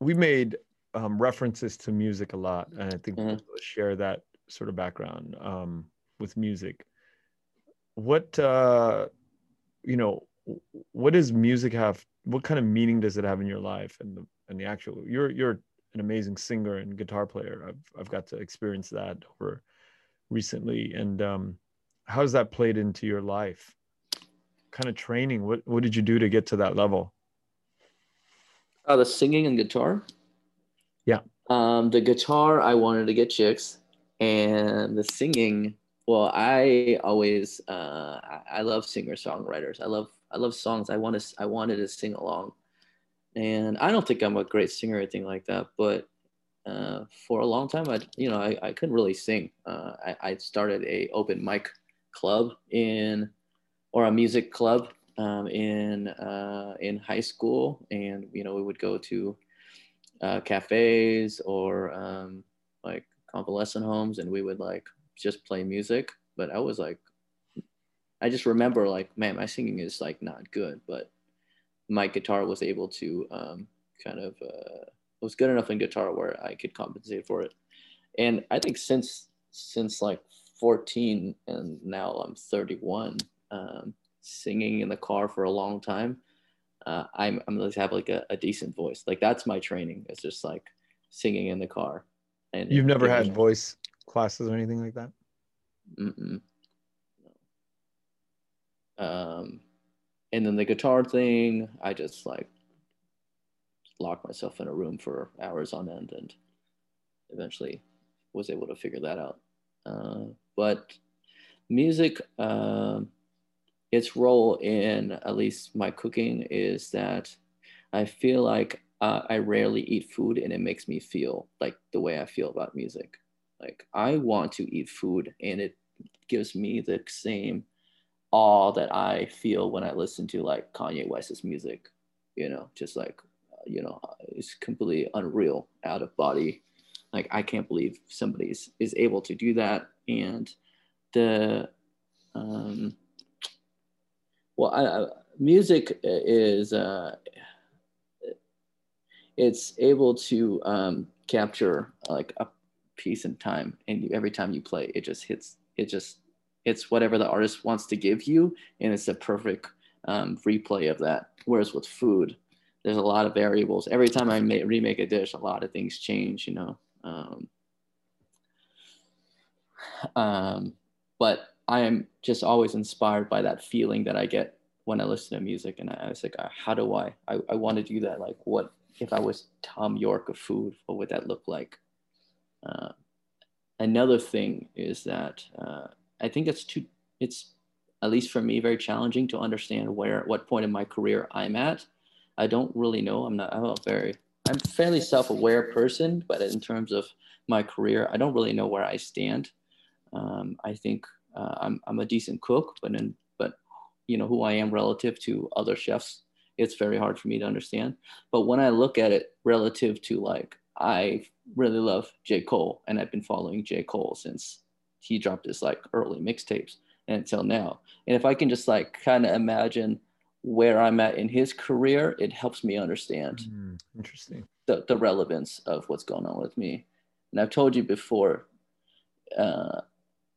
we made um, references to music a lot, and I think mm-hmm. we'll share that sort of background um, with music. What uh, you know, what does music have? What kind of meaning does it have in your life? And the and the actual you're you're an amazing singer and guitar player. I've I've got to experience that over recently. And um, how's that played into your life? Kind of training. What what did you do to get to that level? Uh, the singing and guitar. Yeah. Um, the guitar, I wanted to get chicks, and the singing. Well, I always uh, I love singer songwriters. I love I love songs. I want to I wanted to sing along and I don't think I'm a great singer or anything like that, but uh, for a long time, I you know I, I couldn't really sing. Uh, I, I started a open mic club in or a music club um, in uh, in high school, and you know we would go to uh, cafes or um, like convalescent homes, and we would like just play music. But I was like, I just remember like, man, my singing is like not good, but my guitar was able to um, kind of uh, was good enough in guitar where I could compensate for it. And I think since since like 14 and now I'm 31, um, singing in the car for a long time, uh, I'm I'm to have like a, a, decent voice. Like that's my training. It's just like singing in the car. And you've never had voice classes or anything like that. Mm-mm. No. Um, and then the guitar thing, I just like locked myself in a room for hours on end and eventually was able to figure that out. Uh, but music, uh, its role in at least my cooking is that I feel like uh, I rarely eat food and it makes me feel like the way I feel about music. Like I want to eat food and it gives me the same awe that I feel when I listen to like Kanye West's music, you know, just like, you know, it's completely unreal, out of body. Like I can't believe somebody is is able to do that. And the, um, well, I, music is, uh, it's able to um, capture like a piece in time and you, every time you play it just hits it just it's whatever the artist wants to give you and it's a perfect um, replay of that. Whereas with food there's a lot of variables. Every time i make, remake a dish a lot of things change you know um, um, but i am just always inspired by that feeling that i get when i listen to music and i, was like how do i i, I want to do that like what if I was Thom Yorke of food, what would that look like? Uh, another thing is that uh, I think it's too, it's at least for me very challenging to understand where, at what point in my career I'm at. I don't really know. I'm not. I'm a very. I'm a fairly self-aware person, but in terms of my career, I don't really know where I stand. Um, I think uh, I'm I'm a decent cook, but in, but you know who I am relative to other chefs it's very hard for me to understand. But when I look at it relative to like, I really love J. Cole and I've been following J. Cole since he dropped his like early mixtapes until now. And if I can just like kind of imagine where I'm at in his career, it helps me understand Mm, interesting. the, the relevance of what's going on with me. And I've told you before, uh,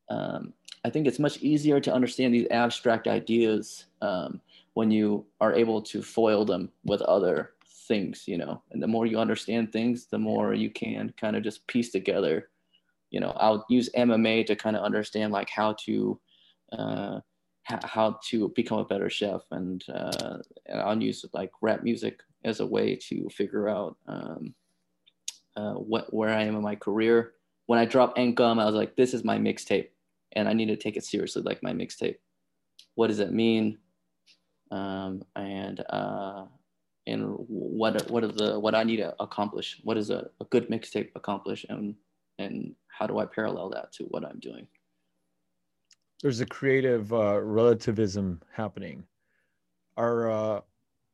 um, I think it's much easier to understand these abstract ideas um, when you are able to foil them with other things, you know. And the more you understand things, the more you can kind of just piece together. You know, I'll use MMA to kind of understand like how to uh, how to become a better chef, and, uh, and I'll use like rap music as a way to figure out um, uh, what where I am in my career. When I dropped An Com, I was like, this is my mixtape, and I need to take it seriously, like my mixtape. What does it mean? um, and uh, and what what are the what I need to accomplish? What is a, a good mixtape accomplish, and and how do I parallel that to what I'm doing? There's a creative uh, relativism happening. Our uh,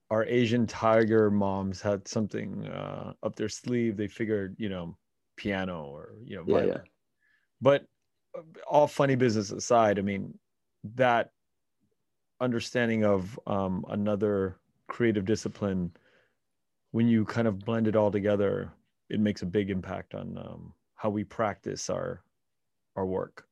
our Asian tiger moms had something uh, up their sleeve. They figured, you know, piano or you know, yeah, yeah. but all funny business aside, I mean, that understanding of um, another creative discipline when you kind of blend it all together it makes a big impact on um, how we practice our our work.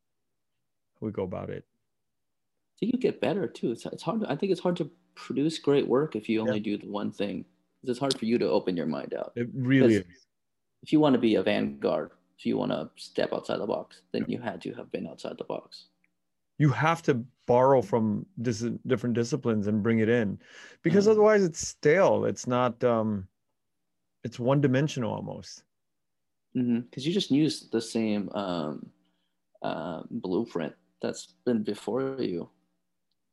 How we go about it. I think you get better too. It's, it's hard to, i think it's hard to produce great work if you only yeah. do the one thing. It's hard for you to open your mind out it really is. if you want to be a vanguard if you want to step outside the box then you had to have been outside the box. You have to borrow from dis- different disciplines and bring it in because mm-hmm. otherwise it's stale. It's not um it's one dimensional almost. Because mm-hmm. you just use the same um uh, blueprint that's been before you.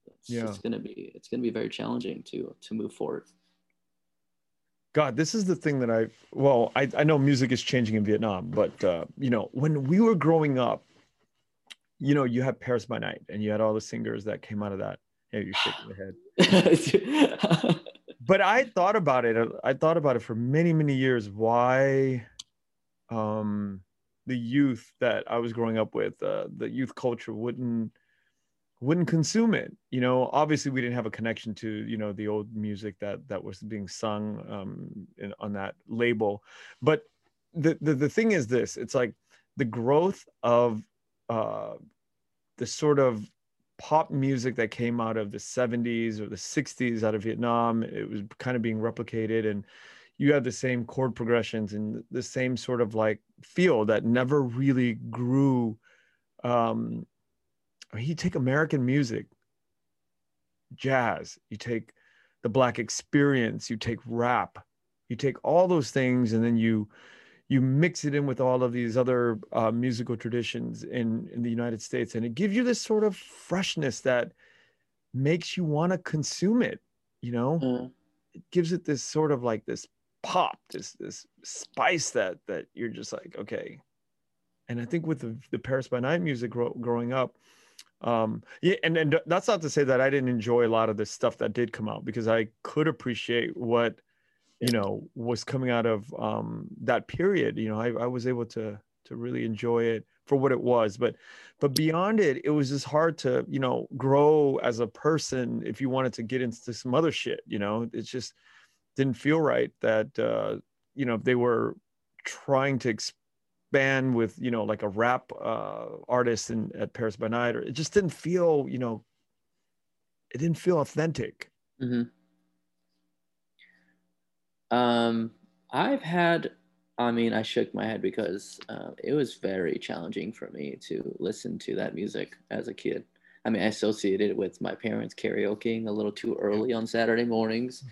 It's, yeah. it's gonna be it's gonna be very challenging to to move forward God, this is the thing that I well, I, I know music is changing in Vietnam, but uh, you know, when we were growing up, you know, you had Paris by Night and you had all the singers that came out of that. Yeah, you're shaking your head. but I thought about it. I thought about it for many, many years. Why um, the youth that I was growing up with, uh, the youth culture wouldn't wouldn't consume it. You know, obviously we didn't have a connection to you know the old music that that was being sung um, in, on that label. But the, the the thing is this: it's like the growth of uh, the sort of pop music that came out of the 70s or the 60s out of Vietnam. It was kind of being replicated, and you had the same chord progressions and the same sort of like feel that never really grew. Um, you take American music, jazz, you take the Black experience, you take rap, you take all those things, and then you you mix it in with all of these other uh, musical traditions in in the United States, and it gives you this sort of freshness that makes you want to consume it. You know, mm. it gives it this sort of like this pop, this this spice that that you're just like, okay. And I think with the, the Paris by Night music grow, growing up, um, yeah, and and that's not to say that I didn't enjoy a lot of the stuff that did come out because I could appreciate what you know was coming out of um, that period. You know, I, I was able to to really enjoy it for what it was but but beyond it it was just hard to you know grow as a person if you wanted to get into some other shit you know it just didn't feel right that uh you know they were trying to expand with you know like a rap uh artist in at paris by night or it just didn't feel you know it didn't feel authentic mm-hmm. um i've had I mean, I shook my head because uh, it was very challenging for me to listen to that music as a kid. I mean, I associated it with my parents karaokeing a little too early on Saturday mornings.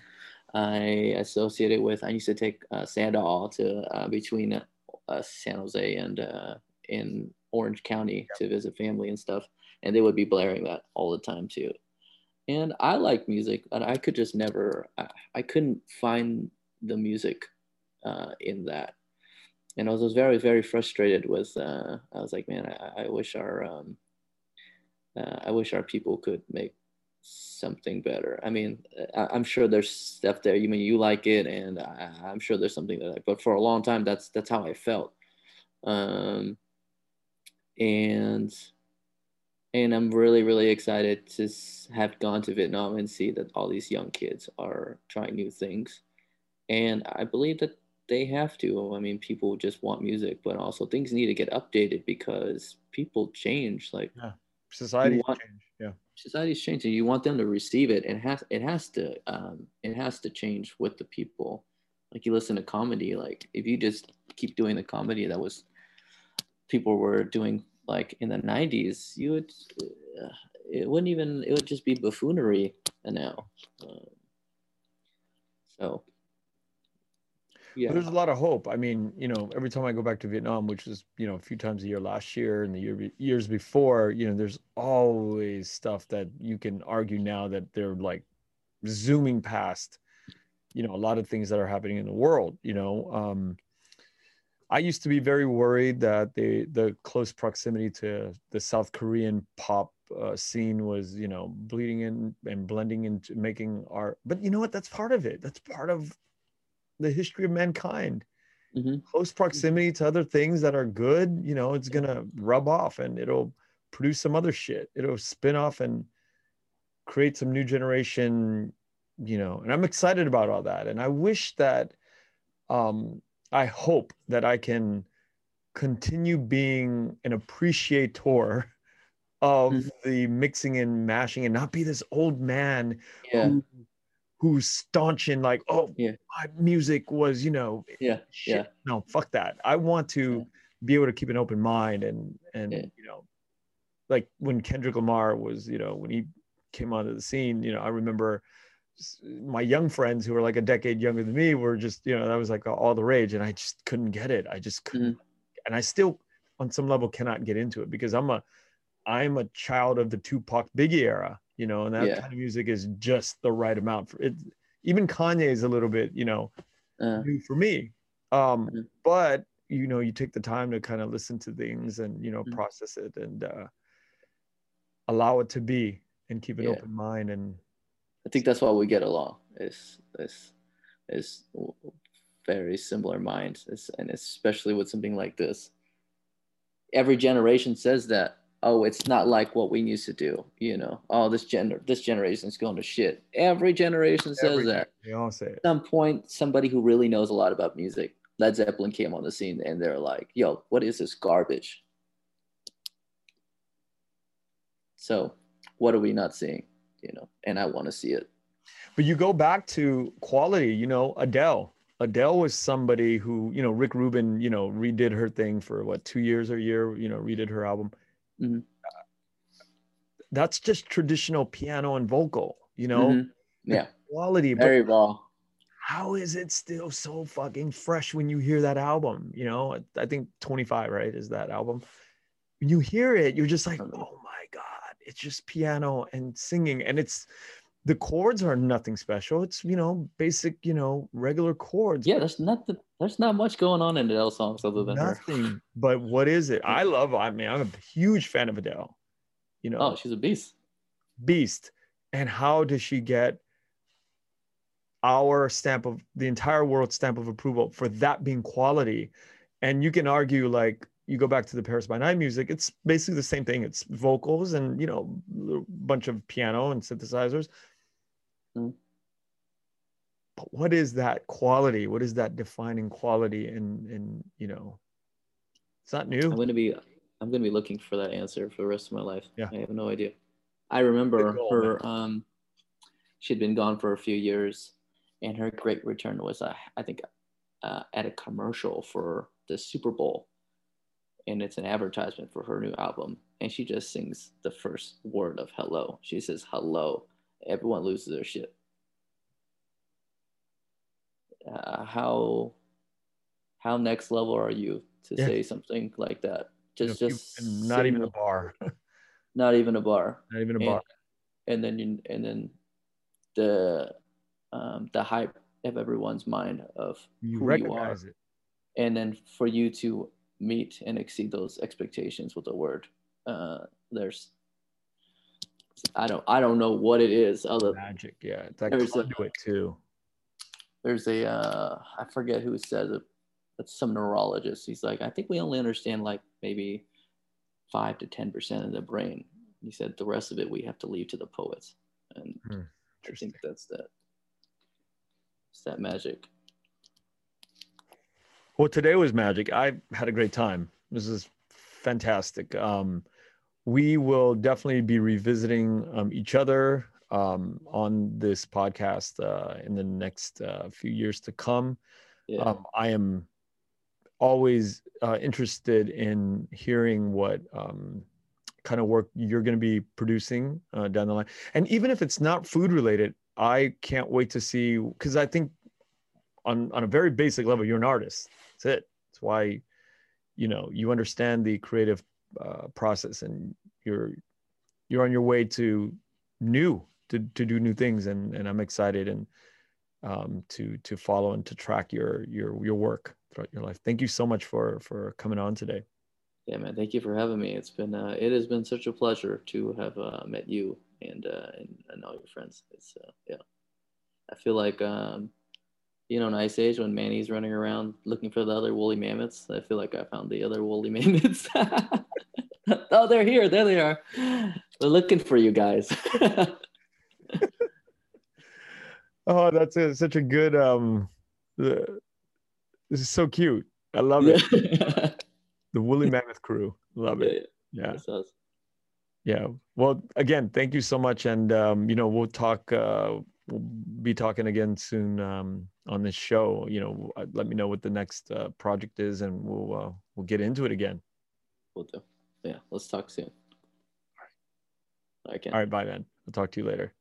I associated with I used to take uh, Sandoval to uh, between uh, San Jose and uh, in Orange County to visit family and stuff, and they would be blaring that all the time too. And I like music, but I could just never. I, I couldn't find the music uh, in that. And I was, very, very frustrated with, uh, I was like, man, I, I wish our, um, uh, I wish our people could make something better. I mean, I, am sure there's stuff there. You mean you like it, and I, am sure there's something that. I, but for a long time, that's that's how I felt. Um, and and I'm really really excited to have gone to Vietnam and see that all these young kids are trying new things, and I believe that they have to. I mean, people just want music, but also things need to get updated because people change. Like yeah. society change. Yeah, society's changing. You want them to receive it, and it has it has to um, it has to change with the people. Like you listen to comedy, like if you just keep doing the comedy that was people were doing like in the 90s you would uh, it wouldn't even it would just be buffoonery now um, so yeah. But there's a lot of hope. I mean, you know, every time I go back to Vietnam, which was, you know, a few times a year last year and the year years before, you know, there's always stuff that you can argue now that they're like zooming past, you know, a lot of things that are happening in the world, you know. Um, I used to be very worried that the the close proximity to the South Korean pop uh, scene was, you know, bleeding in and blending into making art. But you know what? That's part of it. That's part of the history of mankind. Mm-hmm. Close proximity to other things that are good, you know, it's gonna rub off and it'll produce some other shit. It'll spin off and create some new generation, you know. And I'm excited about all that. And I wish that um I hope that I can continue being an appreciator of mm-hmm. the mixing and mashing and not be this old man yeah. who who's staunching like, oh, yeah. my music was, you know, yeah, shit. yeah. No, fuck that. I want to yeah. be able to keep an open mind and and yeah. you know, like when Kendrick Lamar was, you know, when he came onto the scene, you know, I remember my young friends who were like a decade younger than me were just, you know, that was like all the rage, and I just couldn't get it. I just couldn't, mm-hmm. and I still, on some level, cannot get into it because I'm a, I'm a child of the Tupac Biggie era you know, and that yeah. kind of music is just the right amount for it. Even Kanye is a little bit, you know, uh, new for me. Um, mm-hmm. but you know, you take the time to kind of listen to things and you know mm-hmm. process it and uh, allow it to be and keep an yeah. open mind. And I think that's why we get along. Is is is very similar minds, it's, and especially with something like this. Every generation says that oh, it's not like what we used to do, you know. Oh, this gender, this generation is going to shit. Every generation says Every, that. They all say it. At some point, somebody who really knows a lot about music, Led Zeppelin came on the scene and they're like, yo, what is this garbage? So what are we not seeing? You know, and I want to see it. But you go back to quality, you know, Adele. Adele was somebody who, you know, Rick Rubin, you know, redid her thing for what two years or a year, you know, redid her album Mm-hmm. That's just traditional piano and vocal, you know? Mm-hmm. Yeah. quality. Very raw. How is it still so fucking fresh when you hear that album? You know, I think 25, right? Is that album? When you hear it, you're just like, oh my God, it's just piano and singing. And it's the chords are nothing special. It's you know basic, you know regular chords. Yeah, there's nothing. There's not much going on in Adele songs other than nothing. her. But what is it? I love. I mean, I'm a huge fan of Adele. You know, Oh, she's a beast. beast. And how does she get our stamp of the entire world stamp of approval for that being quality? And you can argue like you go back to the Paris by Night music, it's basically the same thing. It's vocals and you know a bunch of piano and synthesizers. Mm. But what is that quality? What is that defining quality? And and you know, it's not new. I'm gonna be I'm gonna be looking for that answer for the rest of my life. Yeah. I have no idea. I remember goal, her um she'd been gone for a few years and her great return was uh, I think uh, at a commercial for the Super Bowl and it's an advertisement for her new album and she just sings the first word of hello. She says hello. Everyone loses their shit. Uh, how how next level are you to Yeah. say something like that? You know, Just just not even a bar. not even a bar not even a and, bar. and then you and then the um, the hype of everyone's mind of You who you are it. and then for you to meet and exceed those expectations with a word uh, there's i don't i don't know what it is other magic yeah that There's a- conduit too. There's a uh, i forget who said it it's some neurologist he's like i think we only understand like maybe 5 to 10 percent of the brain. He said the rest of it we have to leave to the poets. And i think that's that. It's that magic. Well today was magic. I had a great time. This is fantastic. Um we will definitely be revisiting um, each other um, on this podcast uh, in the next uh, few years to come yeah um, I am always uh, interested in hearing what um, kind of work you're going to be producing uh, down the line. And even if it's not food related, I can't wait to see because I think on on a very basic level, you're an artist. That's it. That's why you know you understand the creative uh, process and you're you're on your way to new to to do new things and and I'm excited and um, to to follow and to track your your your work throughout your life. Thank you so much for for coming on today. yeah man thank you for having me it's been uh, it has been such a pleasure to have uh, met you and uh, and, and all your friends it's uh, yeah i feel like um you know in ice age when manny's running around looking for the other woolly mammoths i feel like i found the other woolly mammoths oh they're here there they are we're looking for you guys Oh, that's a, such a good um. The, this is so cute. I love it. The woolly mammoth crew. Love it. yeah, Yeah. Yeah. Well, again, thank you so much, and um, you know we'll talk. Uh, we'll be talking again soon um, on this show. You know, uh, let me know what the next uh, project is, and we'll uh, we'll get into it again. We'll do. Yeah, let's talk soon. All right. Ken. All right, bye, man. I'll talk to you later.